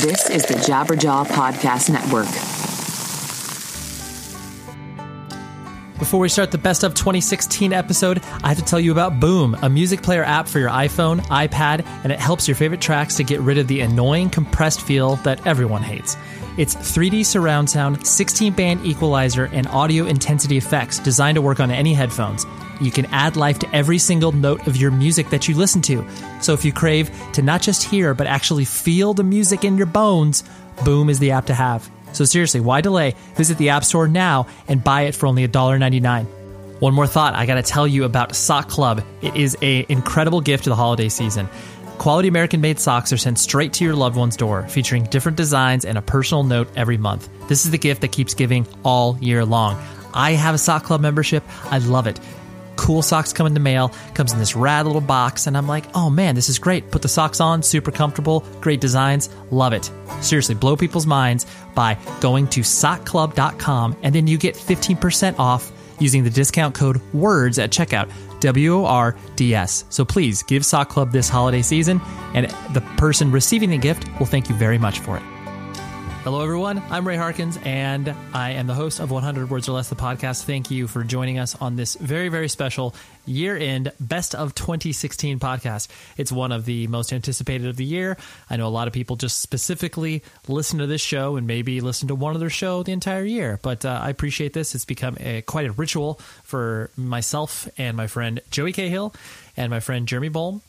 This is the Jabberjaw Podcast Network. Before we start the best of 2016 episode, I have to tell you about Boom, a music player app for your iPhone, iPad, and it helps your favorite tracks to get rid of the annoying compressed feel that everyone hates. It's 3D surround sound, 16 band equalizer, and audio intensity effects designed to work on any headphones. You can add life to every single note of your music that you listen to. So if you crave to not just hear, but actually feel the music in your bones, Boom is the app to have. So seriously, why delay? Visit the App Store now and buy it for only $1.99. One more thought I gotta tell you about Sock Club. It is a incredible gift to the holiday season. Quality American made socks are sent straight to your loved one's door, featuring different designs and a personal note every month. This is the gift that keeps giving all year long. I have a Sock Club membership. I love it. Cool socks come in the mail, comes in this rad little box, and I'm like, oh man, this is great. Put the socks on, super comfortable, great designs, love it. Seriously, blow people's minds by going to sockclub.com and then you get 15% off using the discount code WORDS at checkout. W O R D S. So please give Sock Club this holiday season, and the person receiving the gift will thank you very much for it. Hello, everyone. I'm Ray Harkins, and I am the host of 100 Words or Less, the podcast. Thank you for joining us on this very, very special year end Best of 2016 podcast. It's one of the most anticipated of the year. I know a lot of people just specifically listen to this show and maybe listen to one other show the entire year, but uh, I appreciate this. It's become a, quite a ritual for myself and my friend Joey Cahill and my friend Jeremy Bolm.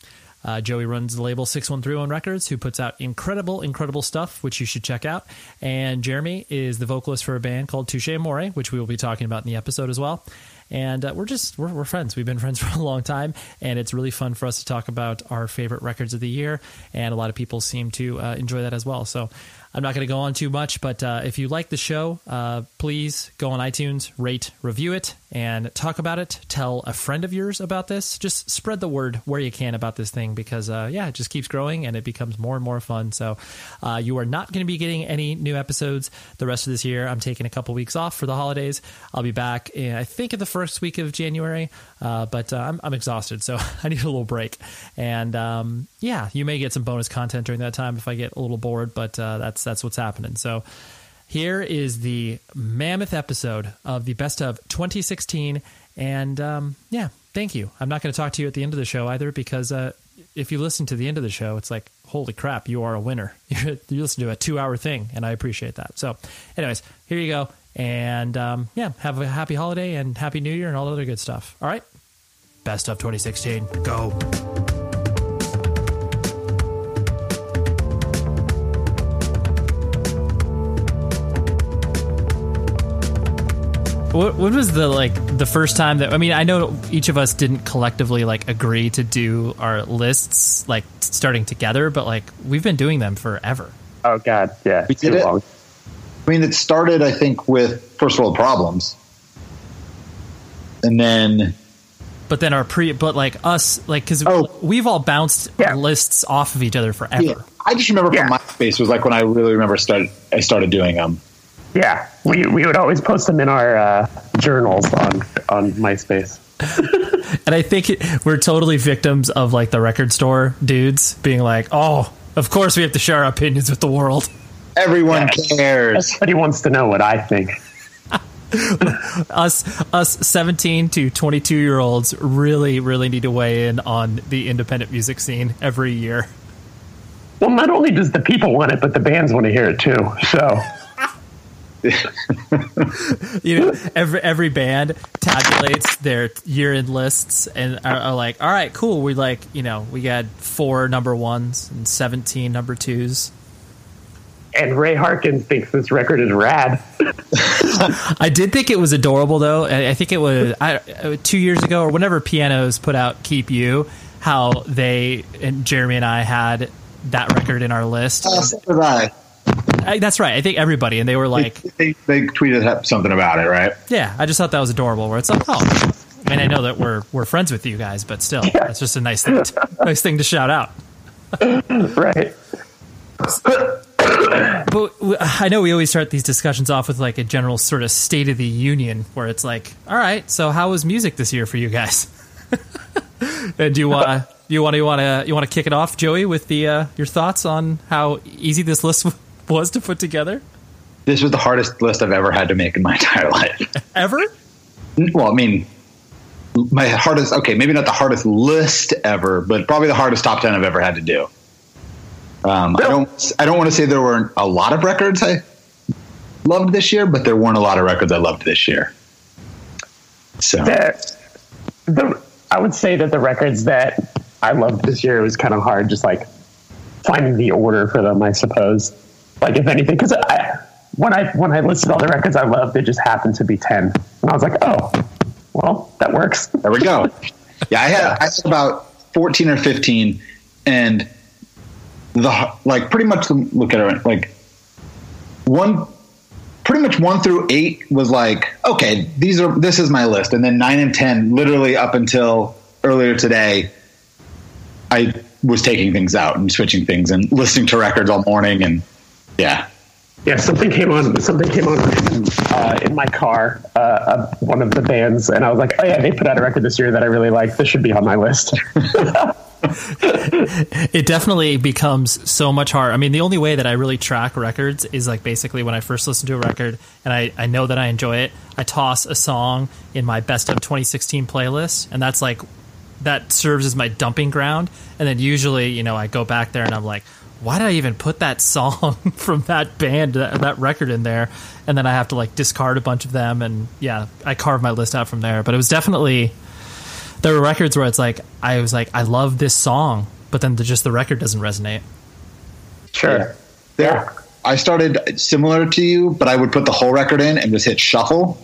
Uh, Joey runs the label 6131 Records, who puts out incredible, incredible stuff, which you should check out. And Jeremy is the vocalist for a band called Touche Amore, which we will be talking about in the episode as well. And uh, we're just we're, we're friends. We've been friends for a long time, and it's really fun for us to talk about our favorite records of the year. And a lot of people seem to uh, enjoy that as well. So I'm not going to go on too much, but uh, if you like the show, uh, please go on iTunes, rate, review it, and talk about it. Tell a friend of yours about this. Just spread the word where you can about this thing because, uh, yeah, it just keeps growing and it becomes more and more fun. So uh, you are not going to be getting any new episodes the rest of this year. I'm taking a couple weeks off for the holidays. I'll be back, in, I think, in the first week of January, uh, but uh, I'm, I'm, exhausted, so I need a little break. And um, yeah, you may get some bonus content during that time if I get a little bored, but that's that's that's what's happening. So here is the mammoth episode of the best of 2016, and um, yeah, thank you. I'm not going to talk to you at the end of the show either because uh, if you listen to the end of the show, it's like holy crap, you are a winner. you listen to a two hour thing, and I appreciate that. So, anyways, here you go. And um, yeah, have a happy holiday and happy new year and all the other good stuff. All right. Best of 2016. Go. What, what was the like the first time that I mean I know each of us didn't collectively like agree to do our lists like starting together, but like we've been doing them forever. Oh God, yeah, we did it. Long. I mean, it started I think with first world problems, and then but then our pre but like us like because oh. we've all bounced yeah. lists off of each other forever yeah. i just remember yeah. from myspace was like when i really remember started i started doing them yeah, we, we would always post them in our uh, journals on on MySpace. and I think we're totally victims of like the record store dudes being like, "Oh, of course we have to share our opinions with the world." Everyone yeah. cares. Everybody wants to know what I think. us us 17 to 22 year olds really really need to weigh in on the independent music scene every year. Well, not only does the people want it, but the bands want to hear it too. So you know, every every band tabulates their year end lists and are, are, like, all right, cool. We like, you know, we got four number ones and seventeen number twos. And Ray Harkins thinks this record is rad. I did think it was adorable, though. I think it was I, uh, two years ago or whenever Pianos put out "Keep You," how they and Jeremy and I had that record in our list. Oh, so did I. I, that's right. I think everybody, and they were like, they, they, they, tweeted something about it, right? Yeah, I just thought that was adorable. Where it's like, oh, I mean, I know that we're we're friends with you guys, but still, yeah. that's just a nice thing, to, nice thing to shout out. right. but I know we always start these discussions off with like a general sort of state of the union, where it's like, all right, so how was music this year for you guys? and do you want to you want to you want to you want to kick it off, Joey, with the uh, your thoughts on how easy this list was to put together? This was the hardest list I've ever had to make in my entire life. Ever? Well, I mean, my hardest. Okay, maybe not the hardest list ever, but probably the hardest top ten I've ever had to do. Um, I don't. I don't want to say there weren't a lot of records I loved this year, but there weren't a lot of records I loved this year. So the, the I would say that the records that I loved this year was kind of hard, just like finding the order for them. I suppose, like if anything, because I when I when I listed all the records I loved, it just happened to be ten, and I was like, oh, well, that works. There we go. Yeah, I had I had about fourteen or fifteen, and the like pretty much look at it like one pretty much one through eight was like okay these are this is my list and then nine and ten literally up until earlier today i was taking things out and switching things and listening to records all morning and yeah yeah something came on something came on uh, in my car uh, one of the bands and i was like oh yeah they put out a record this year that i really like this should be on my list it definitely becomes so much harder. I mean, the only way that I really track records is like basically when I first listen to a record and I, I know that I enjoy it, I toss a song in my best of 2016 playlist, and that's like that serves as my dumping ground. And then usually, you know, I go back there and I'm like, why did I even put that song from that band, that, that record in there? And then I have to like discard a bunch of them, and yeah, I carve my list out from there. But it was definitely there were records where it's like I was like I love this song, but then the, just the record doesn't resonate. Sure. There, yeah. I started similar to you, but I would put the whole record in and just hit shuffle,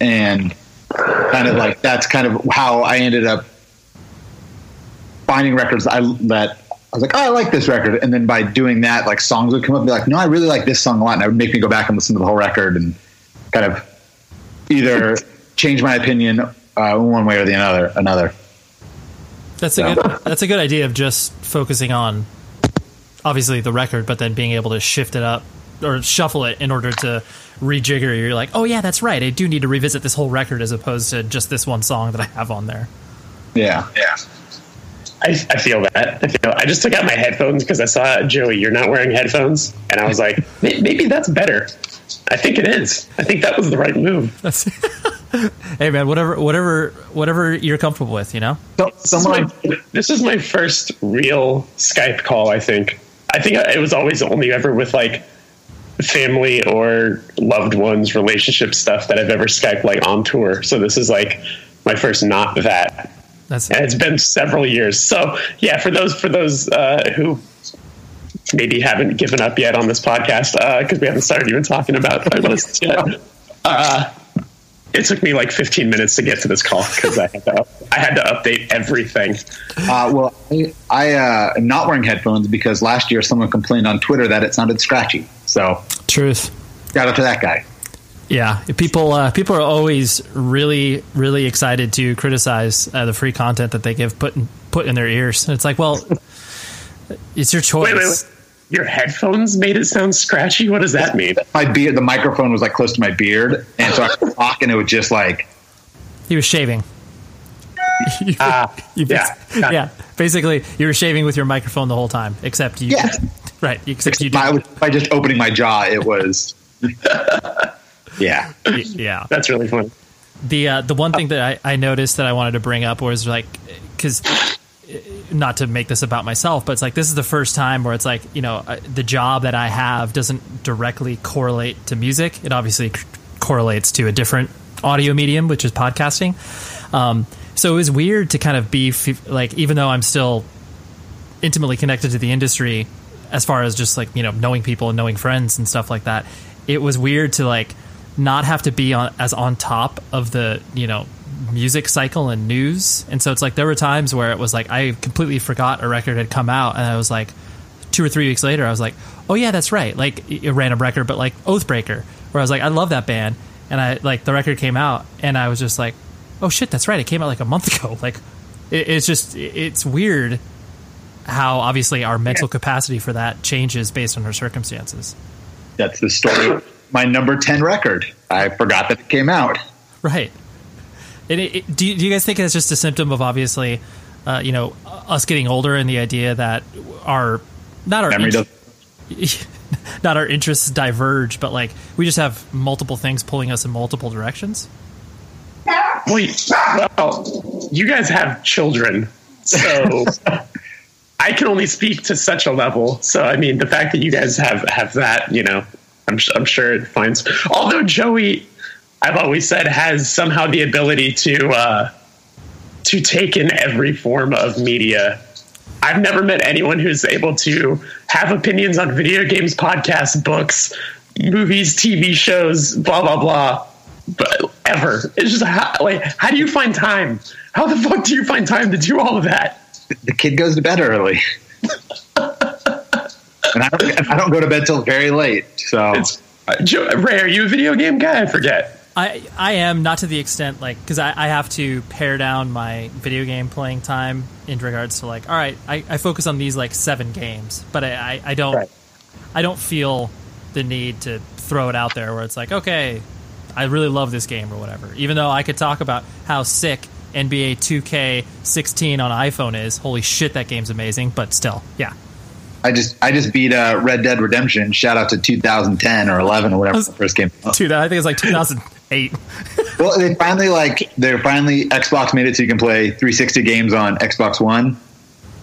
and kind of like that's kind of how I ended up finding records I that I was like, oh, I like this record, and then by doing that, like songs would come up and be like, no, I really like this song a lot, and it would make me go back and listen to the whole record and kind of either change my opinion uh, one way or the other. Another. That's a good. That's a good idea of just focusing on, obviously the record, but then being able to shift it up or shuffle it in order to rejigger. You're like, oh yeah, that's right. I do need to revisit this whole record as opposed to just this one song that I have on there. Yeah, yeah. I, I feel that. I feel. I just took out my headphones because I saw Joey. You're not wearing headphones, and I was like, maybe that's better. I think it is. I think that was the right move. hey man, whatever, whatever, whatever you're comfortable with, you know. So, someone, this is, my, this is my first real Skype call. I think. I think it was always only ever with like family or loved ones relationship stuff that I've ever Skyped like on tour. So this is like my first not that. That's and it's been several years. So yeah, for those for those uh, who maybe haven't given up yet on this podcast because uh, we haven't started even talking about my lists yet. Uh, it took me like 15 minutes to get to this call because I had to I had to update everything. Uh, well, I, I uh, am not wearing headphones because last year someone complained on Twitter that it sounded scratchy. So truth. Shout out to that guy. Yeah, people uh, people are always really really excited to criticize uh, the free content that they give put in, put in their ears. And it's like, well, it's your choice. Wait, wait, wait your headphones made it sound scratchy. What does that mean? My beard, the microphone was like close to my beard, and so I was talking. And it was just like he was shaving. uh, yeah, yeah. Basically, you were shaving with your microphone the whole time, except you. Yeah. Right. Except, you. By, by just opening my jaw, it was. Yeah. Yeah. That's really funny. The uh, the one thing that I, I noticed that I wanted to bring up was like because not to make this about myself, but it's like this is the first time where it's like you know uh, the job that I have doesn't directly correlate to music. It obviously correlates to a different audio medium, which is podcasting. Um, so it was weird to kind of be like, even though I'm still intimately connected to the industry, as far as just like you know knowing people and knowing friends and stuff like that. It was weird to like not have to be on as on top of the you know music cycle and news. And so it's like there were times where it was like I completely forgot a record had come out, and I was like, two or three weeks later, I was like, oh yeah, that's right, like a random record, but like Oathbreaker, where I was like, I love that band, and I like the record came out, and I was just like, oh shit, that's right, it came out like a month ago. Like it, it's just it's weird how obviously our mental capacity for that changes based on our circumstances. That's the story. My number ten record. I forgot that it came out. Right. It, it, do, you, do, you, guys think it's just a symptom of obviously uh, you know, us getting older and the idea that our not our Memory int- does. not our interests diverge, but like we just have multiple things pulling us in multiple directions. Wait, well, you guys have children, so I can only speak to such a level. So, I mean, the fact that you guys have have that, you know, I'm I'm sure it finds. Although Joey, I've always said, has somehow the ability to uh, to take in every form of media. I've never met anyone who's able to have opinions on video games, podcasts, books, movies, TV shows, blah blah blah. But ever, it's just how, like, how do you find time? How the fuck do you find time to do all of that? The kid goes to bed early. And I don't, I don't go to bed till very late. So It's uh, Joe, Ray. Are you a video game guy? I forget. I I am not to the extent like because I, I have to pare down my video game playing time in regards to like all right I, I focus on these like seven games but I I, I don't Right. I don't feel the need to throw it out there where it's like okay I really love this game or whatever even though I could talk about how sick NBA 2K16 on iPhone is holy shit that game's amazing but still yeah I just I just beat uh, Red Dead Redemption. Shout out to 2010 or 11 or whatever was- the first game. dude I think it's like 2008 Well, they finally like they're finally Xbox made it so you can play 360 games on Xbox One,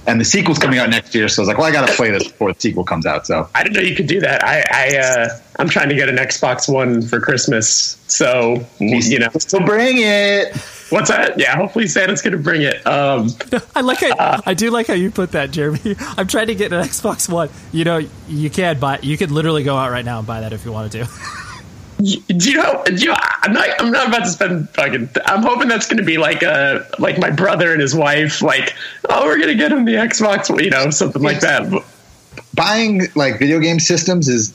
and the sequel's coming out next year. So I was like, well, I got to play this before the sequel comes out. So I didn't know you could do that. I, I uh, I'm trying to get an Xbox One for Christmas. So you know, so bring it. What's that? Yeah, hopefully Santa's gonna bring it. Um, I like how, I do like how you put that, Jeremy. I'm trying to get an Xbox One. You know, you can buy. You could literally go out right now and buy that if you wanted to. do you know? Do you know, I'm not. I'm not about to spend fucking. I'm hoping that's gonna be like a like my brother and his wife. Like, oh, we're gonna get him the Xbox. You know, something like that. Buying like video game systems is.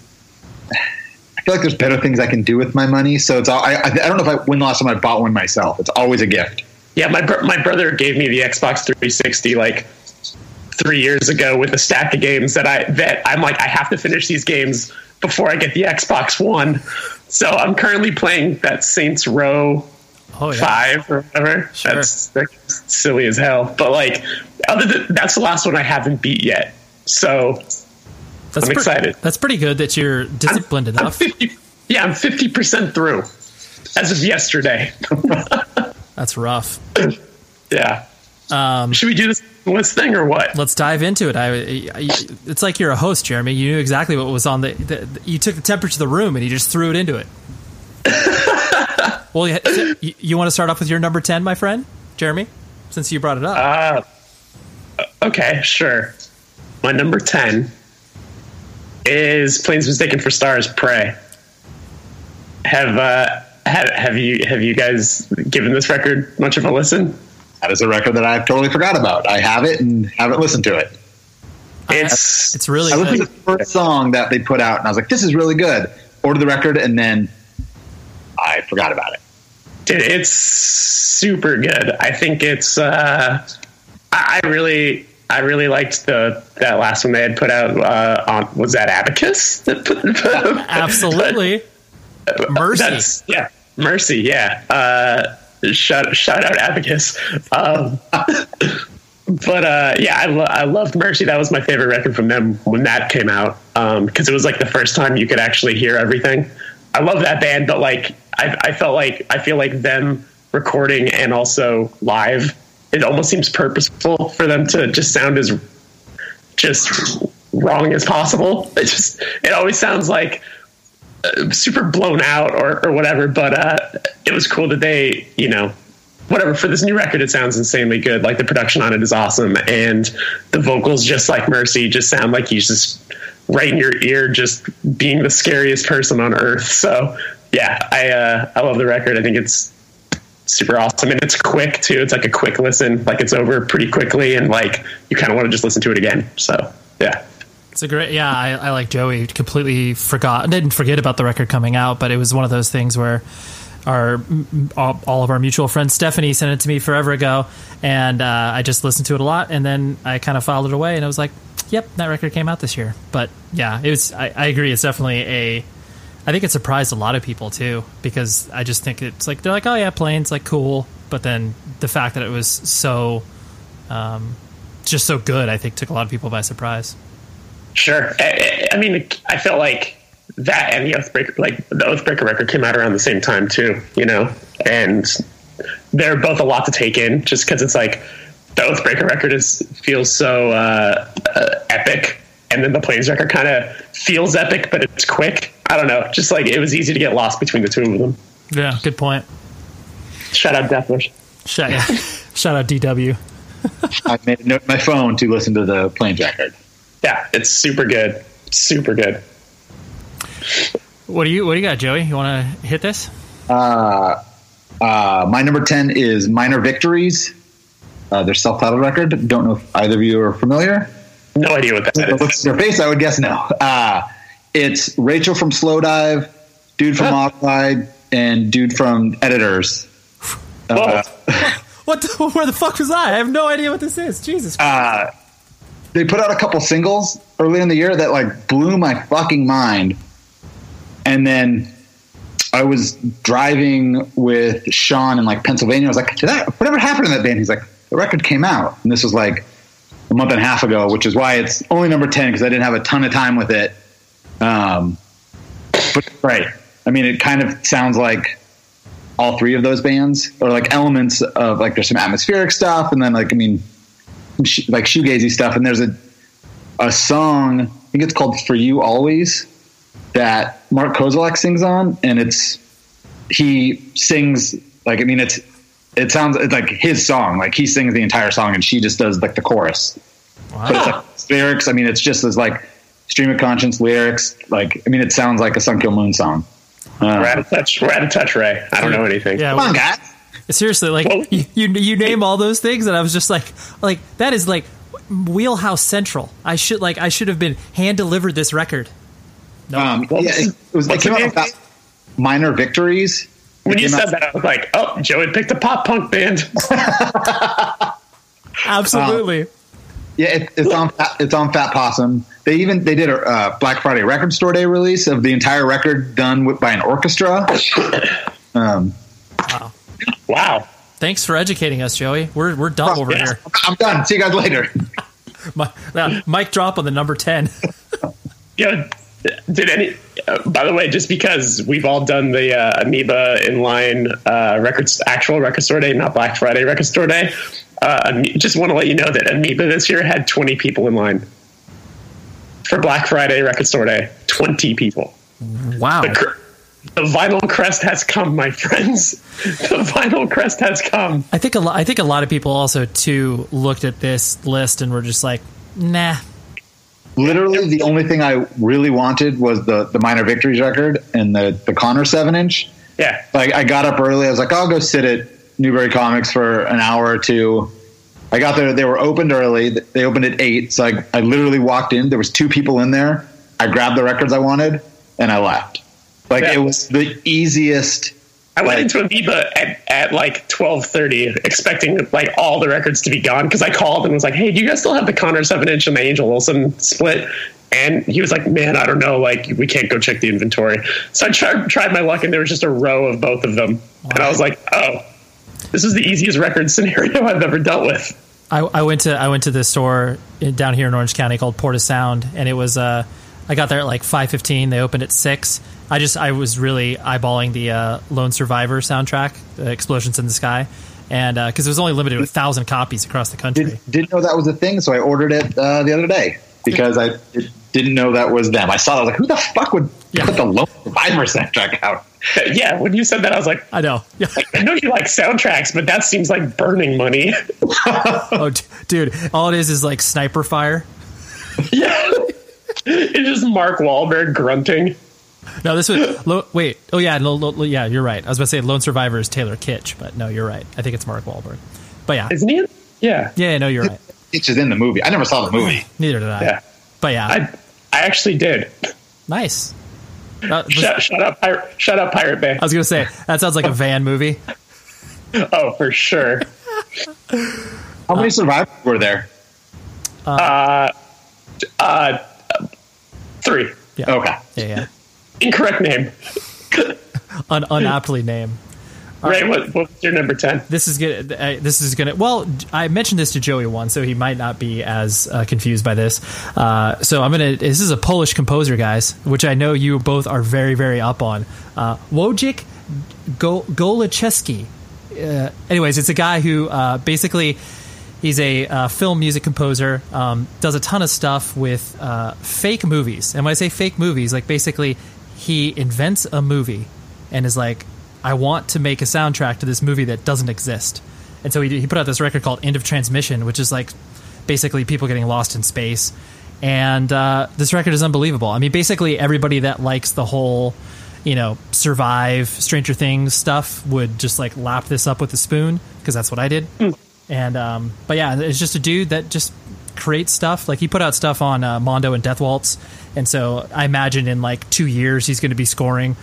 I feel like there's better things I can do with my money. So it's all. I, I, I don't know if I when the last time I bought one myself. It's always a gift. Yeah, my my brother gave me the Xbox 360 like three years ago with a stack of games that I that I'm like I have to finish these games before I get the Xbox One. So I'm currently playing that Saints Row Oh yeah. five or whatever. Sure. That's, that's silly as hell. But like, other than that's the last one I haven't beat yet. So That's I'm pre- excited. That's pretty good that you're disciplined I'm enough. 50, yeah, I'm 50 percent through as of yesterday. That's rough. yeah. Um, Should we do this list thing or what? let's dive into it. I, I, it's like you're a host, Jeremy. You knew exactly what was on the, the. You took the temperature of the room and you just threw it into it. well, you, you, you want to start off with your number ten, my friend, Jeremy, since you brought it up. Uh, okay, sure. My number 10 is Planes Mistaken for Stars Prey. Have uh have, have you have you guys given this record much of a listen? That is a record that I've totally forgot about. I have it and haven't listened to it. It's it's really I listened to the first song that they put out, and I was like, "This is really good." Ordered the record, and then I forgot about it. dude, it's super good. I think it's uh I, I really I really liked the that last one they had put out uh, on was that Abacus? Absolutely. Mercy. That's yeah, Mercy. Yeah. Uh, shout shout out Abacus. Um, but uh, yeah, I, lo- I loved Mercy. That was my favorite record from them when that came out because it was like the first time you could actually hear everything. I love that band, but like I, I felt like I feel like them recording and also live. It almost seems purposeful for them to just sound as just wrong as possible. It just it always sounds like uh, super blown out or, or whatever. But uh, it was cool that they, you know, whatever for this new record, it sounds insanely good. Like the production on it is awesome, and the vocals, just like Mercy, just sound like he's just right in your ear, just being the scariest person on earth. So yeah, I uh, I love the record. I think it's super awesome and it's quick too it's like a quick listen like it's over pretty quickly and like you kind of want to just listen to it again so yeah It's a great, yeah. I, I like Joey. Completely forgot, didn't forget about the record coming out, but it was one of those things where our all, all of our mutual friends Stephanie sent it to me forever ago, and uh, I just listened to it a lot, and then I kind of filed it away, and I was like, "Yep, that record came out this year." But yeah, it was. I, I agree. It's definitely a. I think it surprised a lot of people too because I just think it's like they're like, "Oh yeah, planes like cool," but then the fact that it was so um, just so good. I think took a lot of people by surprise. Sure. I, I mean, I felt like that and the Oathbreaker, like the Oathbreaker record came out around the same time too, you know, and they're both a lot to take in just because it's like the Oathbreaker record is feels so uh, uh, epic, and then the Planes record kind of feels epic, but it's quick. I don't know, just like it was easy to get lost between the two of them. Yeah, good point. Shout out Deathwish. Shout, yeah. Shout out DW. I made a note my phone to listen to the plane record. Yeah, it's super good, super good. What do you What do you got, Joey? You want to hit this? Uh, uh, my number 10 is Minor Victories. Uh, their self titled record. Don't know if either of you are familiar. No idea what that Looks at their face, I would guess no. Uh, it's Rachel from Slowdive, dude from Oxide, and dude from Editors. Uh, What? The, where the fuck was I? I have no idea what this is. Jesus. uh, they put out a couple singles early in the year that like blew my fucking mind. And then I was driving with Sean in like Pennsylvania. I was like, Did that, whatever happened to that band? He's like, the record came out. And this was like a month and a half ago, which is why it's only number 10 because I didn't have a ton of time with it. Um, but right. I mean, it kind of sounds like all three of those bands or like elements of like there's some atmospheric stuff and then like, I mean, sh- like shoegazy stuff. And there's a, a song, I think it's called For You Always that Mark Kozelek sings on. And it's, he sings like, I mean, it's, it sounds it's like his song. Like he sings the entire song and she just does like the chorus. But it's like lyrics. I mean, it's just as like stream of conscience lyrics. Like, I mean, it sounds like a Sun Kil Moon song. We're Uh, out of touch. We're out of touch, Ray. I don't know anything. Yeah. come on, guys. Seriously, like Well- you, you you name all those things, and I was just like, like that is like wheelhouse central. I should like I should have been hand delivered this record. No, Um, Well, yeah, it, it was it what's came out about minor victories. When you said out- that, I was like, "Oh, Joe had picked a pop punk band." absolutely. Yeah, it, it's on Fat- it's on Fat Possum. They even they did a uh, Black Friday Record Store Day release of the entire record done with, by an orchestra. Um, wow. Thanks for educating us, Joey. We're we're dumb over yeah. here. I'm done. See you guys later. Mi- uh, mic drop on the number ten. Yeah. Did any? Uh, by the way, just because we've all done the uh, Amoeba inline uh, records, actual record store day, not Black Friday record store day. Uh, just want to let you know that Amoeba this year had 20 people in line for Black Friday record store day. 20 people. Wow. The, cr- the vinyl crest has come, my friends. The vinyl crest has come. I think a lot. I think a lot of people also too looked at this list and were just like, nah. Literally, the only thing I really wanted was the the minor victories record and the the Conor seven inch. Yeah. Like I got up early. I was like, I'll go sit at Newbury Comics for an hour or two. I got there. They were opened early. They opened at eight. So I, I literally walked in. There was two people in there. I grabbed the records I wanted and I left. Like Yeah. it was the easiest. I went into Amoeba at, at like twelve thirty, expecting like all the records to be gone because I called and was like, "Hey, do you guys still have the Conor seven inch and the Angel Olsen split?" And he was like, "Man, I don't know. Like, we can't go check the inventory." So I tried tried my luck, and there was just a row of both of them, and I was like, "Oh, this is the easiest record scenario I've ever dealt with." I, I went to I went to the store down here in Orange County called Porta Sound, and it was uh, I got there at like five fifteen. They opened at six. I just I was really eyeballing the uh, Lone Survivor soundtrack, uh, Explosions in the Sky, and because it was only limited to a thousand copies across the country. Did, didn't know that was a thing, so I ordered it uh, the other day because I didn't know that was them. I saw it. I was like, who the fuck would Yeah. put the Lone Survivor soundtrack out? Yeah, when you said that, I was like, I know. Yeah. "I know you like soundtracks, but that seems like burning money." oh, d- dude, all it is is like sniper fire. yeah, it's just Mark Wahlberg grunting. No, this was lo, wait. Oh yeah, no, lo, yeah, you're right. I was about to say Lone Survivor is Taylor Kitsch, but no, you're right. I think it's Mark Wahlberg. But yeah, Isn't he? Yeah, yeah, no, you're right. It's is in the movie. I never saw the movie. Neither did I. yeah. But yeah, I I actually did. nice. Uh, was- Shut, shut up, pirate, shut up, Pirate Bay. I was gonna say that sounds like a van movie. Oh, for sure. How many survivors were there? Uh, three. Yeah. Okay. Yeah, yeah. Incorrect name. Un- unaptly name. Ray, what, what's your number ten? This is gonna. Uh, this is gonna. Well, I mentioned this to Joey once, so he might not be as uh, confused by this. Uh, so I'm gonna. This is a Polish composer, guys, which I know you both are very, very up on. Uh, Wojciech Go-. Uh, anyways, it's a guy who uh, basically he's a uh, film music composer. Um, does a ton of stuff with uh, fake movies, and when I say fake movies, like basically he invents a movie and is like, I want to make a soundtrack to this movie that doesn't exist. And so he, he put out this record called End of Transmission, which is like basically people getting lost in space. And uh, this record is unbelievable. I mean, basically everybody that likes the whole, you know, survive Stranger Things stuff would just like lap this up with a spoon because that's what I did. And um, but yeah, it's just a dude that just creates stuff. Like he put out stuff on uh, Mondo and Death Waltz, and so I imagine in like two years he's going to be scoring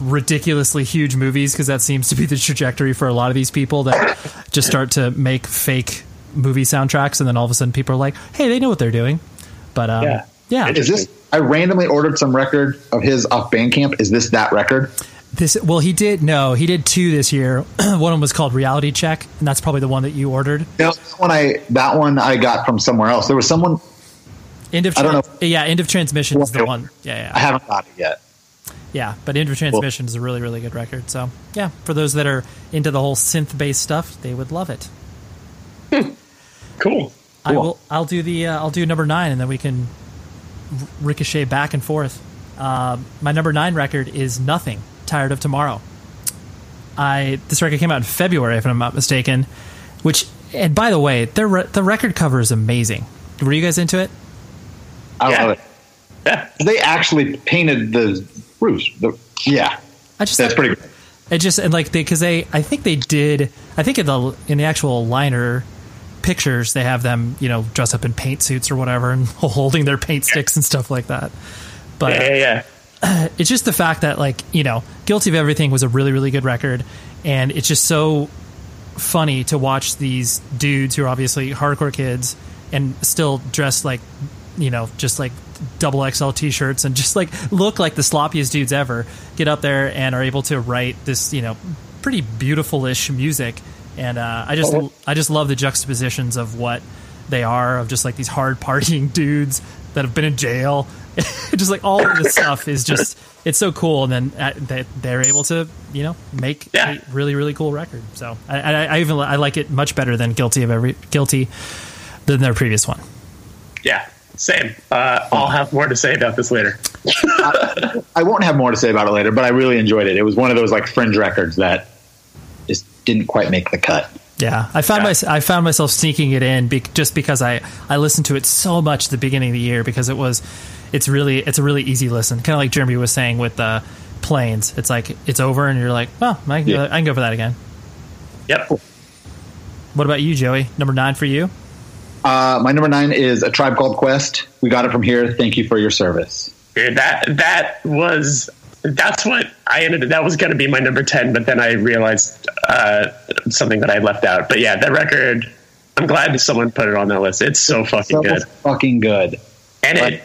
ridiculously huge movies because that seems to be the trajectory for a lot of these people that just start to make fake movie soundtracks, and then all of a sudden people are like, "Hey, they know what they're doing." But um, Yeah. yeah, It Is this? I randomly ordered some record of his off Bandcamp. Is this that record? This well, he did no, he did two this year. one of them was called Reality Check, and that's probably the one that you ordered. No, that one I that one I got from somewhere else. There was someone End of I don't Tran- yeah, End of Transmission is the one. Yeah, I haven't got it yet. yeah. But End of Transmission is a really, really good record. So yeah, for those that are into the whole synth based stuff, they would love it. Cool. I Cool. will. I'll do the. Uh, I'll do number nine, and then we can ricochet back and forth. Um, my number nine record is Nothing. Tired of Tomorrow. I this record came out in February, if I'm not mistaken. Which, and by the way, the re- the record cover is amazing. Were you guys into it? I Yeah. love it. Yeah. They actually painted the roofs. The, yeah, I just that's pretty. Good. It just and like they because they I think they did I think in the in the actual liner pictures they have them you know dressed up in paint suits or whatever and holding their paint sticks and stuff like that. But Yeah, yeah, yeah. it's just the fact that like you know guilty of everything was a really really good record and it's just so funny to watch these dudes who are obviously hardcore kids and still dressed like you know just like double xl t-shirts and just like look like the sloppiest dudes ever get up there and are able to write this you know pretty beautiful-ish music. And uh, i just i just love the juxtapositions of what they are of just like these hard partying dudes that have been in jail just like all of this stuff is just it's so cool and then uh, they, they're able to you know make Yeah. a really really cool record so I, I, I even i like it much better than guilty of every guilty than their previous one Yeah. Same. Uh, I'll have more to say about this later. I won't have more to say about it later, but I really enjoyed it. It was one of those like fringe records that just didn't quite make the cut. yeah i found Yeah. my, i found myself sneaking it in be, just because i i listened to it so much at the beginning of the year because it was it's really it's a really easy listen kind of like jeremy was saying with the planes it's like it's over and you're like oh i can, go, I can go for that again Yep. what about you joey number nine for you Uh, my number nine is a tribe called Quest. We got it from here. Thank you for your service. Dude, that that was that's what I ended. That was going to be my number ten, but then I realized uh, something that I left out. But yeah, that record. I'm glad someone put it on that list. It's so fucking So good, fucking good. and it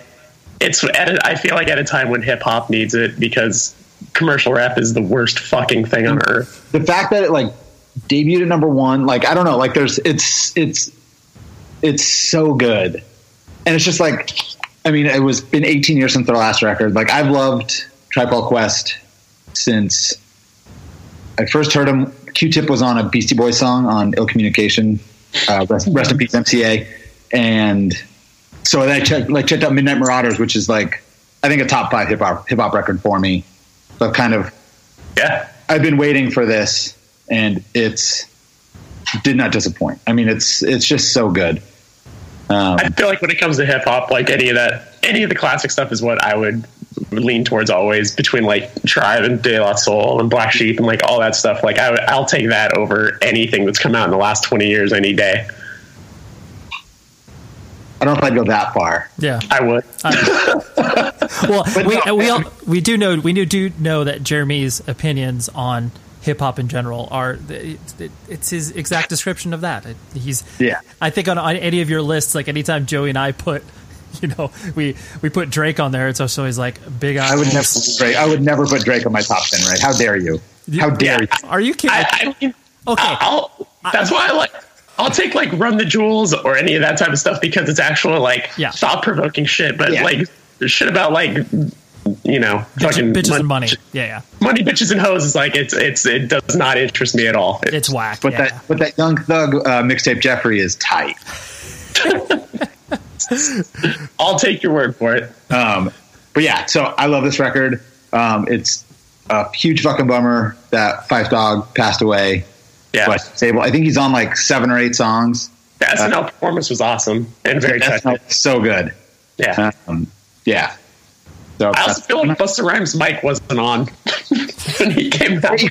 it's. At a, I feel like at a time when hip hop needs it because commercial rap is the worst fucking thing on earth. The fact that it like debuted at number one, like I don't know, like there's it's it's it's so good, and it's just like I mean, it was been 18 years since their last record. Like I've loved Tribe Called Quest since I first heard him. Q-Tip was on a Beastie Boys song on Ill Communication. Uh, rest, rest in peace, MCA. And so then I checked, like checked out Midnight Marauders, which is like I think a top five hip hop hip hop record for me. So I've kind of Yeah, I've been waiting for this, and it's did not disappoint. I mean, it's it's just so good. Um, I feel like when it comes to hip hop, like any of that, any of the classic stuff is what I would lean towards always. Between like Tribe and De La Soul and Black Sheep and like all that stuff, like I I'll take that over anything that's come out in the last twenty years any day. I don't know if I'd go that far. yeah I would. well, we no, we all, we do know we do know that Jeremy's opinions on hip hop in general are it, it, it's his exact description of that. It, he's Yeah. I think on, on any of your lists, like anytime Joey and I put, you know, we we put Drake on there, it's also always like big eyes. I would never put Drake. I would never put Drake on my top ten. Right? How dare you? How dare you? Are you kidding? I, I mean, Okay. I'll, that's why I like. I'll take like Run the Jewels or any of that type of stuff because it's actual like Yeah. thought provoking shit. But Yeah. like shit about like you know fucking bitches and money. Yeah, yeah. money, bitches and hoes is like it's it's it does not interest me at all. It's whack. But yeah. that but that Young Thug uh, mixtape Jeffrey is tight. I'll take your word for it. Um, but yeah, so I love this record. Um, it's a huge fucking bummer that Phife Dawg passed away. Yeah, But stable. I think he's on like seven or eight songs. the SNL performance was awesome and very That's touching. so good. Yeah, Um, yeah. So I also that's- feel like Busta Rhymes' mic wasn't on when he came out. you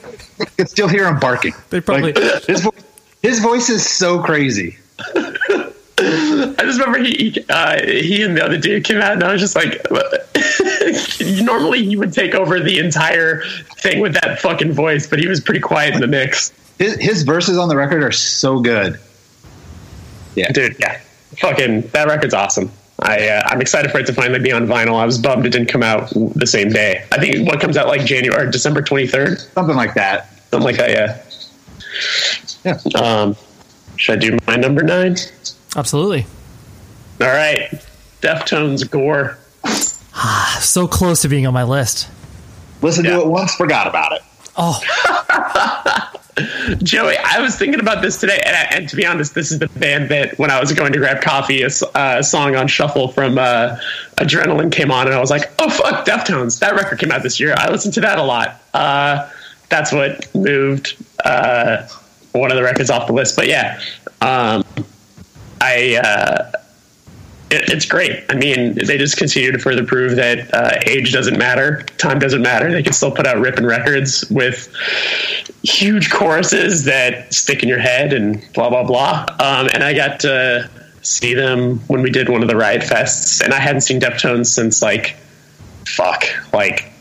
can still hear him barking. They probably- Like, his, vo- his voice is so crazy. I just remember he he, uh, he and the other dude came out, and I was just like, normally he would take over the entire thing with that fucking voice, but he was pretty quiet in the mix. His, his verses on the record are so good. Yeah, Dude, yeah, fucking that record's awesome. I uh, I'm excited for it to finally be on vinyl. I was bummed it didn't come out the same day. I think what comes out like January or December 23rd, something like that. something like that. Yeah. Yeah. Um, should I do my number nine? Absolutely. All right, Deftones Gore. So close to being on my list. Listen Yeah. to it once, forgot about it. Oh, Joey, I was thinking about this today, and, and to be honest, this is the band that when I was going to grab coffee, a song on shuffle from uh, Adrenaline came on, and I was like, "Oh fuck, Deftones! That record came out this year. I listened to that a lot. Uh, that's what moved uh, one of the records off the list." But yeah, um, I uh, it, it's great. I mean, they just continue to further prove that uh, age doesn't matter, time doesn't matter. They can still put out ripping records with huge choruses that stick in your head and blah blah blah. Um, and I got to see them when we did one of the Riot Fests, and I hadn't seen Deftones since like fuck, like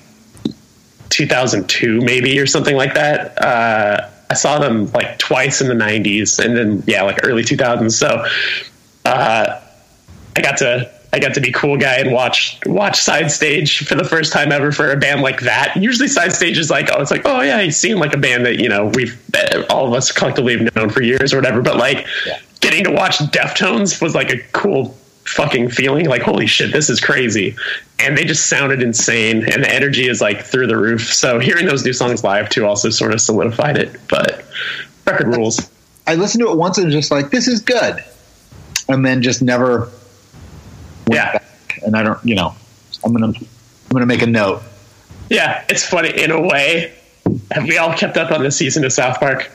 2002 maybe or something like that. Uh, I saw them like twice in the 90s, and then yeah, like early 2000s. So uh, I got to. I got to be cool guy and watch watch side stage for the first time ever for a band like that. Usually side stage is like, oh, it's like, oh yeah, you seem like a band that you know we've uh, all of us collectively have known for years or whatever. But like, getting to watch Deftones was like a cool fucking feeling. Like, holy shit, this is crazy. And they just sounded insane, and the energy is like through the roof. So hearing those new songs live too also sort of solidified it. But record rules. I listened to it once and was just like, this is good. And then just never Yeah. back. And I don't, you know, I'm going to, I'm going to make a note. Yeah, it's funny in a way. Have we all kept up on the season of South Park?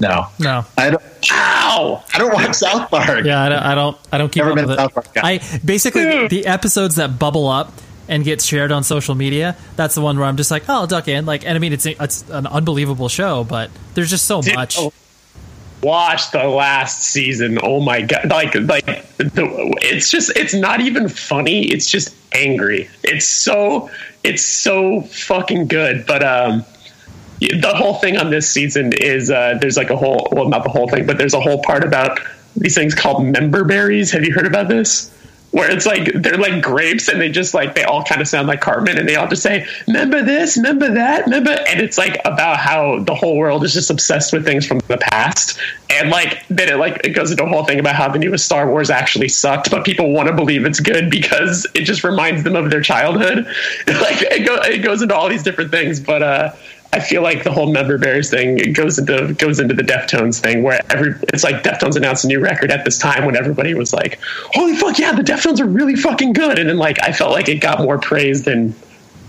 No, no. I don't, Ow! I don't watch South Park. Yeah, I don't. I don't, I don't keep Never up been with a it. South Park guy. I basically Dude. the episodes that bubble up and get shared on social media. That's the one where I'm just like, oh, I'll duck in. Like, and I mean, it's it's an unbelievable show, but there's just so Dude, much. oh, Watch the last season. Oh my god! Like, like the, it's just it's not even funny. It's just angry. It's so it's so fucking good. But um, the whole thing on this season is uh, there's like a whole well, not the whole thing, but there's a whole part about these things called member berries. Have you heard about this? Where it's like they're like grapes and they just like they all kind of sound like Cartman and they all just say, Remember this, remember that, remember and it's like about how the whole world is just obsessed with things from the past. And like then it like it goes into a whole thing about how the newest Star Wars actually sucked, but people want to believe it's good because it just reminds them of their childhood. like it, go, it goes into all these different things, but uh I feel like the whole member berries thing it goes into goes into the Deftones thing where every it's like Deftones announced a new record at this time when everybody was like, "Holy fuck, yeah, the Deftones are really fucking good," and then like I felt like it got more praise than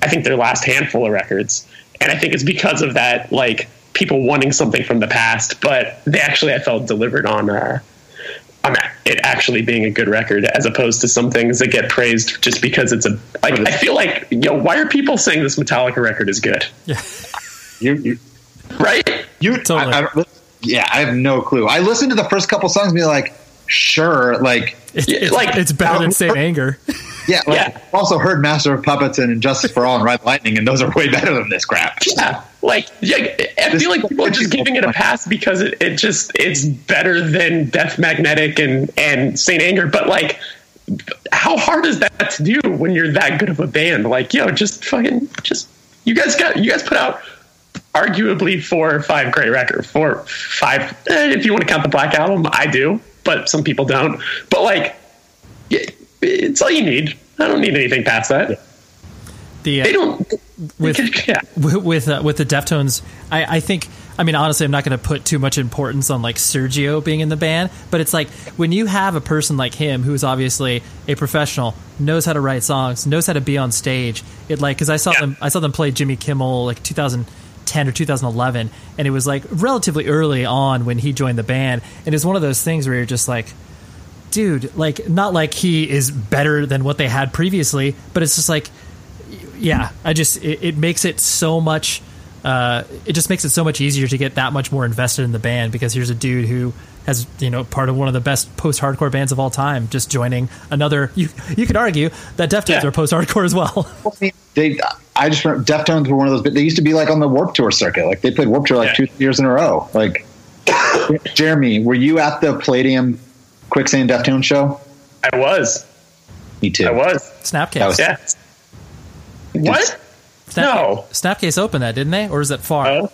I think their last handful of records, and I think it's because of that like people wanting something from the past, but they actually I felt delivered on. Uh, on it actually being a good record, as opposed to some things that get praised just because it's a like. I feel like, you know, why are people saying this Metallica record is good? You, you, Right? you, Totally. I, I, yeah, I have no clue. I listened to the first couple songs and be like, sure, like, It's, Yeah, it's, like- it's better than um, Saint Anger. yeah, like, Yeah. Also heard Master of Puppets and Injustice for All and Ride Lightning, and those are way better than this crap. Yeah, like yeah, I feel like people are just giving it a pass because it, it just it's better than Death Magnetic and and Saint Anger. But like, how hard is that to do when you're that good of a band? Like, yo, just fucking just you guys got you guys put out arguably four or five great records. Four, five, eh, if you want to count the Black Album, I do, but some people don't. But like, it, it's all you need. I don't need anything past that. The, uh, They don't. with yeah. with with, uh, with the Deftones, I, I think. I mean, honestly, I'm not going to put too much importance on like Sergio being in the band, but it's like when you have a person like him who's obviously a professional, knows how to write songs, knows how to be on stage. It like because I saw Yeah. them, I saw them play Jimmy Kimmel like 2010 or 2011, and it was like relatively early on when he joined the band, and it's one of those things where you're just like, dude, like not like he is better than what they had previously, but it's just like yeah, I just it, it makes it so much. Uh, it just makes it so much easier to get that much more invested in the band because here's a dude who has you know part of one of the best post-hardcore bands of all time just joining another. You you could argue that Deftones Yeah. are post-hardcore as well. They, I just remember Deftones were one of those. But They used to be like on the Warped Tour circuit. Like they played Warped Tour like Yeah. two years in a row. Like Jeremy, were you at the Palladium Quicksand Deftones show? I was. Me too. I was. Snapcase, That was- Yeah. What? Snap- No. Snapcase opened that, didn't they? Or is that far? Oh.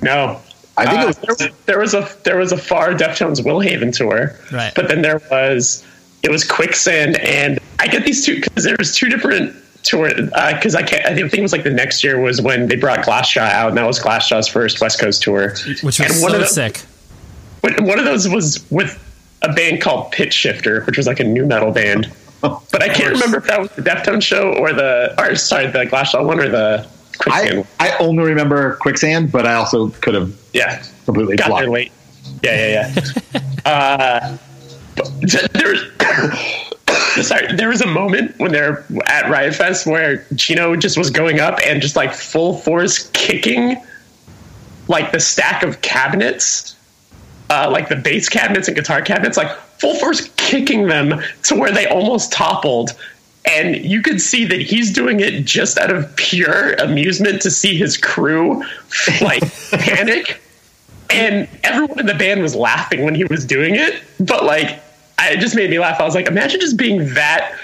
No. I think Uh, it was. there, was, there was a there was a far Deftones Willhaven tour, Right. But then there was it was Quicksand, and I get these two because there was two different tour because I can't I think it was like the next year was when they brought Glassjaw out, and that was Glassjaw's first West Coast tour, Which was and one so of those, sick. One one of those was with a band called Pitchshifter, which was like a nu metal band. But I can't remember if that was the Deftones show or the or sorry the Glassjaw one or the Quicksand. I, I only remember Quicksand, but I also could have yeah, completely got blocked. there late. Yeah, yeah, yeah. uh, but there sorry, there was a moment when they're at Riot Fest where Chino just was going up and just like full force kicking like the stack of cabinets, uh, like the bass cabinets and guitar cabinets, like full force kicking them to where they almost toppled. And you could see that he's doing it just out of pure amusement to see his crew like panic. And everyone in the band was laughing when he was doing it. But like, I- it just made me laugh. I was like, imagine just being that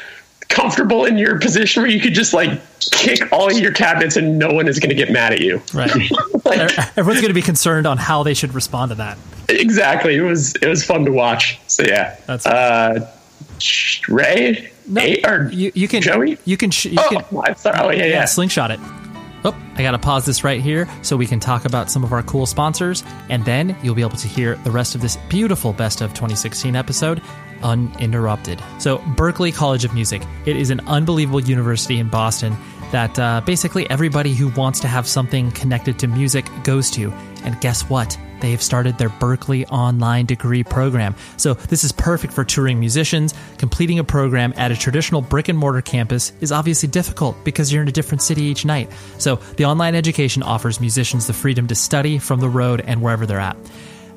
comfortable in your position where you could just like kick all your cabinets and no one is going to get mad at you. Right. Like, Everyone's going to be concerned on how they should respond to that. exactly. It was it was fun to watch. So yeah. That's- uh, Ray. No, Hey, or you, you can Joey? you can sh- you oh, can I'm sorry. Oh yeah, yeah, yeah. slingshot it. Oh, I got to pause this right here so we can talk about some of our cool sponsors, and then you'll be able to hear the rest of this beautiful Best of 2016 episode uninterrupted. So, Berklee College of Music. It is an unbelievable university in Boston that uh, basically everybody who wants to have something connected to music goes to. And guess what? They have started their Berklee online degree program. So, this is perfect for touring musicians. Completing a program at a traditional brick and mortar campus is obviously difficult because you're in a different city each night. So, the online education offers musicians the freedom to study from the road and wherever they're at.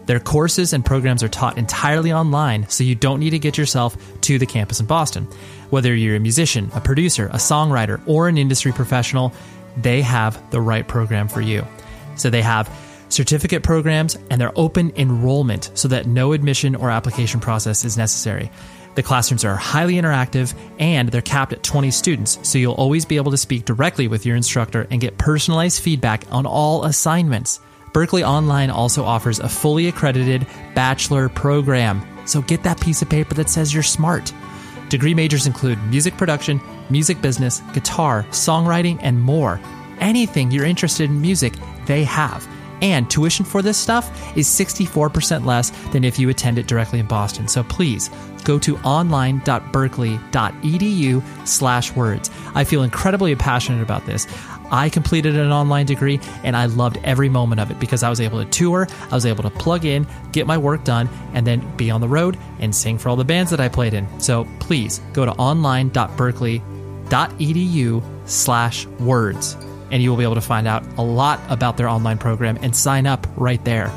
Their courses and programs are taught entirely online, so you don't need to get yourself to the campus in Boston. Whether you're a musician, a producer, a songwriter, or an industry professional, they have the right program for you. So they have certificate programs and they're open enrollment so that no admission or application process is necessary. The classrooms are highly interactive and they're capped at 20 students, so you'll always be able to speak directly with your instructor and get personalized feedback on all assignments. Berklee Online also offers a fully accredited bachelor program, so get that piece of paper that says you're smart. Degree majors include music production, music business, guitar, songwriting, and more. Anything you're interested in music, they have. And tuition for this stuff is 64% less than if you attend it directly in Boston. So please go to online.berklee.edu slash words. I feel incredibly passionate about this. I completed an online degree and I loved every moment of it because I was able to tour, I was able to plug in, get my work done, and then be on the road and sing for all the bands that I played in. So please go to online.berklee.edu slash words and you will be able to find out a lot about their online program and sign up right there.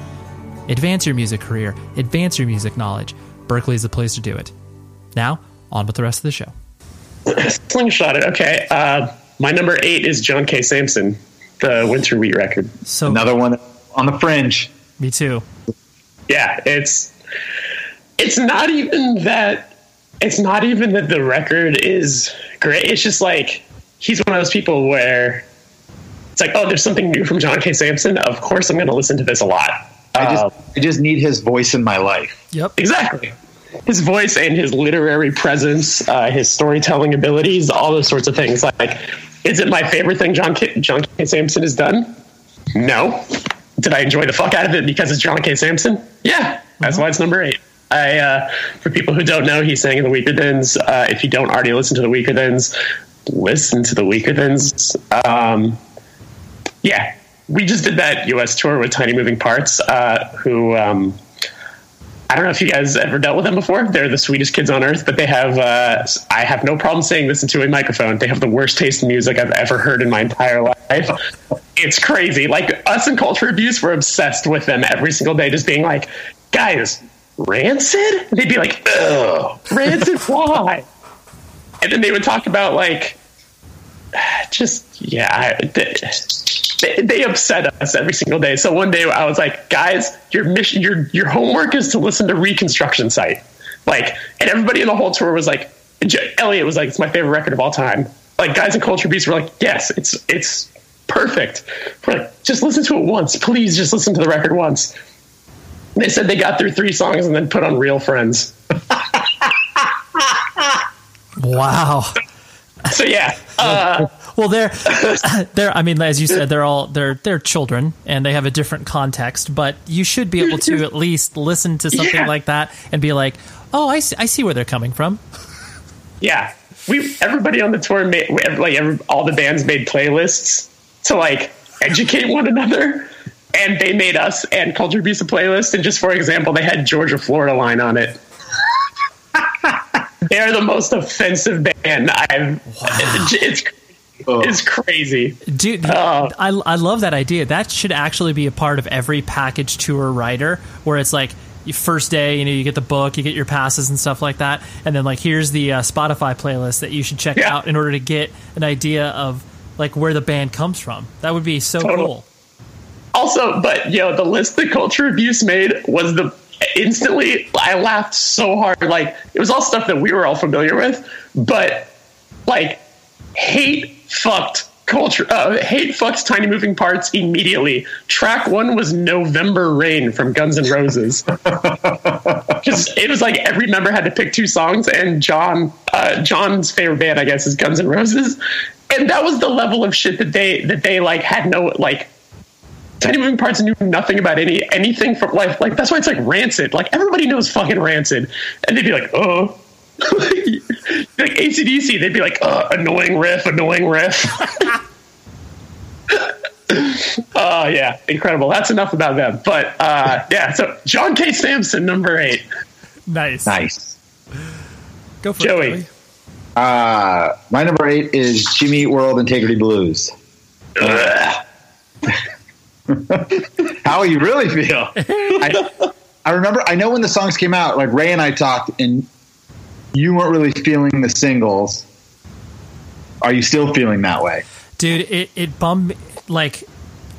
Advance your music career, advance your music knowledge. Berklee is the place to do it. Now, on with the rest of the show. Slingshot it. Okay. Uh, my number eight is John K. Samson, the Winter Wheat record. So, Another one on the fringe. me too. Yeah, it's it's not even that it's not even that the record is great. It's just like he's one of those people where it's like, oh, there's something new from John K. Samson. Of course, I'm going to listen to this a lot. I just Uh, I just need his voice in my life. Yep. exactly. His voice and his literary presence, uh, his storytelling abilities, all those sorts of things. Like, is it my favorite thing John K. John K. Samson has done? No. Did I enjoy the fuck out of it because it's John K. Samson? Yeah, that's why it's number eight. I, uh, for people who don't know, he sang in the Weakerthans. Uh, if you don't already listen to the Weakerthans, listen to the Weakerthans. Um, yeah, we just did that U.S. tour with Tiny Moving Parts, uh, who um, I don't know if you guys ever dealt with them before. They're the sweetest kids on earth, but they have uh, I have no problem saying this into a microphone. They have the worst taste in music I've ever heard in my entire life. It's crazy. Like us in Culture Abuse, we're obsessed with them every single day, just being like, guys, Rancid? They'd be like, ugh, Rancid, why? And then they would talk about like, just yeah, I- they, they, they upset us every single day. So one day I was like, guys, your mission, your your homework is to listen to Reconstruction Site. Like, and everybody in the whole tour was like, J- Elliot was like, it's my favorite record of all time. Like, guys in Culture Abuse were like, yes, it's it's perfect. We're like, just listen to it once, please. Just listen to the record once. They said they got through three songs and then put on Real Friends. Wow. So yeah, uh, Well, they're they're. I mean, as you said, they're all they're they're children, and they have a different context. But you should be able to at least listen to something Yeah. like that and be like, "Oh, I see, I see where they're coming from." yeah. We everybody on the tour made like every, all the bands made playlists to like educate one another, and they made us and Culture Abuse a playlist. And just for example, they had Georgia Florida line on it. They're the most offensive band I've. It's it's crazy. Dude, Oh. I, I love that idea. That should actually be a part of every package tour rider where it's like you first day, you know, you get the book, you get your passes and stuff like that, and then like here's the uh, Spotify playlist that you should check Yeah. out in order to get an idea of like where the band comes from. That would be so Total. cool. Also, but yo, the list that Culture Abuse made was the instantly. I laughed so hard. Like it was all stuff that we were all familiar with, but like hate fucked culture. Uh, hate fucks tiny moving parts immediately. Track one was November Rain from Guns N' Roses. Because it was like every member had to pick two songs, and John, uh, John's favorite band, I guess, is Guns N' Roses, and that was the level of shit that they that they like had no like Tiny Moving Parts knew nothing about any anything from life. Like that's why it's like rancid. Like everybody knows fucking rancid, and they'd be like, oh. Like ACDC, they'd be like, uh, annoying riff, annoying riff. Oh yeah, incredible. That's enough about them. But uh, yeah, so John K. Samson, number eight. Nice. Nice. Go for Joey. it, Joey. Uh, my number eight is Jimmy Eat World Integrity Blues. Ugh. How you really feel? I, I remember. I know when the songs came out. Like Ray and I talked, and you weren't really feeling the singles. Are you still feeling that way? dude it, it bummed me- like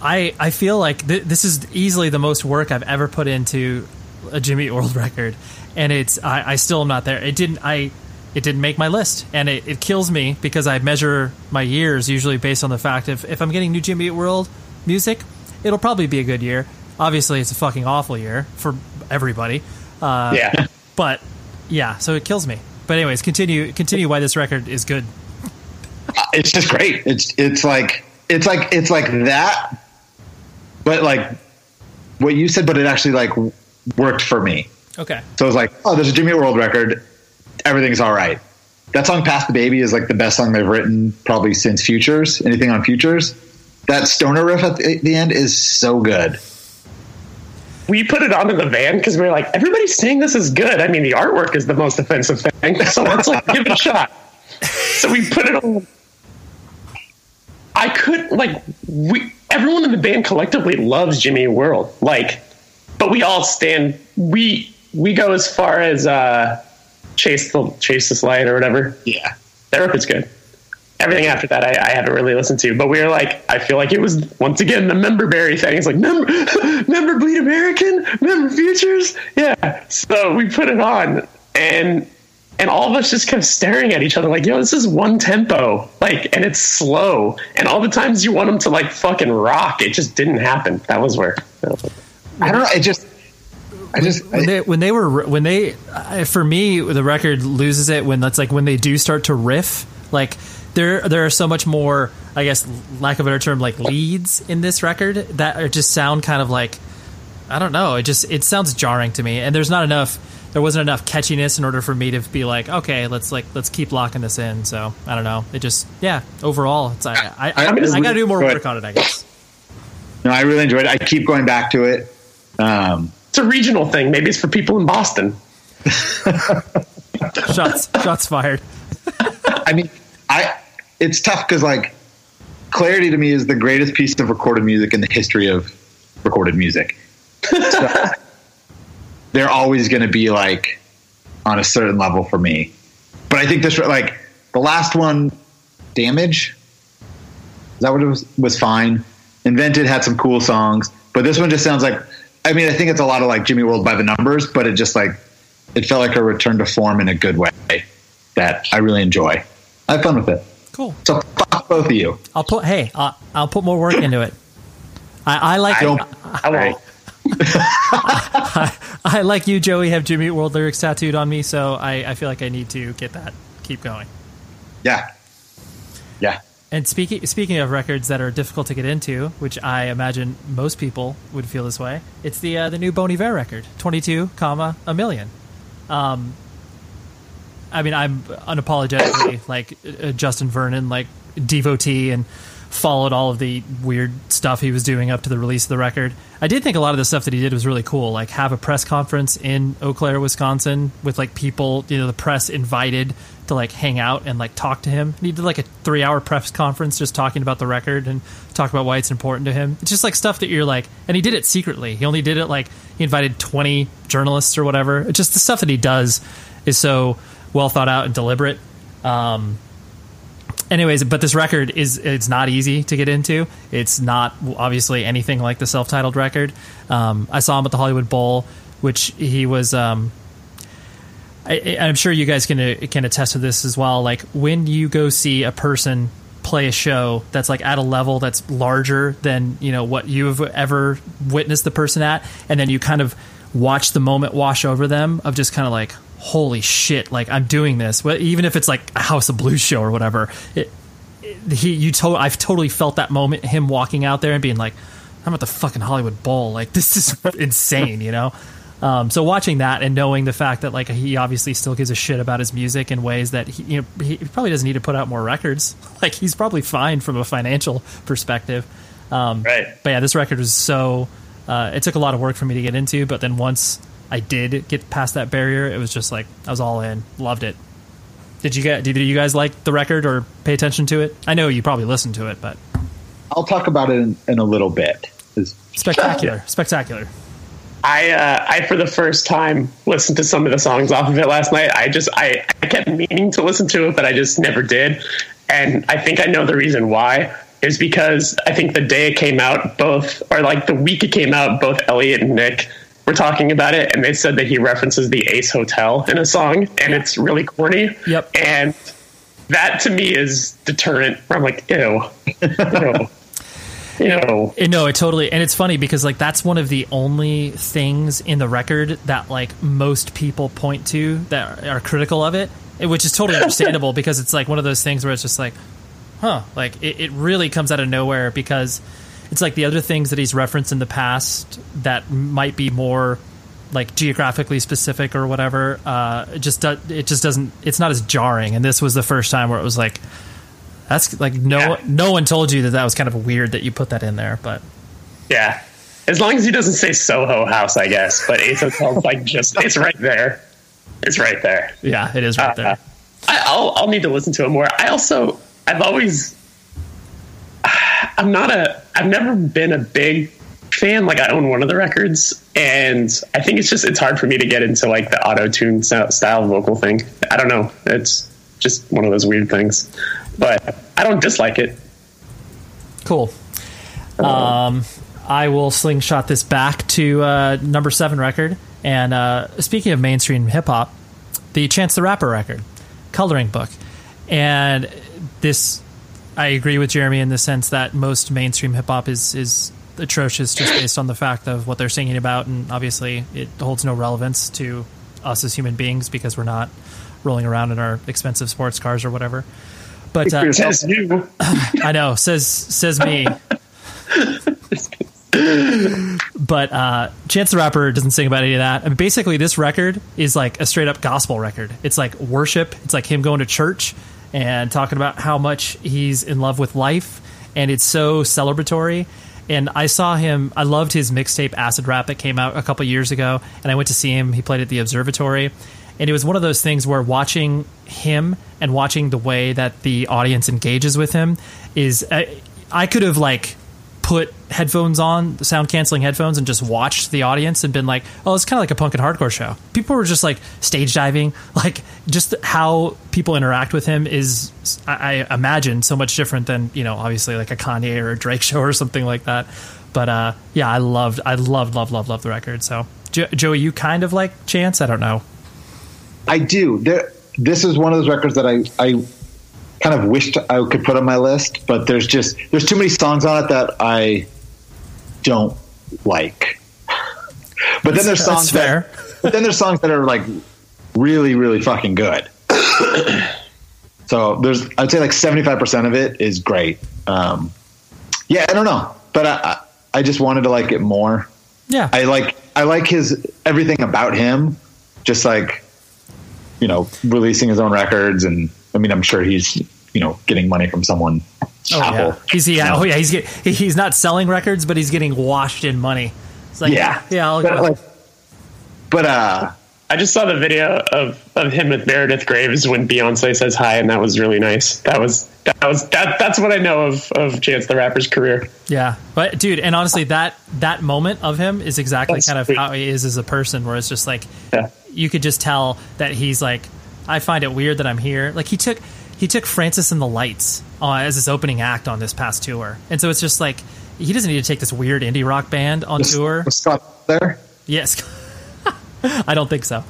i i feel like th- this is easily the most work i've ever put into a jimmy world record. And it's i, I still am not there. It didn't i it didn't make my list. And it, it kills me because i measure my years usually based on the fact if, if i'm getting new jimmy Eat world music it'll probably be a good year. Obviously it's a fucking awful year for everybody. Uh, yeah, but yeah so it kills me but anyways continue continue why this record is good uh, It's just great. It's it's like it's like it's like that, but like what you said. But it actually like worked for me. okay So I was like, oh, there's a Jimmy World record. Everything's all right. That song, "Pass the Baby," is like the best song they've written probably since Futures. Anything on Futures? That stoner riff at the, the end is so good. We put it on in the van because we were like, everybody's saying this is good. I mean, the artwork is the most offensive thing, so let's like give it a shot. So we put it on. I could like we everyone in the band collectively loves Jimmy World, like, but we all stand we we go as far as uh chase the chase this light or whatever. Yeah. That record's good. Everything after that, I, I haven't really listened to, but we were like, I feel like it was once again the member berry thing. It's like member, member bleed American, member futures, yeah. So we put it on, and and all of us just kept staring at each other like, yo, this is one tempo, like, and it's slow. And all the times you want them to like fucking rock, it just didn't happen. That was where. I don't know. It just, I just, when they when they were when they uh, for me the record loses it when that's like when they do start to riff like there there are so much more I guess lack of a better term like leads in this record that are just sound kind of like I don't know it just it sounds jarring to me and there's not enough there wasn't enough catchiness in order for me to be like okay let's like let's keep locking this in so I don't know it just yeah overall it's I I, I, I, I got to do more work on it I guess no I really enjoyed it I keep going back to it um it's a regional thing. Maybe it's for people in Boston. shots, shots fired. I mean, I it's tough because like clarity to me is the greatest piece of recorded music in the history of recorded music. So, they're always going to be like on a certain level for me. But I think this like the last one, damage. Is that what it was? Was fine. Invented had some cool songs, but this one just sounds like I mean, I think it's a lot of like Jimmy World by the numbers, but it just like it felt like a return to form in a good way that I really enjoy. I have fun with it. Cool. So fuck both of you. I'll put hey, I'll, I'll put more work into it. I, I like. I, I, I, I, like you, Joey. Have Jimmy World lyrics tattooed on me, so I, I feel like I need to get that. Keep going. Yeah. Yeah. And speaking speaking of records that are difficult to get into, which I imagine most people would feel this way, it's the uh, the new Bon Iver record, twenty two comma a million. Um, I mean, I'm unapologetically like uh, Justin Vernon, like devotee, and followed all of the weird stuff he was doing up to the release of the record. I did think a lot of the stuff that he did was really cool, like have a press conference in Eau Claire, Wisconsin, with like people, you know, the press invited to like hang out and like talk to him. And he did like a three hour press conference just talking about the record and talk about why it's important to him. It's just like stuff that you're like, and he did it secretly. He only did it like he invited 20 journalists or whatever. It's just the stuff that he does is so well thought out and deliberate. Um, anyways, but this record is it's not easy to get into. It's not obviously anything like the self-titled record. Um, I saw him at the Hollywood Bowl, which he was. Um, I, am sure you guys can uh, can attest to this as well. Like when you go see a person play a show that's like at a level that's larger than you know what you've ever witnessed the person at, and then you kind of watch the moment wash over them of just kind of like holy shit like i'm doing this well, even if it's like a house of blues show or whatever it, it, he you to, i've totally felt that moment him walking out there and being like i'm at the fucking hollywood bowl like this is insane you know um, so watching that and knowing the fact that like he obviously still gives a shit about his music in ways that he, you know he probably doesn't need to put out more records. Like he's probably fine from a financial perspective. Um, right. But yeah, this record was so. Uh, it took a lot of work for me to get into, but then once I did get past that barrier, it was just like I was all in. Loved it. Did you get? Did you guys like the record or pay attention to it? I know you probably listened to it, but I'll talk about it in, in a little bit. It's spectacular, spectacular. I uh, I for the first time listened to some of the songs off of it last night. I just I, I kept meaning to listen to it, but I just never did. And I think I know the reason why is because I think the day it came out, both or like the week it came out, both Elliot and Nick were talking about it, and they said that he references the Ace Hotel in a song, and it's really corny. Yep. And that to me is deterrent. I'm like, ew, ew you know eh, no it totally and it's funny because like that's one of the only things in the record that like most people point to that are critical of it eh, which is totally understandable because it's like one of those things where it's just like huh like it, it really comes out of nowhere because it's like the other things that he's referenced in the past that might be more like geographically specific or whatever uh it just do, it just doesn't it's not as jarring and this was the first time where it was like that's like no yeah. no one told you that that was kind of weird that you put that in there, but yeah, as long as he doesn't say Soho House, I guess. But Ace like just it's right there. It's right there. Yeah, it is right uh, there. I, will I'll need to listen to it more. I also I've always I'm not a I've never been a big fan. Like I own one of the records, and I think it's just it's hard for me to get into like the auto tune style vocal thing. I don't know. It's just one of those weird things but I don't dislike it. Cool. Um, I will slingshot this back to uh, number seven record. And uh, speaking of mainstream hip hop, the Chance the Rapper record, coloring book, and this I agree with Jeremy in the sense that most mainstream hip hop is is atrocious just based on the fact of what they're singing about, and obviously it holds no relevance to us as human beings because we're not rolling around in our expensive sports cars or whatever. But uh, Says you. I know says says me. but uh, Chance the Rapper doesn't sing about any of that. I mean, basically, this record is like a straight up gospel record. It's like worship. It's like him going to church and talking about how much he's in love with life, and it's so celebratory. And I saw him. I loved his mixtape Acid Rap that came out a couple years ago, and I went to see him. He played at the Observatory, and it was one of those things where watching him and watching the way that the audience engages with him is. I, I could have like put headphones on, sound canceling headphones, and just watched the audience and been like, oh, it's kind of like a punk and hardcore show. People were just like stage diving, like just how people interact with him is, I, I imagine, so much different than you know, obviously like a Kanye or a Drake show or something like that. But uh, yeah, I loved, I loved, loved, loved, loved the record. So jo- Joey, you kind of like Chance? I don't know. I do. There, this is one of those records that I, I kind of wished I could put on my list, but there's just there's too many songs on it that I don't like. But then there's songs that but then there's songs that are like really really fucking good. so there's I'd say like 75% of it is great. Um, yeah, I don't know, but I I just wanted to like it more. Yeah, I like I like his everything about him. Just like you know, releasing his own records, and I mean, I'm sure he's you know getting money from someone. Oh Apple. yeah, he's yeah, No. oh yeah, he's get, he's not selling records, but he's getting washed in money. It's like yeah, yeah, yeah, I'll but go. like, but uh, I just saw the video of, of him with Meredith Graves when Beyonce says hi, and that was really nice. That was that was that. That's what I know of of Chance the Rapper's career. yeah, but dude, and honestly, that that moment of him is exactly That's kind of sweet. how he is as a person, where it's just like Yeah. you could just tell that he's like, I find it weird that I'm here. Like he took he took Francis and the Lights uh, as his opening act on this past tour, and so it's just like he doesn't need to take this weird indie rock band on tour. was Scott there? Yes, I don't think so,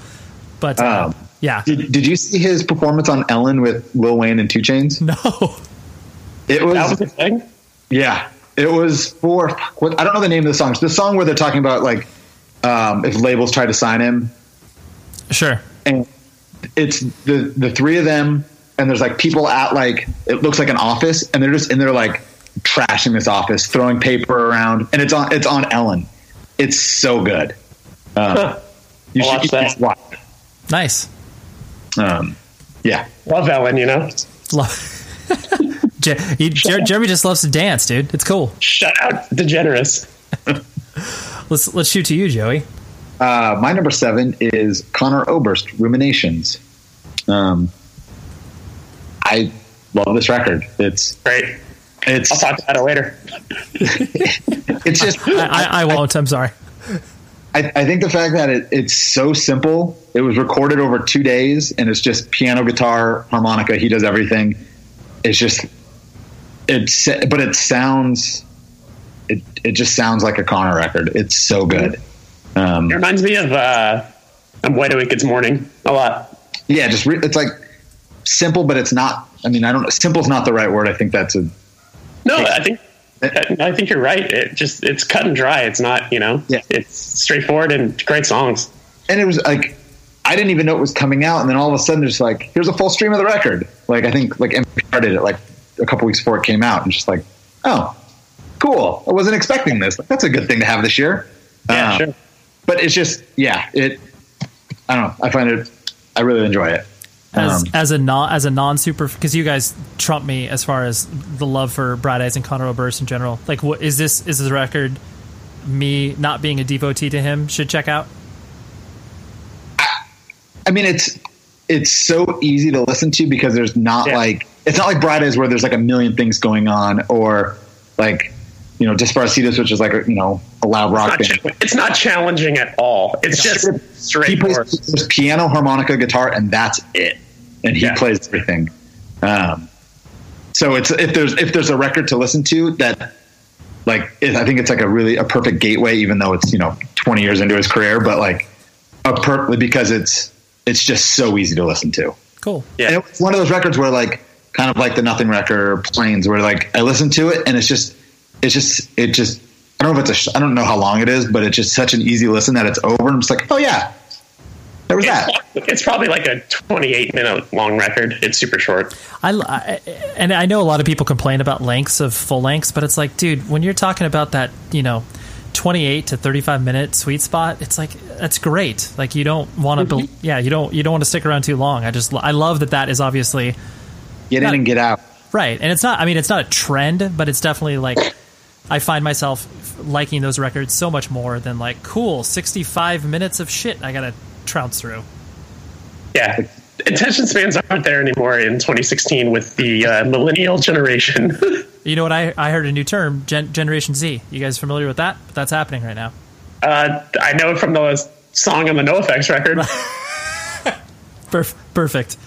but uh, Um, yeah, Did, did you see his performance on Ellen with Lil Wayne and 2 Chainz? no, It was, That was the thing. yeah. It was for what I don't know the name of the song. It's the song where they're talking about like um, if labels try to sign him, sure. and it's the the three of them, and there's like people at like it looks like an office, and they're just in there like trashing this office, throwing paper around, and it's on it's on Ellen. It's so good. Um, Huh. you I'll should watch you should watch. Nice. Um, yeah, Love Ellen, you know. love Je- he- Jer- Jeremy just loves to dance, dude. It's cool. Shut out DeGeneres. Let's let's shoot to you, Joey. uh, my number seven is Conor Oberst, Ruminations. Um, I love this record. It's Great. it's I'll talk about it later. it's just I, I, I won't. I'm sorry. I, I think the fact that it, it's so simple. It was recorded over two days, and it's just piano, guitar, harmonica. He does everything. It's just it's, but it sounds. It it just sounds like a Conor record. It's so good. Um, It reminds me of uh, I'm Wide Awake It's Morning a lot. yeah, just re- it's like simple, but it's not. I mean, I don't. Know simple's not the right word. I think that's a No, I think I think you're right. It just it's cut and dry. It's not you know. Yeah. It's straightforward and great songs. and it was like I didn't even know it was coming out, and then all of a sudden, there's like here's a full stream of the record. Like I think like NPR did it like a couple weeks before it came out, and just like oh, cool. I wasn't expecting this. Like, that's a good thing to have this year. Yeah, Um, sure. But it's just yeah, it. I don't know. I find it. I really enjoy it. As Um, as a non as a non super because you guys trump me as far as the love for Bright Eyes and Conor Oberst in general. Like, what is this? Is this record? Me not being a devotee to him should check out. I mean, it's it's so easy to listen to because there's not Yeah. like it's not like Bright Eyes where there's like a million things going on, or like you know Desaparecidos, which is like a you know a loud rock It's band. not, it's not challenging at all. It's just He plays there's piano, harmonica, guitar, and that's it. And he Yeah. plays everything. Um, so it's if there's if there's a record to listen to that, like it, I think it's like a really a perfect gateway, even though it's you know 20 years into his career, but like a per because it's it's just so easy to listen to. Cool. Yeah. And it's one of those records where like kind of like the Nothing record or Planes, where like I listen to it and it's just it's just it just I don't know if it's a sh- I don't know how long it is, but it's just such an easy listen that it's over and I'm just like, oh yeah, there was that. It's probably like a 28 minute long record. It's super short. I, I- and I know a lot of people complain about lengths of full lengths, but it's like, dude, when you're talking about that, you know, 28 to 35 minute sweet spot, it's like that's great. Like you don't want to, be, mm-hmm. yeah, you don't you don't want to stick around too long. I just I love that that is obviously Get in and get out. right, and it's not. I mean, it's not a trend, but it's definitely like I find myself liking those records so much more than like cool 65 minutes of shit I gotta trounce through. Yeah. Attention spans aren't there anymore in 2016 with the uh, millennial generation. You know what? I I heard a new term, Gen- Generation Z. You guys familiar with that? That's happening right now. uh, I know it from the song on the NoFX record. Perf- perfect.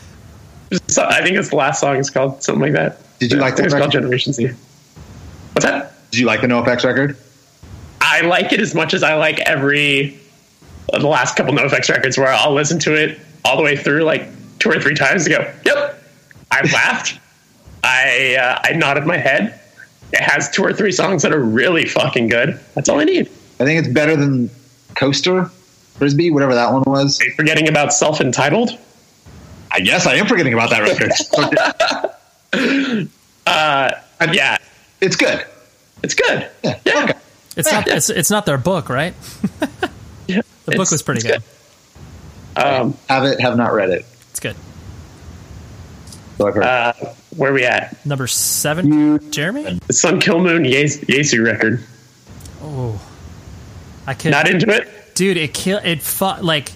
So I think it's the last song. It's called something like that. Did you like think that It's called record? Generation Z. What's that? Did you like the NoFX record? I like it as much as I like every the last couple NoFX records where I'll listen to it all the way through like two or three times to go, yep, I laughed. I uh, I nodded my head. It has two or three songs that are really fucking good. That's all I need. I think it's better than Coaster Frisbee, whatever that one was. Are you forgetting about self entitled? I guess I am forgetting about that record. Uh, yeah, it's good. it's good. Yeah. Yeah. Okay. It's not. It's, it's not their book, right? Yeah. The book was pretty good. Um, Have it, have not read it. It's good. So I've heard. uh, where we at? Number seven, Jeremy. The Sun Kil Moon Yes- Jesu record. Oh, I could Not into it. dude it killed, it fu- like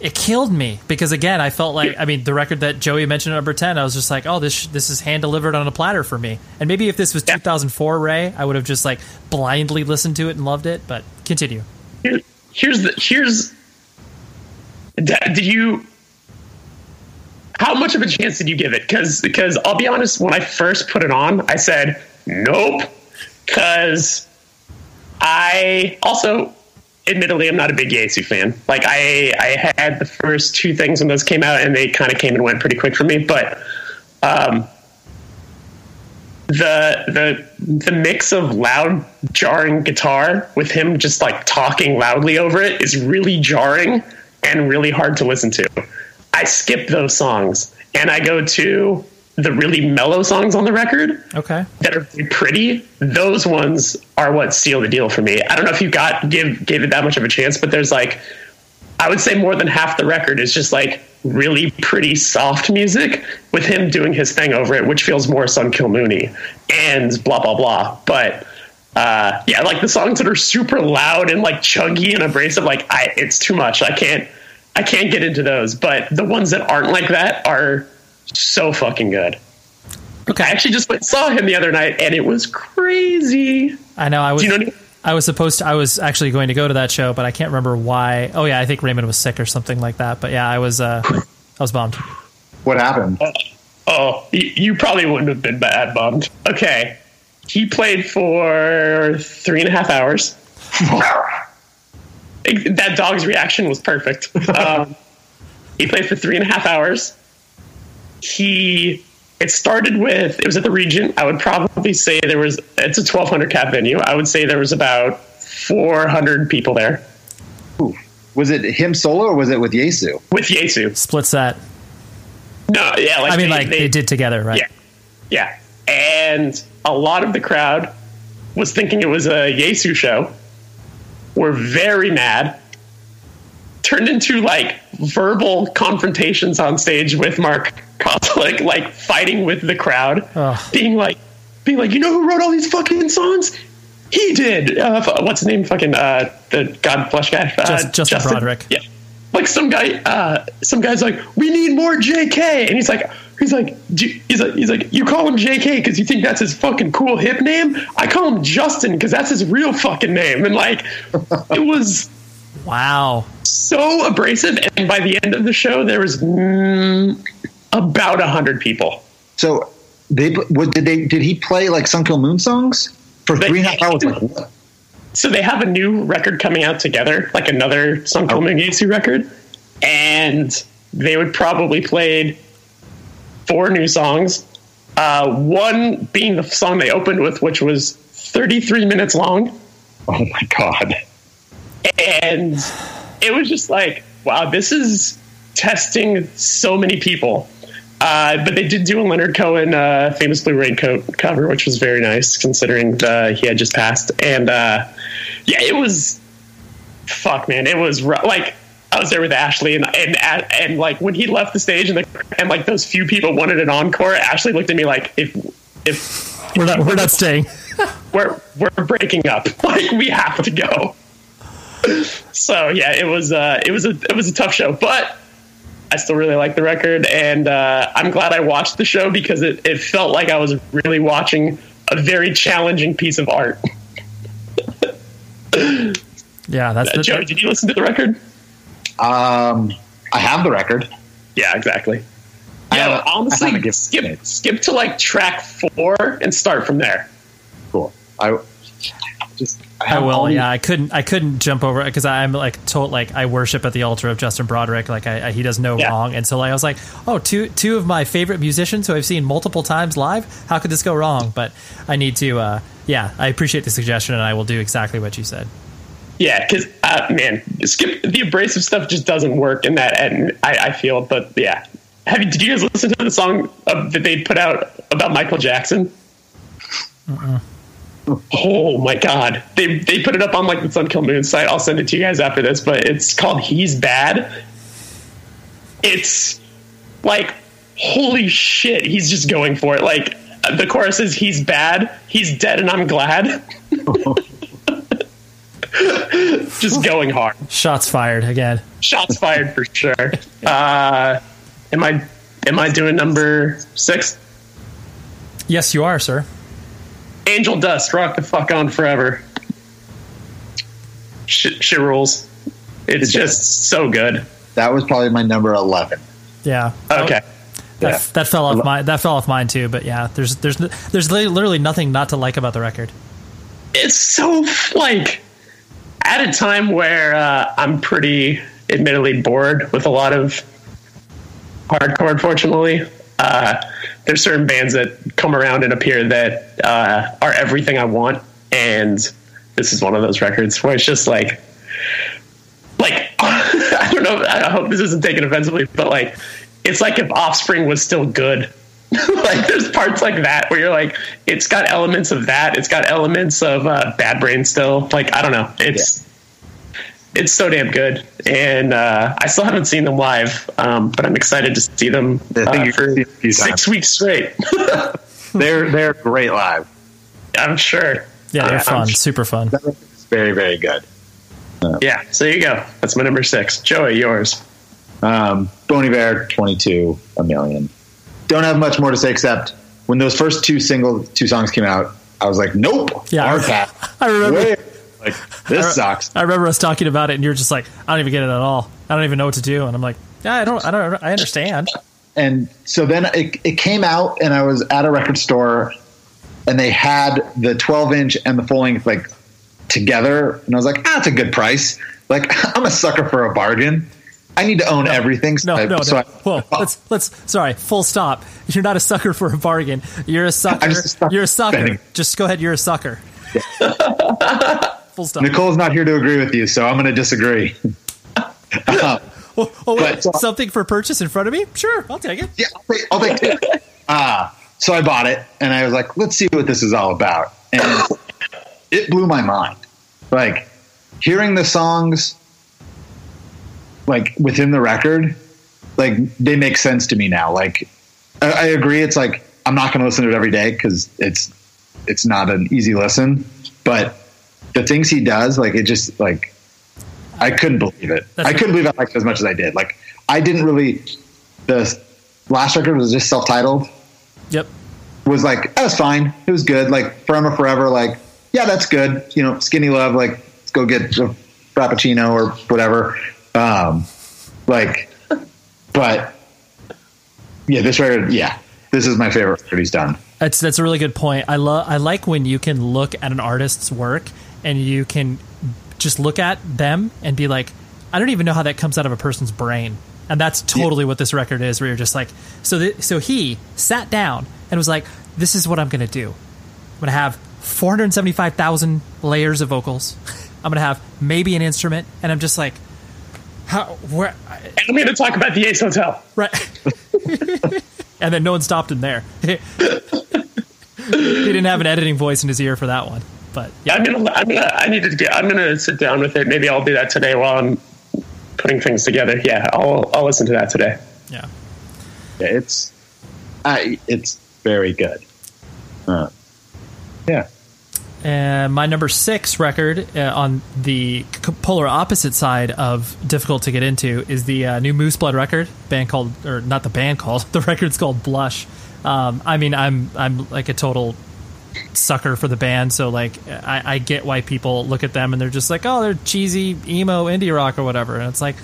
it killed me because again i felt like i mean the record that joey mentioned at number 10 i was just like oh this this is hand delivered on a platter for me and maybe if this was Yeah. 2004 ray i would have just like blindly listened to it and loved it but continue Here, here's the here's. Did you? How much of a chance did you give it? Because because I'll be honest, when I first put it on, I said nope. Because I also, admittedly, I'm not a big Jesu fan. Like I I had the first two things when those came out, and they kind of came and went pretty quick for me. But um, the the the mix of loud jarring guitar with him just like talking loudly over it is really jarring and really hard to listen to. I skip those songs and I go to the really mellow songs on the record okay that are pretty. Those ones are what seal the deal for me. I don't know if you got give gave it that much of a chance, but there's like I would say more than half the record is just like really pretty soft music with him doing his thing over it, which feels more Sun Kil Mooney and blah blah blah. But uh, yeah, like the songs that are super loud and like chuggy and abrasive, like I it's too much. I can't I can't get into those. But the ones that aren't like that are so fucking good. Okay, I actually just went, saw him the other night and it was crazy. i know i was Do you know? I was supposed to i was actually going to go to that show but i can't remember why oh yeah i think raymond was sick or something like that but yeah i was uh i was bummed what happened? Oh, you, you probably wouldn't have been bad bummed. Okay. He played for three and a half hours. That dog's reaction was perfect. Um, he played for three and a half hours. He it started with it was at the Regent. I would probably say there was it's a 1200 cap venue. I would say there was about 400 people there Ooh. Was it him solo or was it with Jesu? with Jesu. split set No, yeah, like i mean they- like they, did together right Yeah. Yeah. And a lot of the crowd was thinking it was a Jesu show. Were very mad. Turned into like verbal confrontations on stage with Mark Kozelek, like fighting with the crowd, Ugh. being like, being like, you know who wrote all these fucking songs? He did. Uh, what's his name? Fucking uh, the Godflesh guy. Uh, Just- Justin Broadrick. Yeah. Like some guy, uh, some guy's like, we need more JK, and he's like, he's like, "Do- he's like, he's like, you call him JK because you think that's his fucking cool hip name. I call him Justin because that's his real fucking name, and like, it was wow so abrasive. And by the end of the show, there was mm, about a hundred people. So they what did they did he play like Sun Kil Moon songs for They- three and a half hours? Like what? So they have a new record coming out together, like another Sun Kil Moon Jesu record, and they would probably played four new songs. Uh, one being the song they opened with, which was 33 minutes long. Oh my god. And it was just like, wow, this is testing so many people. Uh, but they did do a Leonard Cohen uh, famous blue raincoat cover, which was very nice considering the, he had just passed. And uh, yeah, it was fuck, man. It was ru- like I was there with Ashley, and and and like when he left the stage, and the, and like those few people wanted an encore. Ashley looked at me like, if if We're not we're not staying. we're we're breaking up, like we have to go. So yeah, it was uh, it was a it was a tough show, but I still really like the record, and uh, I'm glad I watched the show because it, it felt like I was really watching a very challenging piece of art. Yeah, that's Uh, the, Joe, did you listen to the record? Um, I have the record. Yeah, exactly. I Yeah, haven't- I honestly, haven't skip it. skip to like track four and start from there. Cool. I just I, I will. Yeah, I couldn't. I couldn't jump over because I'm like told like I worship at the altar of Justin Broadrick. Like I, I, he does no Yeah. wrong, and so like I was like, oh, two two of my favorite musicians who I've seen multiple times live. How could this go wrong? But I need to. uh Yeah, I appreciate the suggestion, and I will do exactly what you said. Yeah, because uh, man, skip the abrasive stuff just doesn't work in that, and I, I feel. But yeah, have you? Did you guys listen to the song uh, that they put out about Michael Jackson? Oh my god, they they put it up on like the Sun Kil Moon site. I'll send it to you guys after this, but it's called "He's Bad." It's like holy shit, he's just going for it. Like the chorus is "He's bad, he's dead, and I'm glad." just going hard. Shots fired again. Shots fired for sure. Uh, am I am I doing number six? Yes, you are, sir. Angel Du$t, rock the fuck on forever. Shit, shit rules. It's just so good. That was probably my number eleven. Yeah. Okay. That, Yeah. that fell off my that fell off mine too. But yeah, there's there's there's literally nothing not to like about the record. It's so like at a time where uh, I'm pretty admittedly bored with a lot of hardcore. Unfortunately, uh, there's certain bands that come around and appear that uh, are everything I want, and this is one of those records where it's just like, like I don't know. I hope this isn't taken offensively, but like, it's like if Offspring was still good. like there's parts like that where you're like, it's got elements of that. It's got elements of uh, Bad Brain still. Like I don't know. It's it's so damn good, and uh, I still haven't seen them live, um, but I'm excited to see them I think uh, you've for seen six times. weeks straight. They're they're great live. I'm sure. Yeah, they're Uh, fun, I'm super fun. That record's very very good. Yeah, so you go. That's my number six. Joey, yours. Um, Bon Iver, 22, a million. Don't have much more to say except when those first two single two songs came out, I was like, nope, Yeah. Hard Cat. I remember. Way- like this sucks. I remember us talking about it, and you're just like, I don't even get it at all. I don't even know what to do. And I'm like, yeah, I don't, I don't, I understand. and so then it, it came out and i was at a record store and they had the 12 inch and the full length like together and i was like ah it's a good price like i'm a sucker for a bargain i need to own everything so No, I- no, so no. I- Whoa, let's, let's. Sorry, full stop. You're not a sucker for a bargain. You're a sucker. A sucker You're a sucker. spending. Just go ahead. You're a sucker. Full stop. nicole's not here to agree with you so i'm going to disagree Um, Oh, oh, wait, but- something for purchase in front of me? Sure, I'll take it. yeah i'll take, I'll take two. uh, so i bought it and i was like let's see what this is all about and it blew my mind like hearing the songs like within the record like they make sense to me now like i, I agree it's like i'm not going to listen to it every day because it's it's not an easy listen but the things he does like it just like i couldn't believe it. That's i couldn't believe i liked it as much as i did. Like i didn't really the last record was just self-titled. Yep. was like that was fine. It was good. Like forever forever like yeah that's good. You know skinny love like let's go get a frappuccino or whatever. Um like but yeah this record yeah this is my favorite record he's done. That's that's a really good point. I love I like when you can look at an artist's work and you can just look at them and be like, I don't even know how that comes out of a person's brain. and that's totally what this record is. Where you're just like, so th- so he sat down and was like, "This is what I'm going to do. I'm going to have 475,000 layers of vocals. I'm going to have maybe an instrument." And I'm just like, "How? Where?" And I'm going to talk about the Ace Hotel. Right. and then no one stopped him there. he didn't have an editing voice in his ear for that one. But yeah, I'm gonna, I'm gonna, I need to get, I'm gonna sit down with it. Maybe I'll do that today while I'm putting things together. Yeah, I'll, I'll listen to that today. yeah. Yeah, it's I it's very good. Uh, yeah. And my number six record uh, on the c- polar opposite side of difficult to get into is the uh, new Moose Blood record, band called, or not the band called, the record's called Blush. Um, I mean, I'm I'm like a total sucker for the band, so like I, I get why people look at them and they're just like, oh, they're cheesy emo indie rock or whatever, and it's like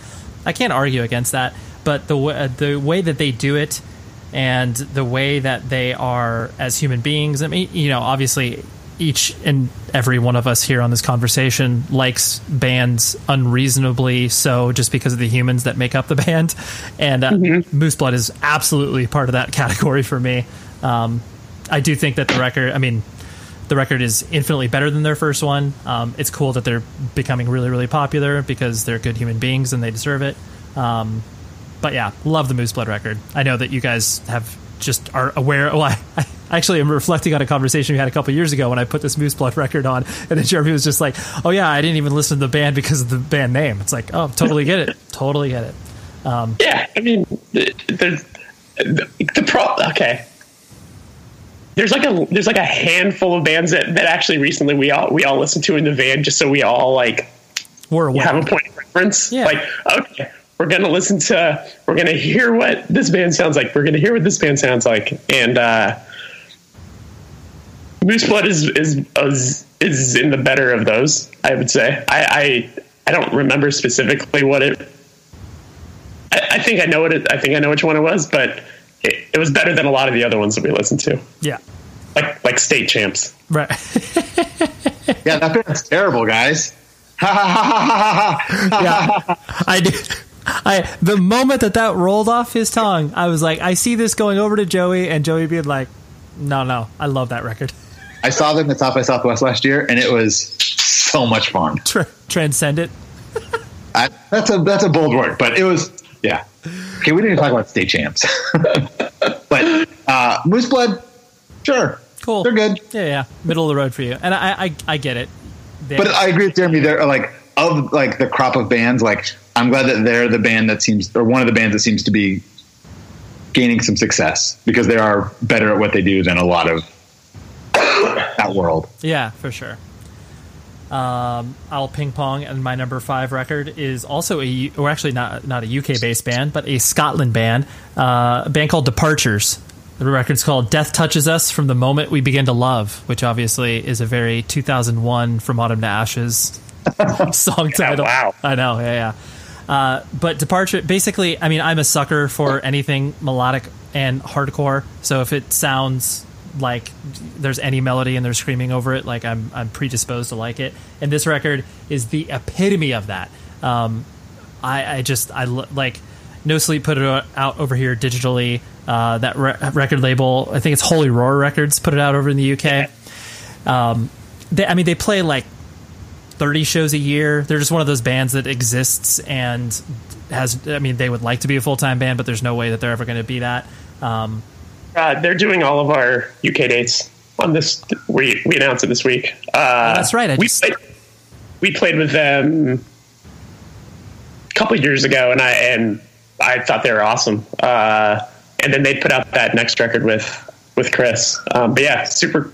I can't argue against that. But the w- uh, the way that they do it and the way that they are as human beings, I mean, you know, obviously each and every one of us here on this conversation likes bands unreasonably so just because of the humans that make up the band. And uh, moose blood is absolutely part of that category for me. Um, i do think that the record i mean the record is infinitely better than their first one um, it's cool that they're becoming really really popular because they're good human beings and they deserve it um, but yeah, love the Moose Blood record. I know that you guys have just are aware. Well, I, I actually am reflecting on a conversation we had a couple years ago when I put this Moose Blood record on, and then Jeremy was just like, "Oh yeah, I didn't even listen to the band because of the band name." It's like, oh, totally get it, totally get it. Yeah, I mean, the the, the, the pro. Okay, there's like a there's like a handful of bands that, that actually recently we all we all listened to in the van just so we all like We're aware. have a point of reference. Yeah. Like, okay, we're gonna listen to we're gonna hear what this band sounds like. We're gonna hear what this band sounds like, and uh, Moose Blood is is is is in the better of those. I would say. I I, I don't remember specifically what it. I, I think I know what it. I think I know which one it was, but it, it was better than a lot of the other ones that we listened to, yeah, like like State Champs. right. Yeah, that band's terrible, guys. Ha ha ha ha ha ha. yeah, I do. I the moment that that rolled off his tongue, I was like, I see this going over to Joey, and Joey being like, "No, no, I love that record." I saw them at South by Southwest last year, and it was so much fun. Tr- transcend it. I, that's a that's a bold word, but it was yeah. Okay, we didn't even talk about state champs, but uh, Moose Blood, sure, Cool. they're good. Yeah, yeah, middle of the road for you, and I, I, I get it. They- But I agree with Jeremy. They're like of like the crop of bands. Like I'm glad that they're the band that seems, or one of the bands that seems to be gaining some success because they are better at what they do than a lot of that world. yeah, for sure. Um, I'll ping pong, and my number five record is also a, or actually not not a UK based band, but a Scotland band, uh, a band called Departures. The record's called "Death Touches Us from the Moment We Begin to Love," which obviously is a very 2001 "From Autumn to Ashes" song title. wow. I know, yeah, yeah. Uh, but departure, basically, I mean, I'm a sucker for anything melodic and hardcore. So if it sounds like there's any melody and they're screaming over it, like I'm, I'm predisposed to like it. And this record is the epitome of that. Um, I, I just, I like, No Sleep put it out over here digitally. Uh, that re- record label, I think it's Holy Roar Records, put it out over in the UK. Um, they, I mean, they play like 30 shows a year. They're just one of those bands that exists and has, I mean, they would like to be a full time band, but there's no way that they're ever going to be that. Um, Uh, they're doing all of our UK dates on this. We we announced it this week. Uh, that's right, I we just- played, we played with them a couple of years ago, and I and I thought they were awesome. Uh, and then they put out that next record with with Chris. Um, but yeah, super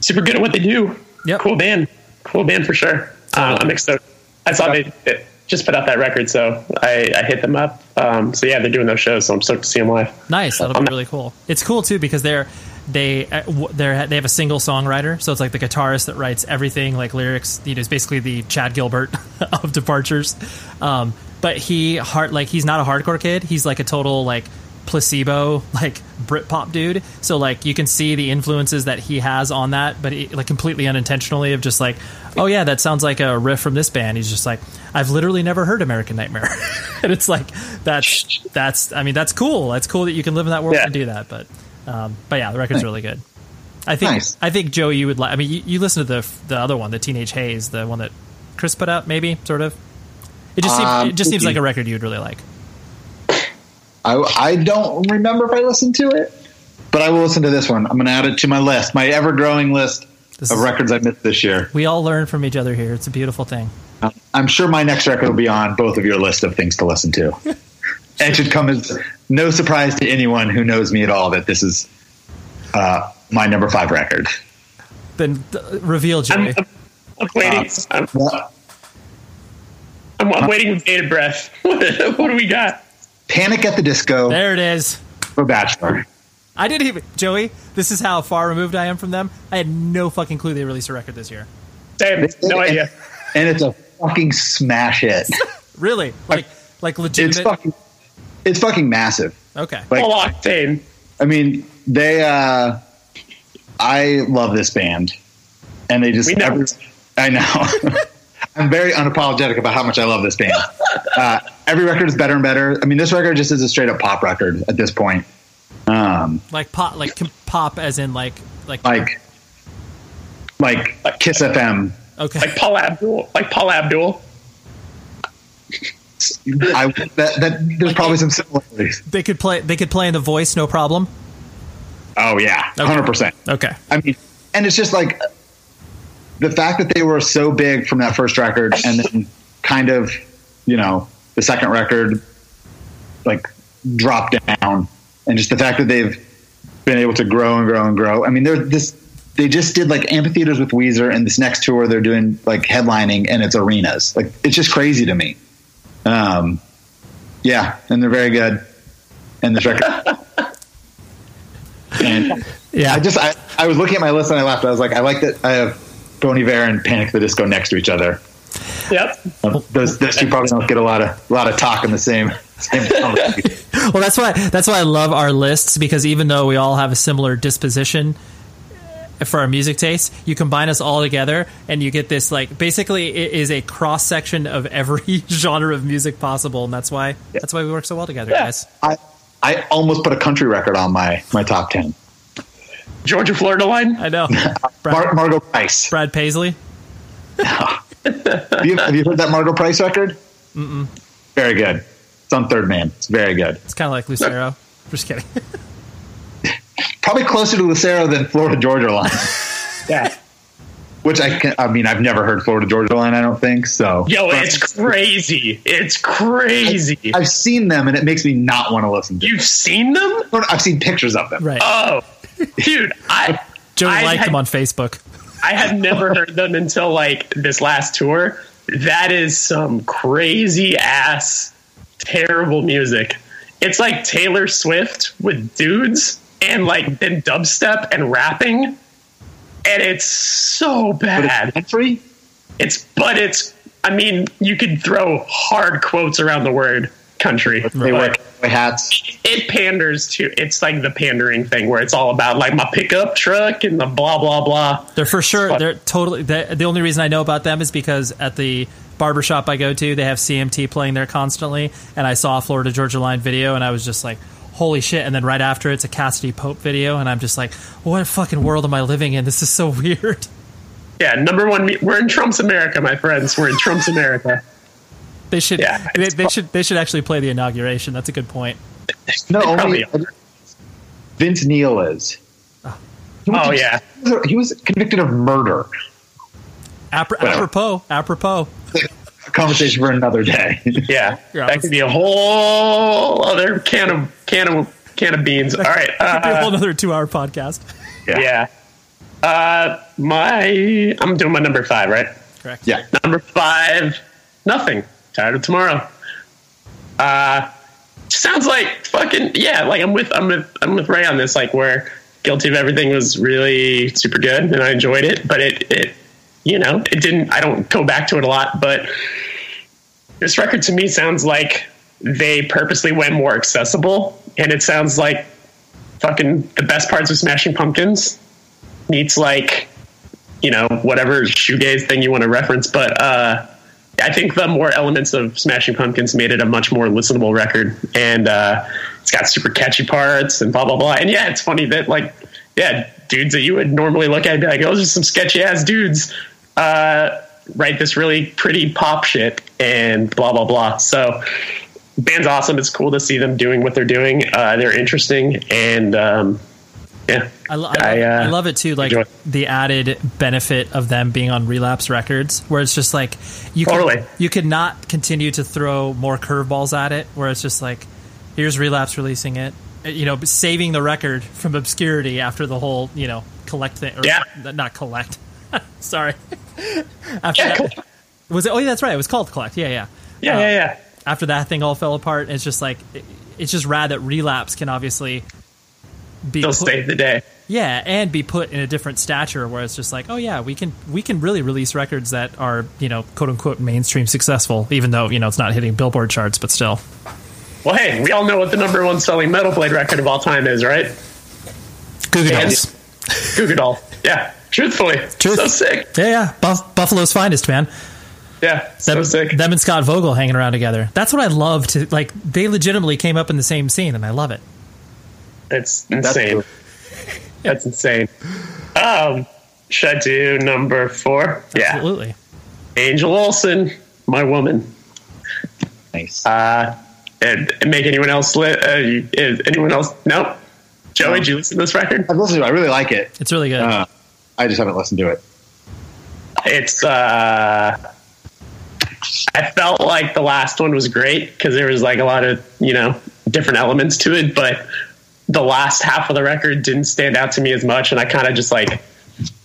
super good at what they do. Yep. Cool band, cool band for sure. Uh, I'm excited. I saw they, they just put out that record, so I, I hit them up. Um, so yeah, they're doing those shows, so I'm stoked to see them live. Nice. That'll be really cool. It's cool too because they're they uh, they're they have a single songwriter, so it's like the guitarist that writes everything, like lyrics. You know, it's basically the Chad Gilbert of Departures. Um, but he hard like he's not a hardcore kid. He's like a total like placebo like Britpop dude. So like you can see the influences that he has on that, but he, like completely unintentionally of just like, oh yeah, that sounds like a riff from this band. He's just like, I've literally never heard American Nightmare, and it's like that's that's I mean that's cool. That's cool that you can live in that world Yeah. and do that. But um, but yeah, the record's really good. I think Nice. I think Joey, you would like. I mean, you, you listen to the the other one, the Teenage Haze, the one that Chris put out, maybe sort of. It just seems, Um, it just seems like a record you'd really like. I, I don't remember if I listened to it, but I will listen to this one. I'm going to add it to my list, my ever growing list This of is- records I missed this year. We all learn from each other here. It's a beautiful thing. Uh, I'm sure my next record will be on both of your list of things to listen to. and it should come as no surprise to anyone who knows me at all that this is uh, my number five record. Then th- reveal, I'm, I'm, I'm waiting. Uh, I'm, What? I'm, I'm waiting with bated breath. what do we got? Panic at the Disco there it is. for Bachelor. I didn't even Joey. This is how far removed I am from them. I had no fucking clue they released a record this year. Same. No idea. And it's a fucking smash hit. Really, like like It's fucking, it's fucking massive. okay, like- Full octane. I mean, they. Uh, I love this band, and they just. We know. every- I know. I'm very unapologetic about how much I love this band. Uh, every record is better and better. I mean, this record just is a straight up pop record at this point. Um, like pop, like pop, as in like like like, like Kiss FM. okay. Like Paula Abdul. Like Paula Abdul. I that, that there's probably some similarities. they could play. They could play in the voice, no problem. Oh yeah, Okay. hundred percent. Okay, I mean, and it's just like the fact that they were so big from that first record and then kind of, you know, the second record like dropped down and just the fact that they've been able to grow and grow and grow. I mean, they're this they just did like amphitheaters with Weezer and this next tour they're doing like headlining and it's arenas. Like it's just crazy to me. Um yeah, and they're very good. And this record and yeah. I just I, I was looking at my list and I laughed. I was like, I like that I have Bon Iver and Panic the Disco next to each other. Yep. Um, those those two probably don't get a lot of a lot of talk in the same same well, that's why that's why I love our lists because even though we all have a similar disposition for our music taste, you combine us all together and you get this like basically it is a cross section of every genre of music possible, and that's why that's why we work so well together, Yeah. guys. I I almost put a country record on my my top ten. Georgia Florida line. I know. Brad, Mar- Margo Price. Brad Paisley. Have you, have you heard that Margo Price record? Mm-mm. Very good. It's on Third Man. It's very good. It's kind of like Lucero. Just kidding. Probably closer to Lucero than Florida Georgia Line, Yeah. which I can, I mean I've never heard Florida Georgia Line. I don't think so. Yo, it's crazy. It's crazy. I've seen them and it makes me not want to listen to. You've seen them? them. I've seen pictures of them. Right. Oh, dude, I Joey I liked had- them on Facebook. I had never heard them until like this last tour. That is some crazy ass, terrible music. It's like Taylor Swift with dudes and like then dubstep and rapping, and it's so But it's bad. country. It's but it's. I mean, you could throw hard quotes around the word country. They wear hats. it panders to. It's like the pandering thing where it's all about like my pickup truck and the blah blah blah. They're for sure. They're totally. The, the only reason I know about them is because at the barbershop I go to, they have CMT playing there constantly, and I saw a Florida Georgia Line video, and I was just like, "Holy shit!" And then right after, it's a Cassadee Pope video, and I'm just like, "What fucking world am I living in? This is so weird." Yeah, number one. We're in Trump's America, my friends. We're in Trump's America. They should. Yeah, they, they should. They should actually play the inauguration. That's a good point. No, only Vince Neil is. He Oh to- yeah, he was- convicted of murder. Apro- Well. apropos. Apropos. Conversation for another day. yeah. Yeah, that could be a whole other can of can of can of beans. All right. Could be a Uh, whole another two-hour podcast. yeah. Uh, my I'm doing my number five, right? Correct. yeah. Number five, nothing. Tired of tomorrow. Uh, sounds like fucking yeah. Like I'm with I'm with I'm with Ray on this. Like where Guilty of Everything was really super good and I enjoyed it, but it it you know it didn't. I don't go back to it a lot, but this record to me sounds like they purposely went more accessible and it sounds like fucking the best parts of Smashing Pumpkins meets like you know whatever shoegaze thing you want to reference, but uh, I think the more elements of Smashing Pumpkins made it a much more listenable record, and uh, it's got super catchy parts and blah blah blah. And yeah, it's funny that like yeah, dudes that you would normally look at and be like, oh, those are some sketchy ass dudes. Uh, write this really pretty pop shit and blah blah blah. So band's awesome. It's cool to see them doing what they're doing. Uh, they're interesting and um, yeah. I, lo- I, I, love, uh, I love it too. Like enjoy. the added benefit of them being on Relapse Records, where it's just like you Totally. could, you could not continue to throw more curveballs at it. Where it's just like, here's Relapse releasing it, uh, you know, saving the record from obscurity after the whole you know collect thing. Or Yeah. not collect. Sorry. after Yeah, that, cool. was it? Oh, yeah, that's right. It was called collect. Yeah, yeah. yeah, yeah, yeah. after that thing all fell apart, it's just like it- it's just rad that relapse can obviously be They'll put- save the day. yeah, and be put in a different stature where it's just like, oh yeah, we can we can really release records that are you know quote unquote mainstream successful, even though you know it's not hitting Billboard charts, but still. Well, hey, we all know what the number one selling Metal Blade record of all time is, right? Goo Goo And- Dolls. Goo Goo Doll. Yeah, truthfully, Truth. so sick. Yeah, yeah, Buff- Buffalo's finest man. Yeah, so Them, sick. them and Scott Vogel hanging around together. That's what I love to like. They legitimately came up in the same scene, and I love it. It's That's insane. cool. That's insane. Um, should I do number four? Yeah, Absolutely. Angel Olsen, my woman. Nice. Uh, and, and make anyone else li- uh, you- is anyone else? Nope. Joey, did you listen to this record? I've listened to it. I really like it. It's really good. Uh, I just haven't listened to it. It's. uh I felt like the last one was great because there was like a lot of you know different elements to it, but the last half of the record didn't stand out to me as much, and I kind of just like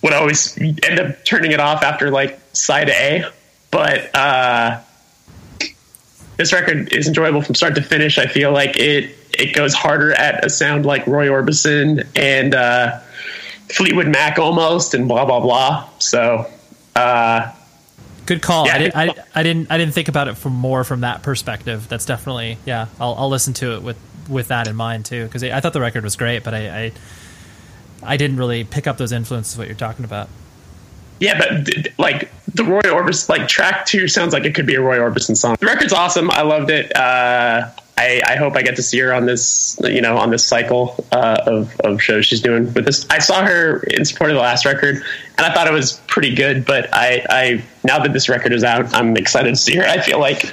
would always end up turning it off after like side A. But uh this record is enjoyable from start to finish. I feel like it it goes harder at a sound like Roy Orbison and uh, Fleetwood Mac almost, and blah blah blah. So. Uh, Good call. Yeah, I, did, I. I didn't. I didn't think about it from more from that perspective. That's definitely yeah. I'll, I'll listen to it with with that in mind too because I, thought the record was great, but I, I I didn't really pick up those influences. What you're talking about. Yeah, but like the Roy Orbison, like track two sounds like it could be a Roy Orbison song. The record's awesome. I loved it. Uh, I, I hope I get to see her on this, you know, on this cycle uh, of, of shows she's doing with this. I saw her in support of the last record, and I thought it was pretty good. But I, I now that this record is out, I'm excited to see her. I feel like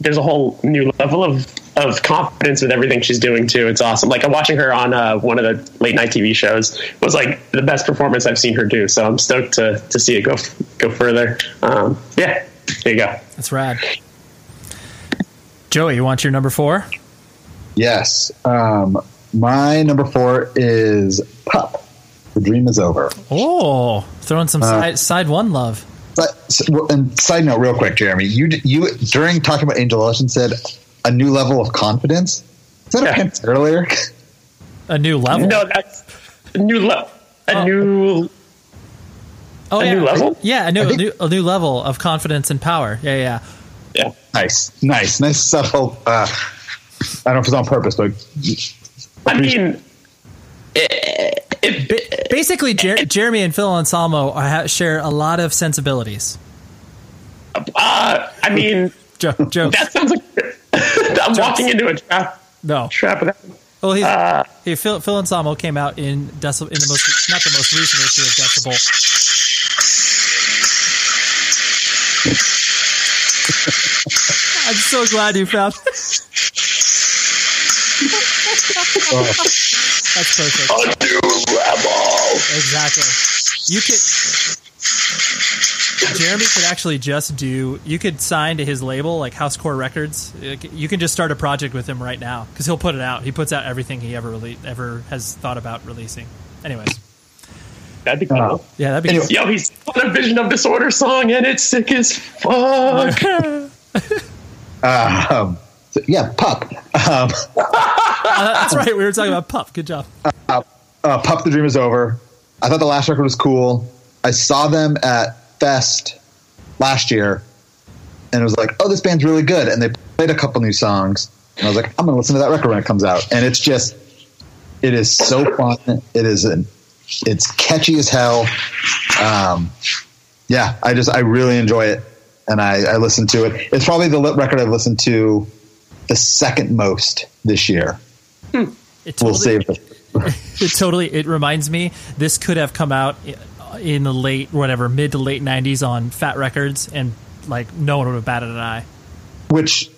there's a whole new level of of confidence with everything she's doing too. It's awesome. Like I'm watching her on uh, one of the late night TV shows It was like the best performance I've seen her do. So I'm stoked to to see it go go further. Um, yeah, there you go. That's rad. Joey, you want your number four? Yes. Um, my number four is Pup. The Dream is Over. Oh, throwing some side, side one love. But, and side note, real quick, Jeremy, you you during talking about Angel Olsen said a new level of confidence. Is that a Yeah. Pantera lyric? A new level. No, that's a new level. A Oh. new oh, a yeah. new level? Yeah, a new, I a think- new a new level of confidence and power. Yeah, yeah. yeah. Nice, nice, nice subtle. Uh, I don't know if it's on purpose, but I mean, it, it, Ba- Basically, Jer- Jeremy and Phil Anselmo are, ha- share a lot of sensibilities. uh, I mean, Joe, Joe, that sounds like I'm walking into a trap. no. Trap with. Well, he's, Uh, hey, Phil, Phil Anselmo came out in Decibel, in the most not the most recent issue of Decibel. I'm so glad you found. That's perfect. a new level. Exactly. You could. Jeremy could actually just do. You could sign to his label, like Housecore Records. You can just start a project with him right now because he'll put it out. He puts out everything he ever rele- ever has thought about releasing. Anyways, That'd be cool. Oh. yeah, that'd be. Anyway. Yo, he's on a Vision of Disorder song, and it's sick as fuck. um, so, yeah, Pup. Um, Uh, that's right. We were talking about Pup. Good job. uh, Pup the Dream is Over. I thought the last record was cool. I saw them at Fest last year and it was like, oh, this band's really good. And they played a couple new songs. And I was like, I'm going to listen to that record when it comes out. And it's just, it is so fun. It is an, it's catchy as hell. Um, yeah, I just, I really enjoy it. And I, I listen to it. It's probably the record I've listened to the second most this year. It We'll totally, save it. it totally. It reminds me. This could have come out in the late, whatever, mid to late '90s on Fat Records, and like no one would have batted an eye. Which,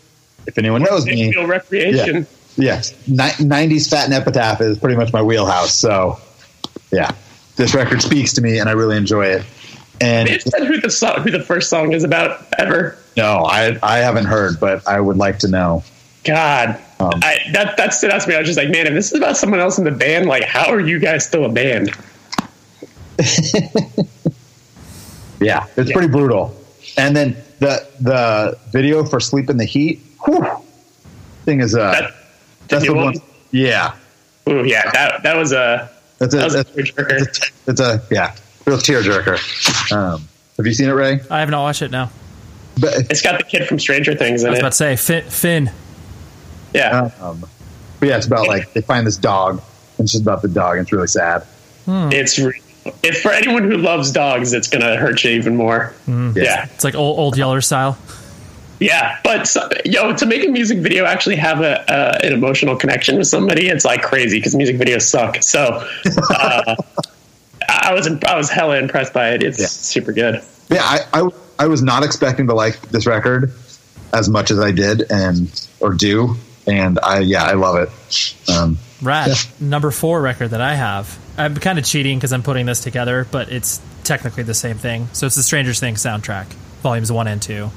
if anyone knows me, Feel recreation. yes, 90s Fat and Epitaph is pretty much my wheelhouse. So, yeah, this record speaks to me and I really enjoy it. And They said who the song, who the first song is about ever. no, I, I haven't heard, but I would like to know. God, Um, I, that that stood out to me. I was just like, man, if this is about someone else in the band, like, how are you guys still a band? Yeah, it's Yeah. pretty brutal. And then the the video for Sleep in the Heat, whew, thing is, uh, That, that's the one? one. Yeah, Ooh, yeah, that that was a that's a, that was a that's, tearjerker. it's, a, it's a yeah, real tearjerker. Um, have you seen it, Ray? I have not watched it now. But It's got the kid from Stranger Things I in was it. about to say Finn. Finn. Yeah, Um, but yeah, it's about like they find this dog, and it's just about the dog, and it's really sad. it's re- if for anyone who loves dogs, it's gonna hurt you even more. Yeah, It's like old, old Yeller style. yeah. But so, yo, to make a music video actually have a uh, an emotional connection with somebody, it's like crazy because music videos suck. So. Uh, I was I was hella impressed by it. It's Yeah. super good. Yeah, I, I I was not expecting to like this record as much as I did, and or do, and I yeah, I love it. Um, Rad. Yeah. Number four record that I have. I'm kind of cheating because I'm putting this together, but it's technically the same thing. So it's the Stranger Things soundtrack, volumes one and two.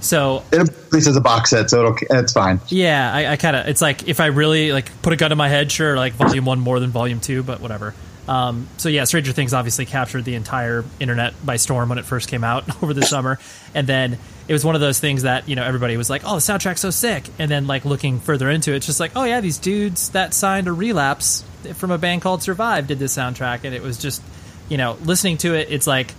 So it at least as a box set, so it'll it's fine. yeah, I, I kind of it's like if I really like put a gun to my head, sure, like volume one more than volume two, but whatever. Um, so yeah, Stranger Things obviously captured the entire internet by storm when it first came out over the summer, and then it was one of those things that you know everybody was like, "Oh, the soundtrack's so sick," and then like looking further into it, it's just like, "Oh yeah, these dudes that signed a relapse from a band called Survive did this soundtrack," and it was just, you know, listening to it, it's like,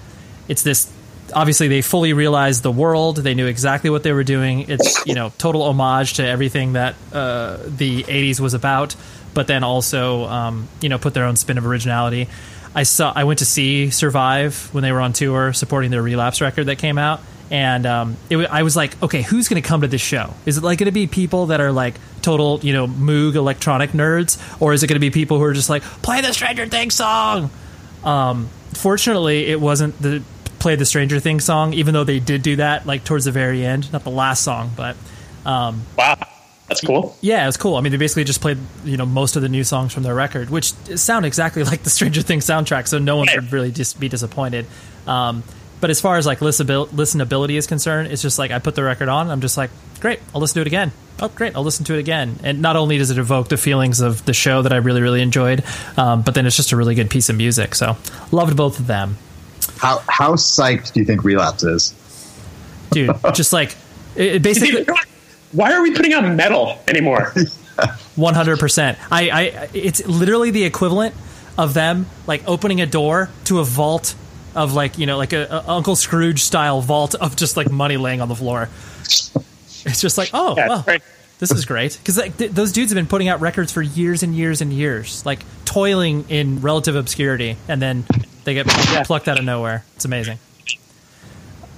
it's this. Obviously, they fully realized the world. They knew exactly what they were doing. It's you know total homage to everything that uh, the '80s was about, but then also um, you know put their own spin of originality. I saw. I went to see Survive when they were on tour, supporting their Relapse record that came out, and um, it, I was like, okay, who's going to come to this show? Is it like going to be people that are like total, you know, Moog electronic nerds, or is it going to be people who are just like play the Stranger Things song? Um, fortunately, it wasn't the play the Stranger Things song, even though they did do that like towards the very end, not the last song, but um, Wow, that's cool. yeah, it was cool. I mean, they basically just played you know most of the new songs from their record, which sound exactly like the Stranger Things soundtrack, so no one would really just be disappointed. Um, but as far as like listenability is concerned, it's just like I put the record on, I'm just like, great, I'll listen to it again. Oh, great, I'll listen to it again. And not only does it evoke the feelings of the show that I really, really enjoyed, um, but then it's just a really good piece of music. So loved both of them, How how psyched do you think Relapse is? dude. just like it, it basically. Why are we putting out metal anymore? One hundred percent. I, I, it's literally the equivalent of them like opening a door to a vault of like you know like a, a Uncle Scrooge style vault of just like money laying on the floor. It's just like oh Yeah, well, right. this is great because like, th- those dudes have been putting out records for years and years and years, like toiling in relative obscurity, and then they get plucked out of nowhere. It's amazing.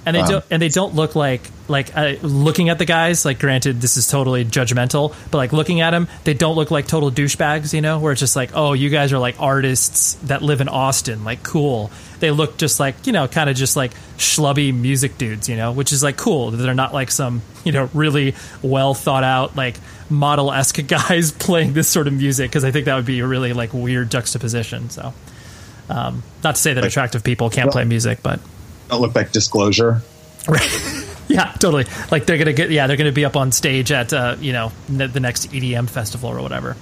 And they Wow. don't, and they don't look like like uh, looking at the guys. Like, granted, this is totally judgmental, but like looking at them, they don't look like total douchebags. You know, where it's just like, oh, you guys are like artists that live in Austin. Like, cool. They look just like you know, kind of just like schlubby music dudes. You know, which is like cool. that They're not like some you know really well thought out like model esque guys playing this sort of music because I think that would be a really like weird juxtaposition. So, um, not to say that Like- attractive people can't play music, but Don't look like Disclosure. yeah, totally. Like they're gonna get, yeah, they're gonna be up on stage at uh, you know ne- the next EDM festival or whatever.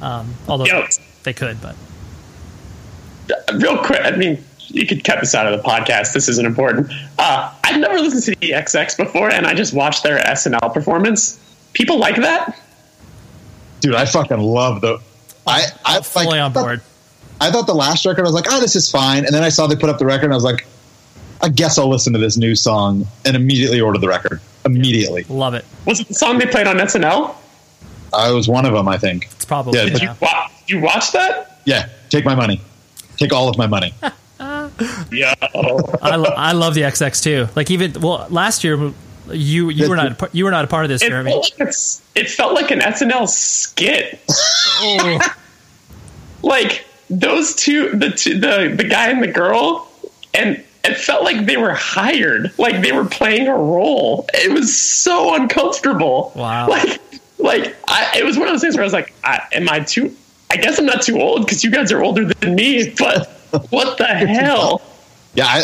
Um, although Yo. they could, but Real quick, I mean, you could cut this out of the podcast. This isn't important. Uh, I've never listened to the XX before, and I just watched their SNL performance. People like that. Dude, I fucking love the. I I fully like, on thought- board. I thought the last record, I was like, oh, this is fine. And then I saw they put up the record, and I was like, I guess I'll listen to this new song, and immediately ordered the record. Immediately. Love it. Was it the song they played on SNL? I was one of them. I think. It's probably Yeah, Did yeah. you wa- you watch that? Yeah, take my money. Take all of my money. Yeah. I, lo- I love the XX too. Like even well, last year you you were not you were not a part of this, It Jeremy. felt, like it's, it felt like an SNL skit. Oh. like those two, the two, the the guy and the girl, and it felt like they were hired, like they were playing a role. It was so uncomfortable. Wow. Like, like I, it was one of those things where I was like, I, "Am I too?" I guess I'm not too old because you guys are older than me. But what the hell? Yeah, I,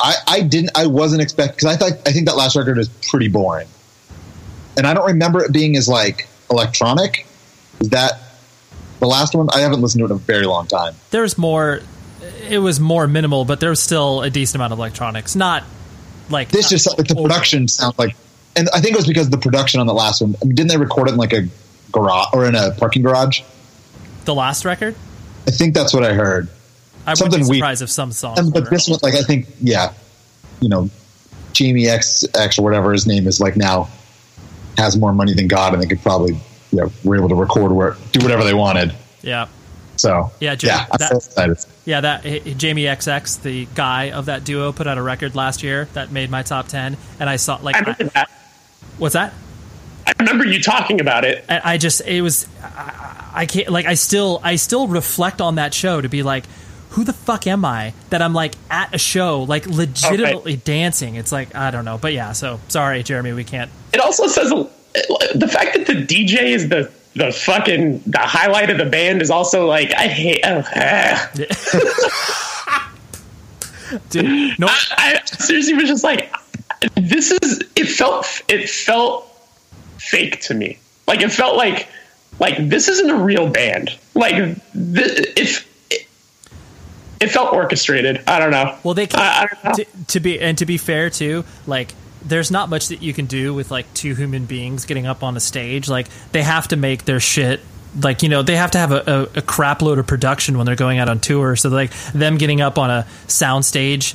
I, I didn't. I wasn't expecting because I thought I think that last record is pretty boring, and I don't remember it being as like electronic. Is that the last one? I haven't listened to it in a very long time. There's more. It was more minimal, but there was still a decent amount of electronics. Not like This just like the over. production sounds like, and I think it was because of the production on the last one. I mean, didn't they record it in like a garage or in a parking garage? the last record. I think that's what I heard. I Something wouldn't be we- surprised if some song. But this one, like I think, yeah, you know, Jamie X X or whatever his name is, like now has more money than God, and they could probably, you know, were able to record where do whatever they wanted. yeah, So Yeah, Jim, yeah, I'm that- so excited. yeah. That eh, Jamie XX, the guy of that duo, put out a record last year that made my top ten, and I saw like I remember I- that. what's that? I remember you talking about it. I, I just it was I, I can't like I still I still reflect on that show to be like who the fuck am I that I'm like at a show like legitimately dancing it's like I don't know but yeah so sorry Jeremy we can't It also says the fact that the DJ is the the fucking the highlight of the band is also like I hate. Oh, ah. dude no I seriously was just like, this is. It felt it felt fake to me. Like it felt like like this isn't a real band. Like if. It, felt orchestrated. I don't know. well they I, I know. to, to be and to be fair too like there's not much that you can do with like two human beings getting up on a stage like they have to make their shit like you know they have to have a, a, a crap load of production when they're going out on tour so like them getting up on a sound stage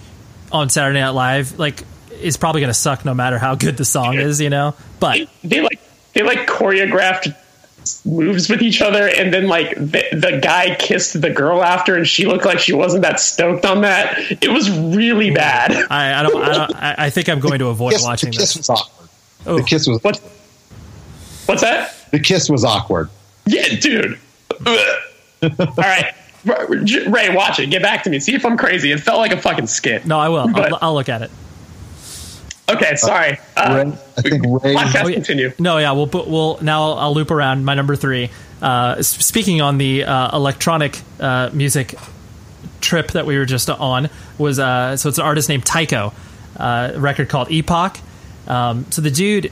on saturday night live like is probably going to suck no matter how good the song is you know but they like they like choreographed moves with each other and then like the, the guy kissed the girl after and she looked like she wasn't that stoked on that. It was really bad. I, I don't i don't I, I think i'm going to avoid Kiss- watching the kiss this. was awkward. Oh. The kiss was what? What's that? The kiss was awkward. yeah dude. All right. Ray watch it. Get back to me. See if i'm crazy. It felt like a fucking skit. No i will. But- I'll, I'll look at it okay sorry uh, Ray, I think Ray. podcast Oh, yeah. continue No, yeah, we'll put we'll now I'll, I'll loop around my number three. Uh, speaking on the uh, electronic uh, music trip that we were just on was uh, so it's an artist named Tycho, uh, a record called Epoch. Um, so the dude,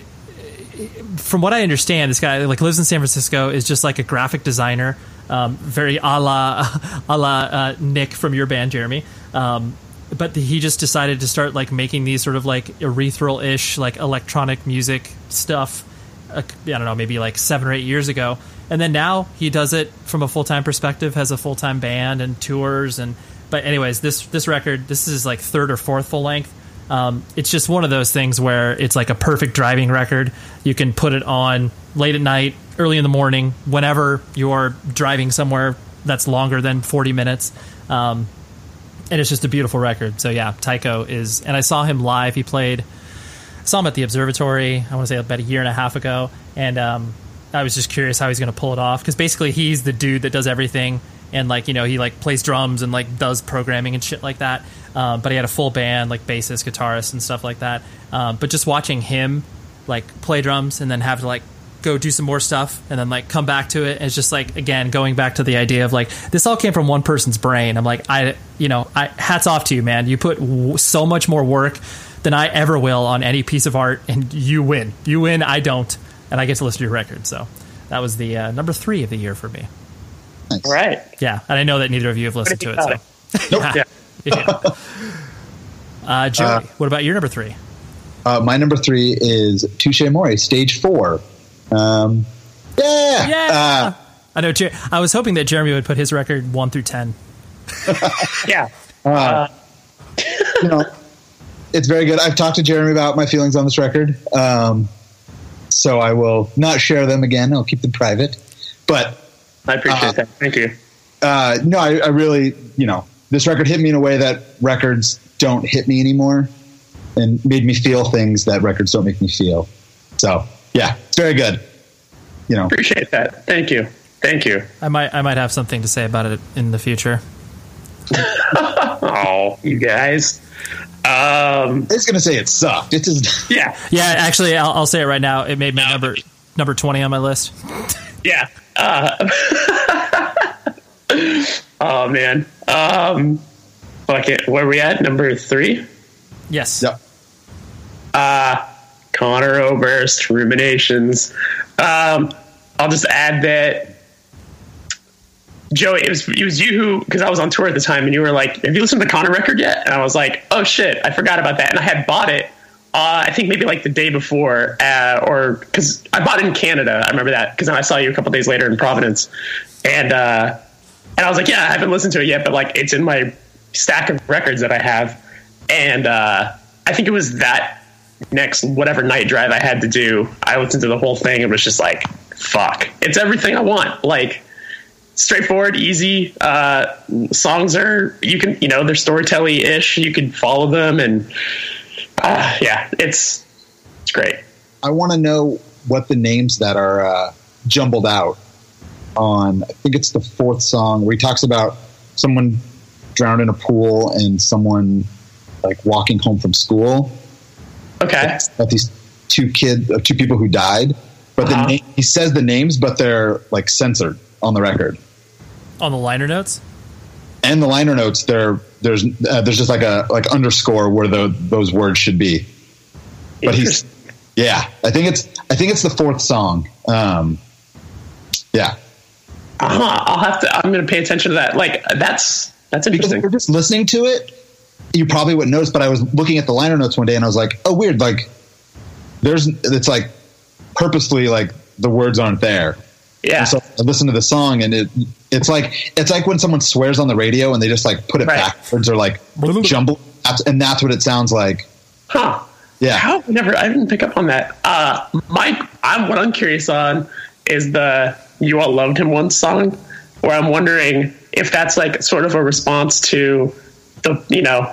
from what I understand, this guy like lives in San Francisco, is just like a graphic designer, um, very a la a la uh, Nick from your band, Jeremy. Um, but he just decided to start like making these sort of like ethereal ish like electronic music stuff. Uh, I don't know, maybe like seven or eight years ago, and then now he does it from a full time perspective, has a full time band and tours and. But anyways, this this record, this is like third or fourth full length. Um, it's just one of those things where it's like a perfect driving record. You can put it on late at night, early in the morning, whenever you're driving somewhere that's longer than 40 minutes. Um, and it's just a beautiful record. So yeah, Tycho is, and I saw him live. He played, saw him at the Observatory. I want to say about a year and a half ago, and um, I was just curious how he's going to pull it off because basically he's the dude that does everything, and like you know he like plays drums and like does programming and shit like that. Um, but he had a full band, like bassist, guitarist, and stuff like that. Um, but just watching him like play drums and then have to like go do some more stuff and then like come back to it. It's just like again going back to the idea of like this all came from one person's brain. I'm like I you know I hats off to you, man. You put w- so much more work than I ever will on any piece of art, and you win. You win. I don't, and I get to listen to your record. So that was the uh, number three of the year for me. Nice. all right Yeah, and I know that neither of you have listened to it. What So do you think yeah. Yeah. yeah. Uh, Joey, what about your number three? Uh, my number three is Touche Amore, stage four. Um, yeah. Yeah. Uh, I know. Jer- I was hoping that Jeremy would put his record one through ten. yeah you know, it's very good. I've talked to Jeremy about my feelings on this record. Um, so I will not share them again. I'll keep them private. But I appreciate Uh, that. Thank you. uh, no, I, I really, you know, this record hit me in a way that records don't hit me anymore, and made me feel things that records don't make me feel. So yeah, it's very good. You know, Appreciate that. Thank you. Thank you. I might I might have something to say about it in the future. Oh, you guys. Um, I was gonna say it sucked. It just yeah, Yeah, actually, I'll, I'll say it right now. It made my number number twenty on my list. yeah. Uh, oh man. Um, fuck it. Where are we at? Number three. Yes. Yep. Uh, Conor Oberst, Ruminations. Um, I'll just add that Joey, it was it was you who because I was on tour at the time, and you were like, "Have you listened to the Connor record yet?" And I was like, "Oh shit, I forgot about that." And I had bought it. Uh, I think maybe like the day before, uh, or because I bought it in Canada. I remember that because I saw you a couple days later in Providence, and uh, and I was like, "Yeah, I haven't listened to it yet, but like it's in my stack of records that I have." And uh, I think it was that next whatever night drive I had to do. I listened to the whole thing and was just like, "Fuck, it's everything I want." Like straightforward, easy. Uh, songs are you can you know they're storytelling ish. You can follow them, and uh, yeah, it's it's great. I want to know what the names that are uh, jumbled out on. I think it's the fourth song where he talks about someone drowned in a pool and someone like walking home from school. Okay, About these two kid, uh, two people who died, but Uh-huh. name, he says the names, but they're like censored on the record. On the liner notes. And the liner notes, there there's uh, there's just like a like underscore where the, those words should be. But he's yeah, I think it's I think it's the fourth song. Um, yeah, uh-huh. I'll have to. I'm going to pay attention to that. Like that's that's because interesting. if you're just listening to it, you probably wouldn't notice. But I was looking at the liner notes one day and I was like, oh, weird. Like there's it's like purposely like the words aren't there. Yeah, And so I listened to the song and it it's like it's like when someone swears on the radio and they just like put it Right. backwards or like jumble and that's what it sounds like. huh? Yeah. How never I didn't pick up on that. Uh Mike, I'm what I'm curious on is the You All Loved Him Once song, where I'm wondering if that's like sort of a response to the you know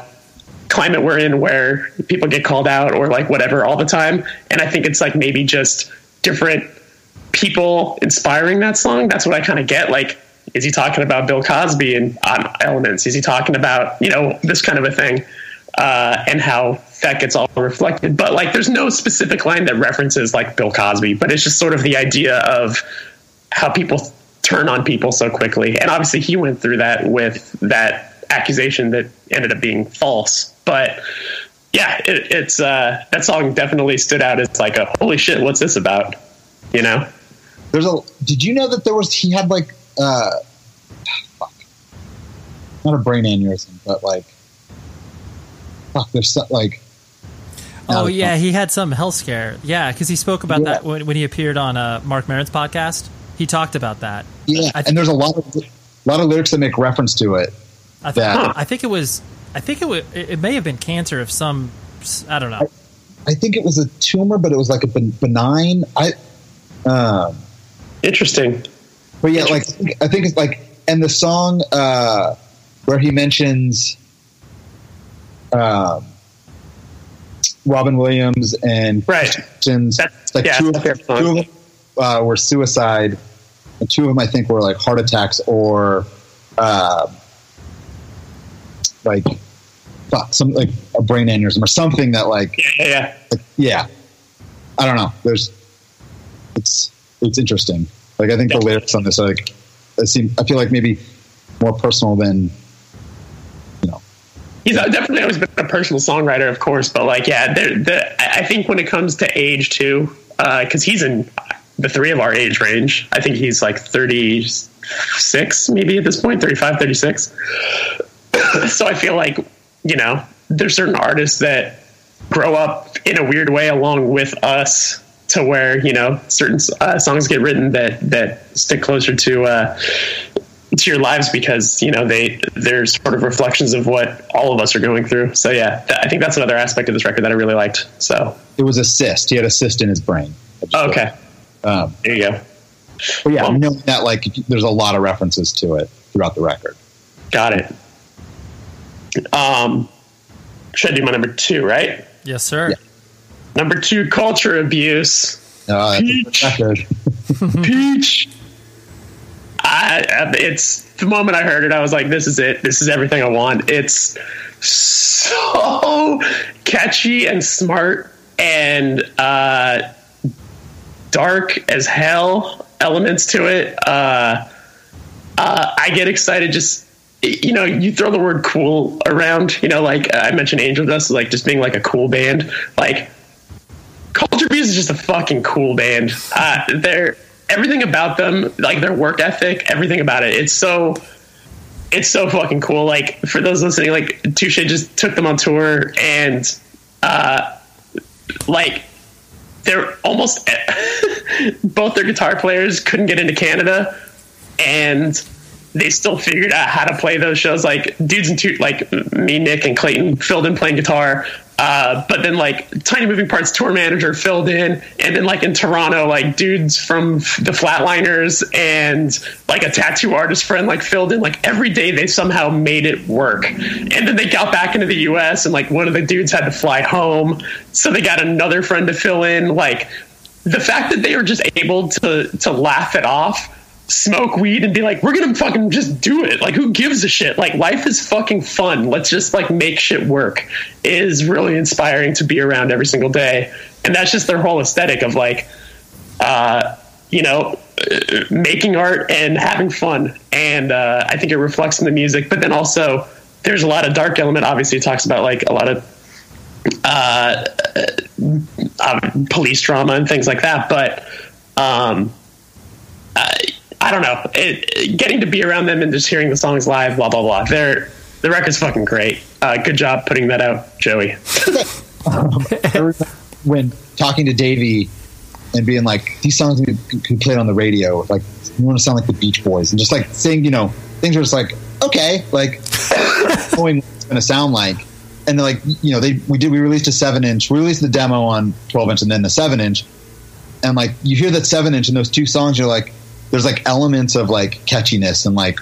climate we're in where people get called out or like whatever all the time. And I think it's like maybe just different people inspiring that song. That's what I kind of get. Like, is he talking about Bill Cosby and um, elements? Is he talking about, you know, this kind of a thing? Uh, and how that gets all reflected. But like, there's no specific line that references like Bill Cosby, but it's just sort of the idea of how people turn on people so quickly. And obviously, he went through that with that accusation that ended up being false. But yeah, it, it's uh, that song definitely stood out as like a holy shit, what's this about? You know? There's a did you know that there was he had like uh fuck. Not a brain aneurysm, but like fuck there's so, like Oh Uh, yeah, he had some health scare. Yeah, because he spoke about Yeah. that when, when he appeared on uh, Marc Maron's podcast. He talked about that. yeah, I- and there's a lot of a lot of lyrics that make reference to it. I, th- Yeah. I think it was. I think it was. It it may have been cancer of some. I don't know. I think it was a tumor, but it was like a benign. I, um, Interesting. but yeah, like I think it's like, and the song uh, where he mentions um, Robin Williams and Right. Christians, That's- like yeah, two, that's a fair of, two of them uh, were suicide, and two of them I think were like heart attacks or uh, like fuck, some like a brain aneurysm or something that like Yeah, yeah, yeah. like, yeah i don't know there's it's it's interesting like i think the lyrics on this are like I seem i feel like maybe more personal than you know He's definitely always been a personal songwriter, of course, but like, yeah, the, I think when it comes to age too, uh, because he's in the three of our age range. I think he's like 36, maybe at this point, 35, 36. so I feel like, you know, there's certain artists that grow up in a weird way along with us to where, you know, certain uh, songs get written that, that stick closer to, uh, to your lives because you know they they're sort of reflections of what all of us are going through. So yeah, th- I think that's another aspect of this record that I really liked. So it was a cyst he had a cyst in his brain Okay, Um, there you go. but yeah, Well- knowing that like there's a lot of references to it throughout the record. Got it. Um, should I do my number two, right? Yes, sir. Yeah. Number two, culture abuse. Uh, that's good Peach. Peach. I, it's the moment I heard it, I was like, "This is it. This is everything I want." It's so catchy and smart and uh, dark as hell. Elements to it. Uh, uh, I get excited just you know you throw the word cool around. You know, like I mentioned, Angel Du$t, like just being like a cool band. Like Culture Abuse is just a fucking cool band. Uh, they're everything about them, like their work ethic, everything about it. It's so it's so fucking cool. Like for those listening, like Touche just took them on tour and uh like they're almost both their guitar players couldn't get into Canada and they still figured out how to play those shows. Like dudes and two like me nick and clayton filled in playing guitar. Uh, but then like tiny moving parts tour manager filled in. And then like in toronto like dudes from the flatliners and like a tattoo artist friend like filled in. Like every day they somehow made it work. And then they got back into the us and like one of the dudes had to fly home. So they got another friend to fill in. Like the fact that they were just able to to laugh it off smoke weed and be like, we're gonna fucking just do it. Like, who gives a shit? Like, life is fucking fun. Let's just like make shit work. Is really inspiring to be around every single day, and that's just their whole aesthetic of like, uh, you know, uh, making art and having fun. And uh, I think it reflects in the music, but then also there's a lot of dark element. Obviously, it talks about like a lot of uh, uh, police drama and things like that, but. Um, I, don't know. It, getting to be around them and just hearing the songs live, blah blah blah. They're the record's fucking great. Uh, good job putting that out, Joey. Remember when talking to Davey and being like, these songs could, could play on the radio. Like, you want to sound like the Beach Boys and just like saying, you know, things are just like, okay, like it's going to sound like. And then like, you know, they, we did, we released a seven inch, we released the demo on 12 inch and then the seven inch. And like, you hear that seven inch and those two songs, you're like, there's like elements of like catchiness and like,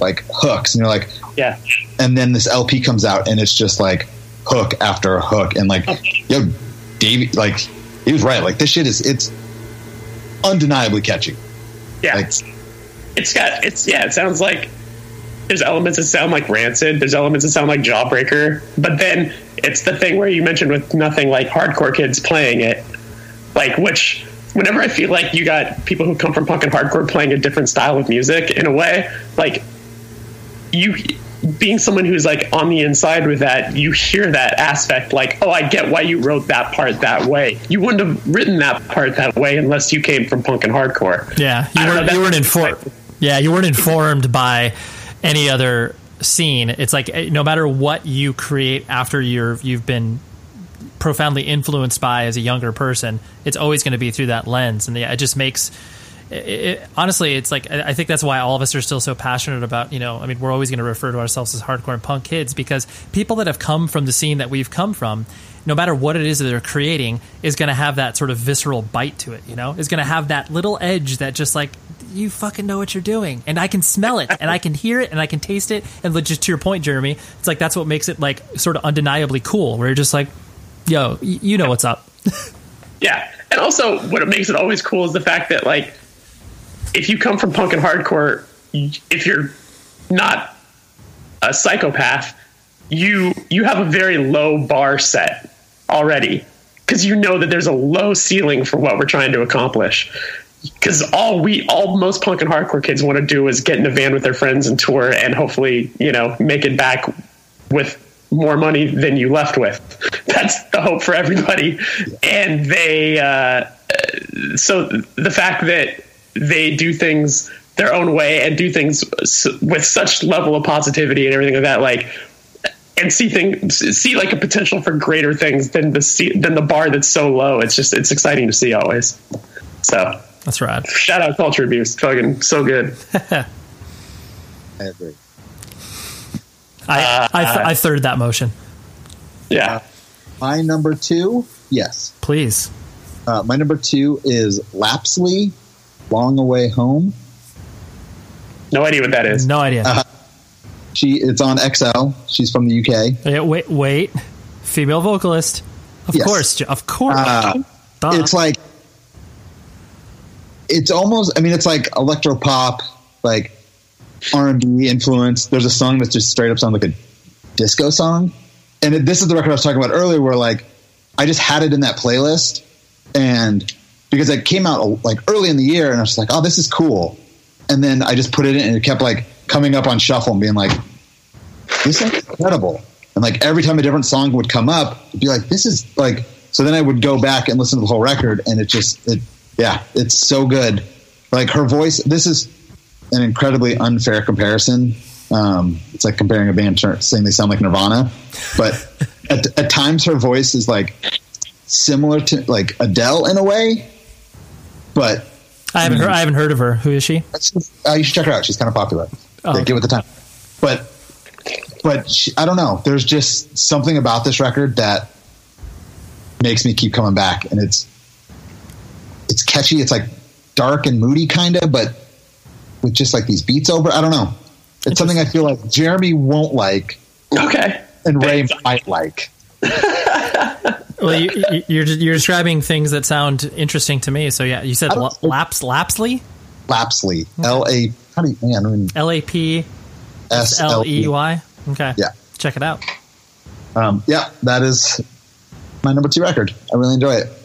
like hooks. And you're like, Yeah, and then this LP comes out and it's just like hook after a hook and like yo Davey like he was right like this shit is it's undeniably catchy yeah. Like- it's got it's yeah. It sounds like there's elements that sound like Rancid. There's elements that sound like Jawbreaker. But then it's the thing where you mentioned with nothing like hardcore kids playing it, like which. Whenever I feel like you got people who come from punk and hardcore playing a different style of music, in a way, like you being someone who's like on the inside with that, you hear that aspect like, oh, I get why you wrote that part that way. You wouldn't have written that part that way unless you came from punk and hardcore. Yeah, you weren't, know, you weren't informed. Yeah, you weren't informed by any other scene. It's like eh, no matter what you create after you're you've been profoundly influenced by as a younger person, it's always going to be through that lens, and yeah, it just makes. It, it, honestly, it's like I think that's why all of us are still so passionate about. You know, I mean, we're always going to refer to ourselves as hardcore and punk kids because people that have come from the scene that we've come from, no matter what it is that they're creating, is going to have that sort of visceral bite to it. You know, is going to have that little edge that just like you fucking know what you're doing, and I can smell it, and I can hear it, and I can taste it, and just to your point, Jeremy, it's like that's what makes it like sort of undeniably cool. Where you're just like, yo, you know what's up. Yeah. And also, what makes it always cool is the fact that, like, if you come from punk and hardcore, if you're not a psychopath, you you have a very low bar set already because you know that there's a low ceiling for what we're trying to accomplish. Because all we, all most punk and hardcore kids want to do is get in a van with their friends and tour, and hopefully, you know, make it back with more money than you left with. That's the hope for everybody. And they, uh, so the fact that they do things their own way and do things with such level of positivity and everything like that, like, and see things, see like a potential for greater things than the ce- than the bar that's so low. It's just it's exciting to see always. So That's right. shout out culture abuse, fucking so good. I agree I I, th- I third that motion. Yeah, my number two yes Please. Uh, my number two is Lapsley, Long Way Home. No idea what that is. No idea. Uh, She it's on XL. She's from the UK. Yeah, wait, wait. Female vocalist. Of Yes. course, of course. Uh, It's like it's almost. I mean, it's like electro pop, like R and B influence. There's a song that just straight up sounds like a disco song, and it, this is the record I was talking about earlier, where like I just had it in that playlist, and because it came out like early in the year, and I was like, oh, this is cool, and then I just put it in, and it kept like coming up on shuffle and being like, this is incredible. And like every time a different song would come up, it'd be like, this is like, so then I would go back and listen to the whole record and it just, it, yeah, it's so good. Like her voice, this is an incredibly unfair comparison. Um, it's like comparing a band to saying they sound like Nirvana, but at, at times her voice is like similar to like Adele in a way, but I haven't heard. I haven't heard of her. Who is she? uh, you should check her out. She's kind of popular. Oh, Yeah. Give it the time. But but she, I don't know. There's just something about this record that makes me keep coming back, and it's it's catchy. It's like dark and moody, kind of, but with just like these beats over. I don't know. It's something I feel like Jeremy won't like, Okay. and Ray Thanks. might like. Well, you, you- you're you're describing things that sound interesting to me. So yeah, you said I La- Laps Lapsley, Lapsley, L A. How do you, man? L A P S L E Y. Okay, Yeah. check it out. Um, yeah, that is my number two record. I really enjoy it.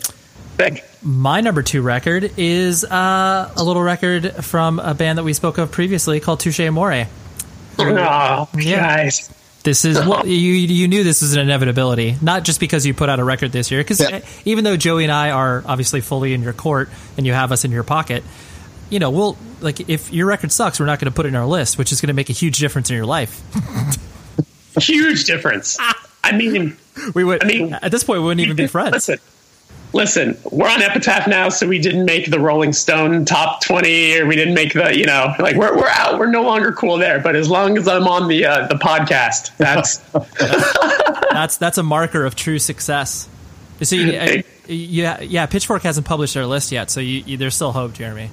Big. My number two record is uh, a little record from a band that we spoke of previously called Touche Amore. Oh, Yeah. guys. This is well, you you knew this was an inevitability, not just because you put out a record this year. Because Yeah. even though Joey and I are obviously fully in your court and you have us in your pocket, you know we'll like if your record sucks, we're not going to put it in our list, which is going to make a huge difference in your life. Huge difference. I mean, We would I mean- at this point we wouldn't even be friends. Listen, listen. We're on Epitaph now, so we didn't make the Rolling Stone top twenty, or we didn't make the, you know, like we're we're out. We're no longer cool there. But as long as I'm on the uh, the podcast, that's That's that's a marker of true success. You see, uh, yeah, yeah. Pitchfork hasn't published their list yet, so you, you, there's still hope, Jeremy.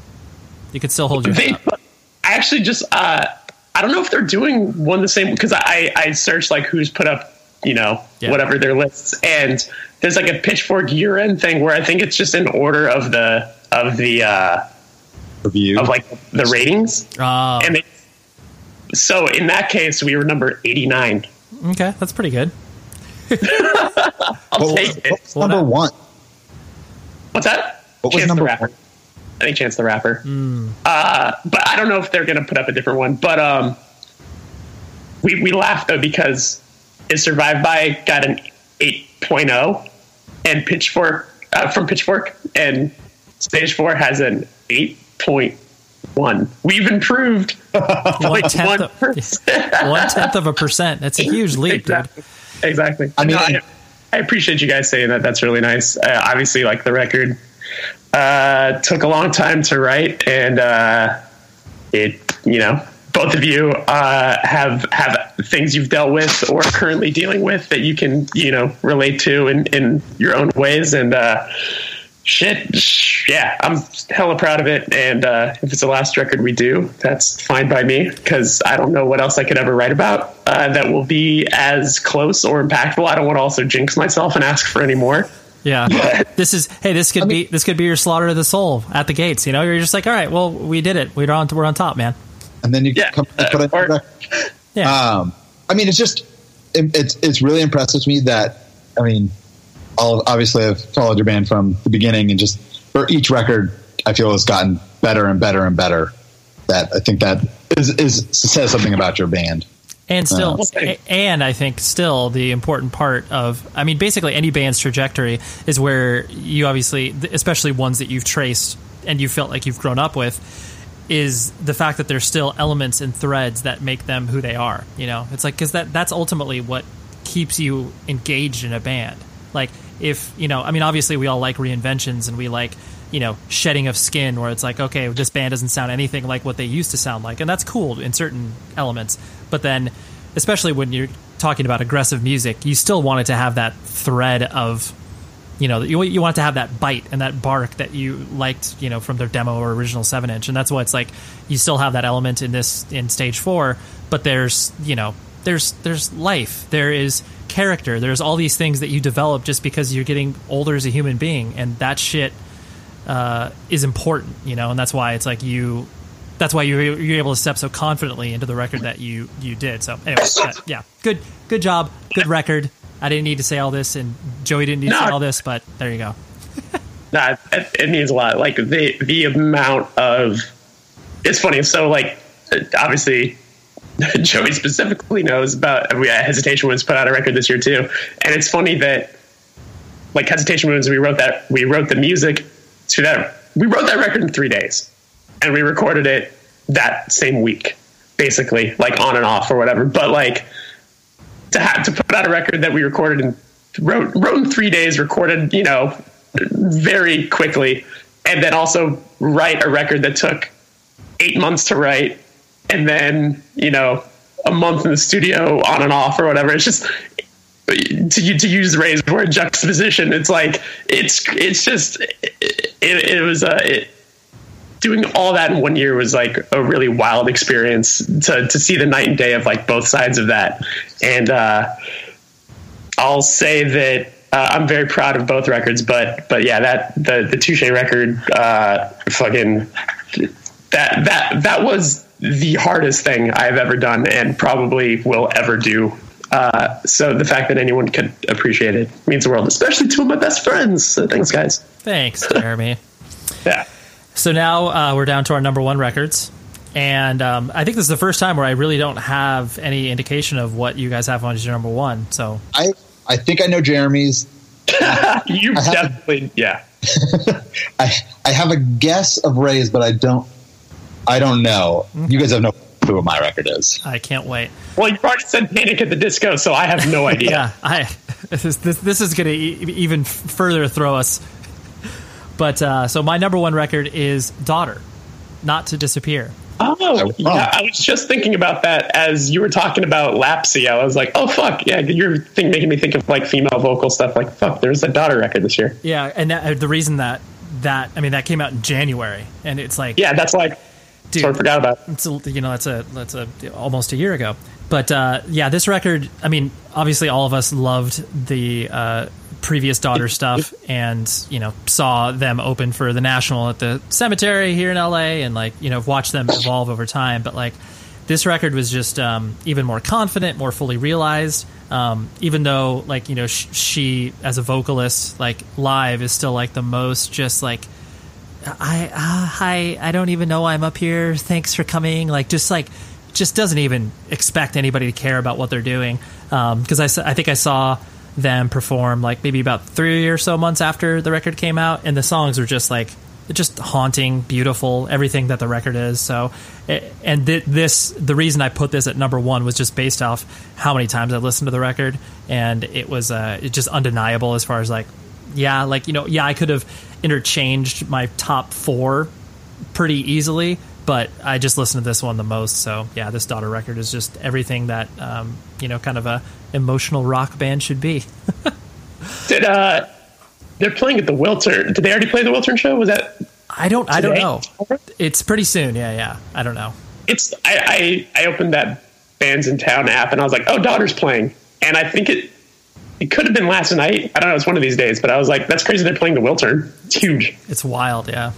You can still hold your they. up. I actually just uh, I don't know if they're doing one the same because I I searched like who's put up you know Yeah. whatever their lists and there's like a Pitchfork year end thing where I think it's just in order of the of the uh, Review. of like the ratings. Oh, and they, so in that case we were number 89 okay, that's pretty good. I'll what take what it was number Well, one? what's that? What was Chance number the rapper one? I think Chance the rapper. Uh, but I don't know if they're gonna put up a different one but um we, we laughed though because is survived by got an 8.0 and pitchfork uh, from pitchfork and stage 4 has an 8.1 we've improved One like tenth, of, one tenth of a percent. That's a huge leap, dude. exactly. Exactly. I mean- No, I, I appreciate you guys saying that. That's really nice. Uh, obviously, like the record uh, took a long time to write, and uh, it, you know, both of you uh, have have things you've dealt with or currently dealing with that you can, you know, relate to in in your own ways, and. Uh, Shit, yeah, I'm hella proud of it. And uh, if it's the last record we do, that's fine by me because I don't know what else I could ever write about uh, that will be as close or impactful. I don't want to also jinx myself and ask for any more. Yeah. This is hey, this could be this could be your slaughter of the soul at the gates. You know, you're just like, all right, well, we did it. We're on we're on top, man. and then you Yeah, come uh, put or- Yeah. Um, I mean, it's just it, it's it's really impressive to me that I mean, all obviously I've followed your band from the beginning, and just for each record, I feel has gotten better and better and better. That I think that is, is says something about your band. And still, Uh, and I think still the important part of, I mean, basically any band's trajectory is where you obviously, especially ones that you've traced and you felt like you've grown up with, is the fact that there's still elements and threads that make them who they are. You know, it's like because that that's ultimately what keeps you engaged in a band. Like if you know, I mean, obviously we all like reinventions and we like you know shedding of skin, where it's like, okay, this band doesn't sound anything like what they used to sound like, and that's cool in certain elements. But then, especially when you're talking about aggressive music, you still want it to have that thread of you know you you want to have that bite and that bark that you liked you know from their demo or original seven inch, and that's why it's like you still have that element in this in stage four, but there's you know there's there's life, there is character, there's all these things that you develop just because you're getting older as a human being, and that shit uh, is important, you know, and that's why it's like you. That's why you're, you're able to step so confidently into the record that you you did. So, anyway, yeah, good good job, good record. I didn't need to say all this, and Joey didn't need to say all this, but there you go. Nah, it, it means a lot. Like the the amount of it's funny. So like obviously Joey specifically knows about we Hesitation Wounds put out a record this year too, and it's funny that like Hesitation Wounds we wrote that we wrote the music to that we wrote that record in three days, and we recorded it that same week, basically like on and off or whatever. But like to have to put out a record that we recorded and wrote wrote in three days, recorded you know very quickly, and then also write a record that took eight months to write, and then you know a month in the studio on and off or whatever. It's just to to use Ray's word juxtaposition. It's like it's it's just it, it was a. Doing all that in one year was like a really wild experience to, to see the night and day of like both sides of that. And uh, I'll say that uh, I'm very proud of both records, but but yeah, that the the Touche record, uh, fucking that that that was the hardest thing I've ever done, and probably will ever do. Uh, so the fact that anyone could appreciate it means the world, especially two of my best friends. So thanks, guys. Thanks, Jeremy. Yeah. So now uh, we're down to our number one records. And um, I think this is the first time where I really don't have any indication of what you guys have on your number one. So I I think I know Jeremy's. You have- definitely, yeah. I I have a guess of Ray's, but I don't I don't know. You guys have no clue what my record is. I can't wait. Well, you already said Panic at the Disco, so I have no idea. Yeah, I this is this, this is going to e- even further throw us. But uh, so my number one record is "Daughter," not to disappear. Oh, yeah. I was just thinking about that as you were talking about Lapsley. I was like, oh fuck, yeah. You're think, making me think of like female vocal stuff. Like fuck, there's a daughter record this year. Yeah, and that, uh, the reason that that I mean that came out in January, and it's like Yeah, that's like. Dude. Sort of forgot about. it. it's a, you know that's a that's a almost a year ago. But uh, yeah, this record. I mean, obviously, all of us loved the uh, previous daughter stuff, and you know saw them open for the national at the cemetery here in LA, and like you know watched them evolve over time. But like this record was just um, even more confident, more fully realized. Um, even though like you know sh- she as a vocalist like live is still like the most just like I uh, hi I don't even know why I'm up here. Thanks for coming. Like just like just doesn't even expect anybody to care about what they're doing. Because I I think I saw them perform like maybe about three or so months after the record came out, and the songs were just like just haunting, beautiful, everything that the record is. So, and th- this the reason I put this at number one was just based off how many times I listened to the record, and it was uh, just undeniable as far as like yeah, like you know, yeah, I could have interchanged my top four pretty easily, but I just listened to this one the most. So yeah, this daughter record is just everything that um, you know, kind of a emotional rock band should be. Did uh, they're playing at the Wiltern? Did they already play the Wiltern show? Was that? I don't, I don't know. It's pretty soon. Yeah, yeah. I don't know. It's. I, I I opened that bands in town app and I was like, oh, daughter's playing, and I think it. It could have been last night. I don't know. It's one of these days, but I was like, "That's crazy." They're playing the Wiltern. It's huge. It's wild. Yeah.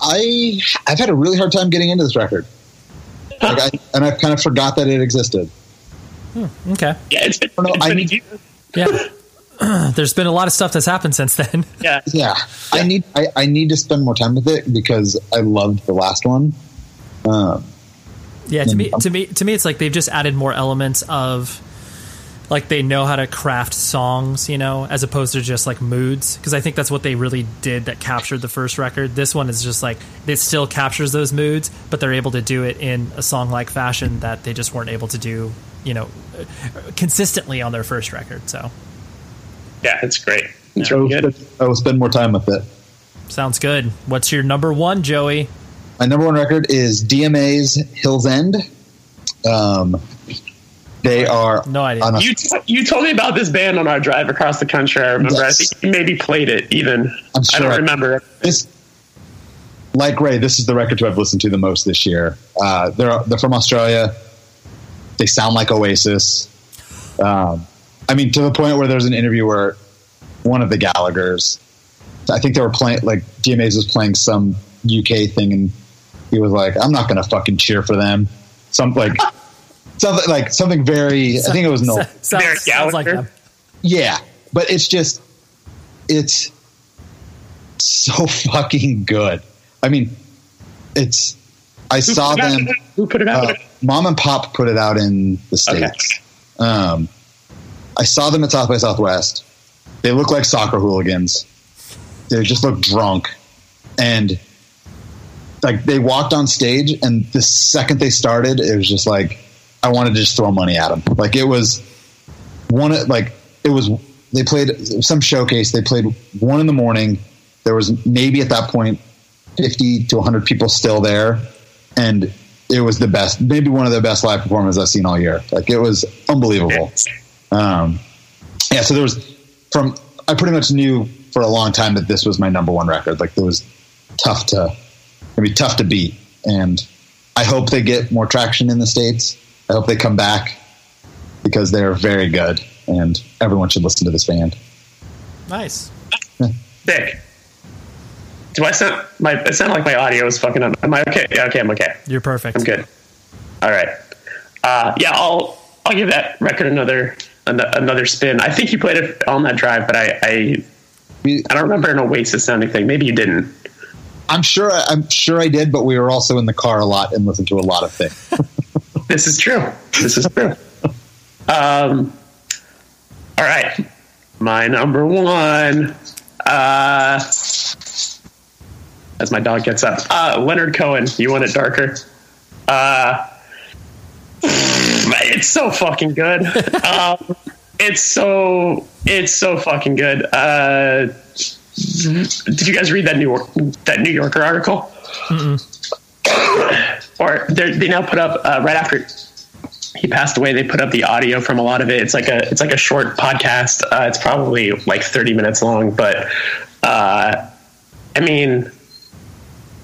I I've had a really hard time getting into this record. Like I, and I've kind of forgot that it existed. Okay. Yeah, it's been. don't know, it's I been a need- Yeah. There's been a lot of stuff that's happened since then. Yeah, Yeah, I need I, I need to spend more time with it because I loved the last one. Um, Yeah, to me, to me, to me, it's like they've just added more elements of, like they know how to craft songs, you know, as opposed to just like moods. Because I think that's what they really did that captured the first record. This one is just like it still captures those moods, but they're able to do it in a song-like fashion that they just weren't able to do, you know, consistently on their first record. So yeah, it's great. It's I will, really good. I will spend more time with it. sounds good. What's your number one, Joey? My number one record is DMA's Hills End. Um, They are No idea. a- You t- you told me about this band on our drive across the country. I remember. Yes. I think you maybe played it even. I'm I don't I- remember. this like Ray, this is the record I've listened to the most this year. Uh, they're they're from Australia. They sound like Oasis. Um, I mean, to the point where there's an interview where one of the Gallagher's, I think they were playing like DMA's was playing some UK thing, and he was like, "I'm not going to fucking cheer for them." Some like something like something very. I think it was no. sounds, Derek sounds like Gallagher. them. Yeah, but it's just it's so fucking good. I mean, it's I Who saw put out? them. Who put it out? Uh, Mom and Pop put it out in the states. Um, I saw them at South by Southwest. They look like soccer hooligans. They just look drunk, and like they walked on stage, and the second they started, it was just like I wanted to just throw money at them. Like it was one like it was they played some showcase they played one in the morning. There was maybe at that point 50 to 100 people still there. And it was the best maybe one of the best live performances i've seen all year. Like it was unbelievable. Um, yeah so there was from i pretty much knew for a long time that this was my number one record. Like it was tough to gonna be tough to beat. And i hope they get more traction in the states i hope they come back because they're very good and everyone should listen to this band. Nice. Dick. Do I sound my? It sounded like my audio is fucking up. Am I okay? Yeah, okay, I'm okay. You're perfect. I'm good. All right. Uh, yeah, I'll I'll give that record another an- another spin. I think you played it on that drive, but I I, I don't remember an Oasis sounding thing. Maybe you didn't. I'm sure I'm sure I did, but we were also in the car a lot and listened to a lot of things. This is true. This is true. Um, all right. My number one. Uh, as my dog gets up, uh, Leonard Cohen. You want it darker? Uh, it's so fucking good. um, it's so it's so fucking good. Uh, did you guys read that New York, that New Yorker article? or they're- now put up uh, right after he passed away. They put up the audio from a lot of it. It's like a it's like a short podcast. Uh, it's probably like thirty minutes long, but uh, I mean,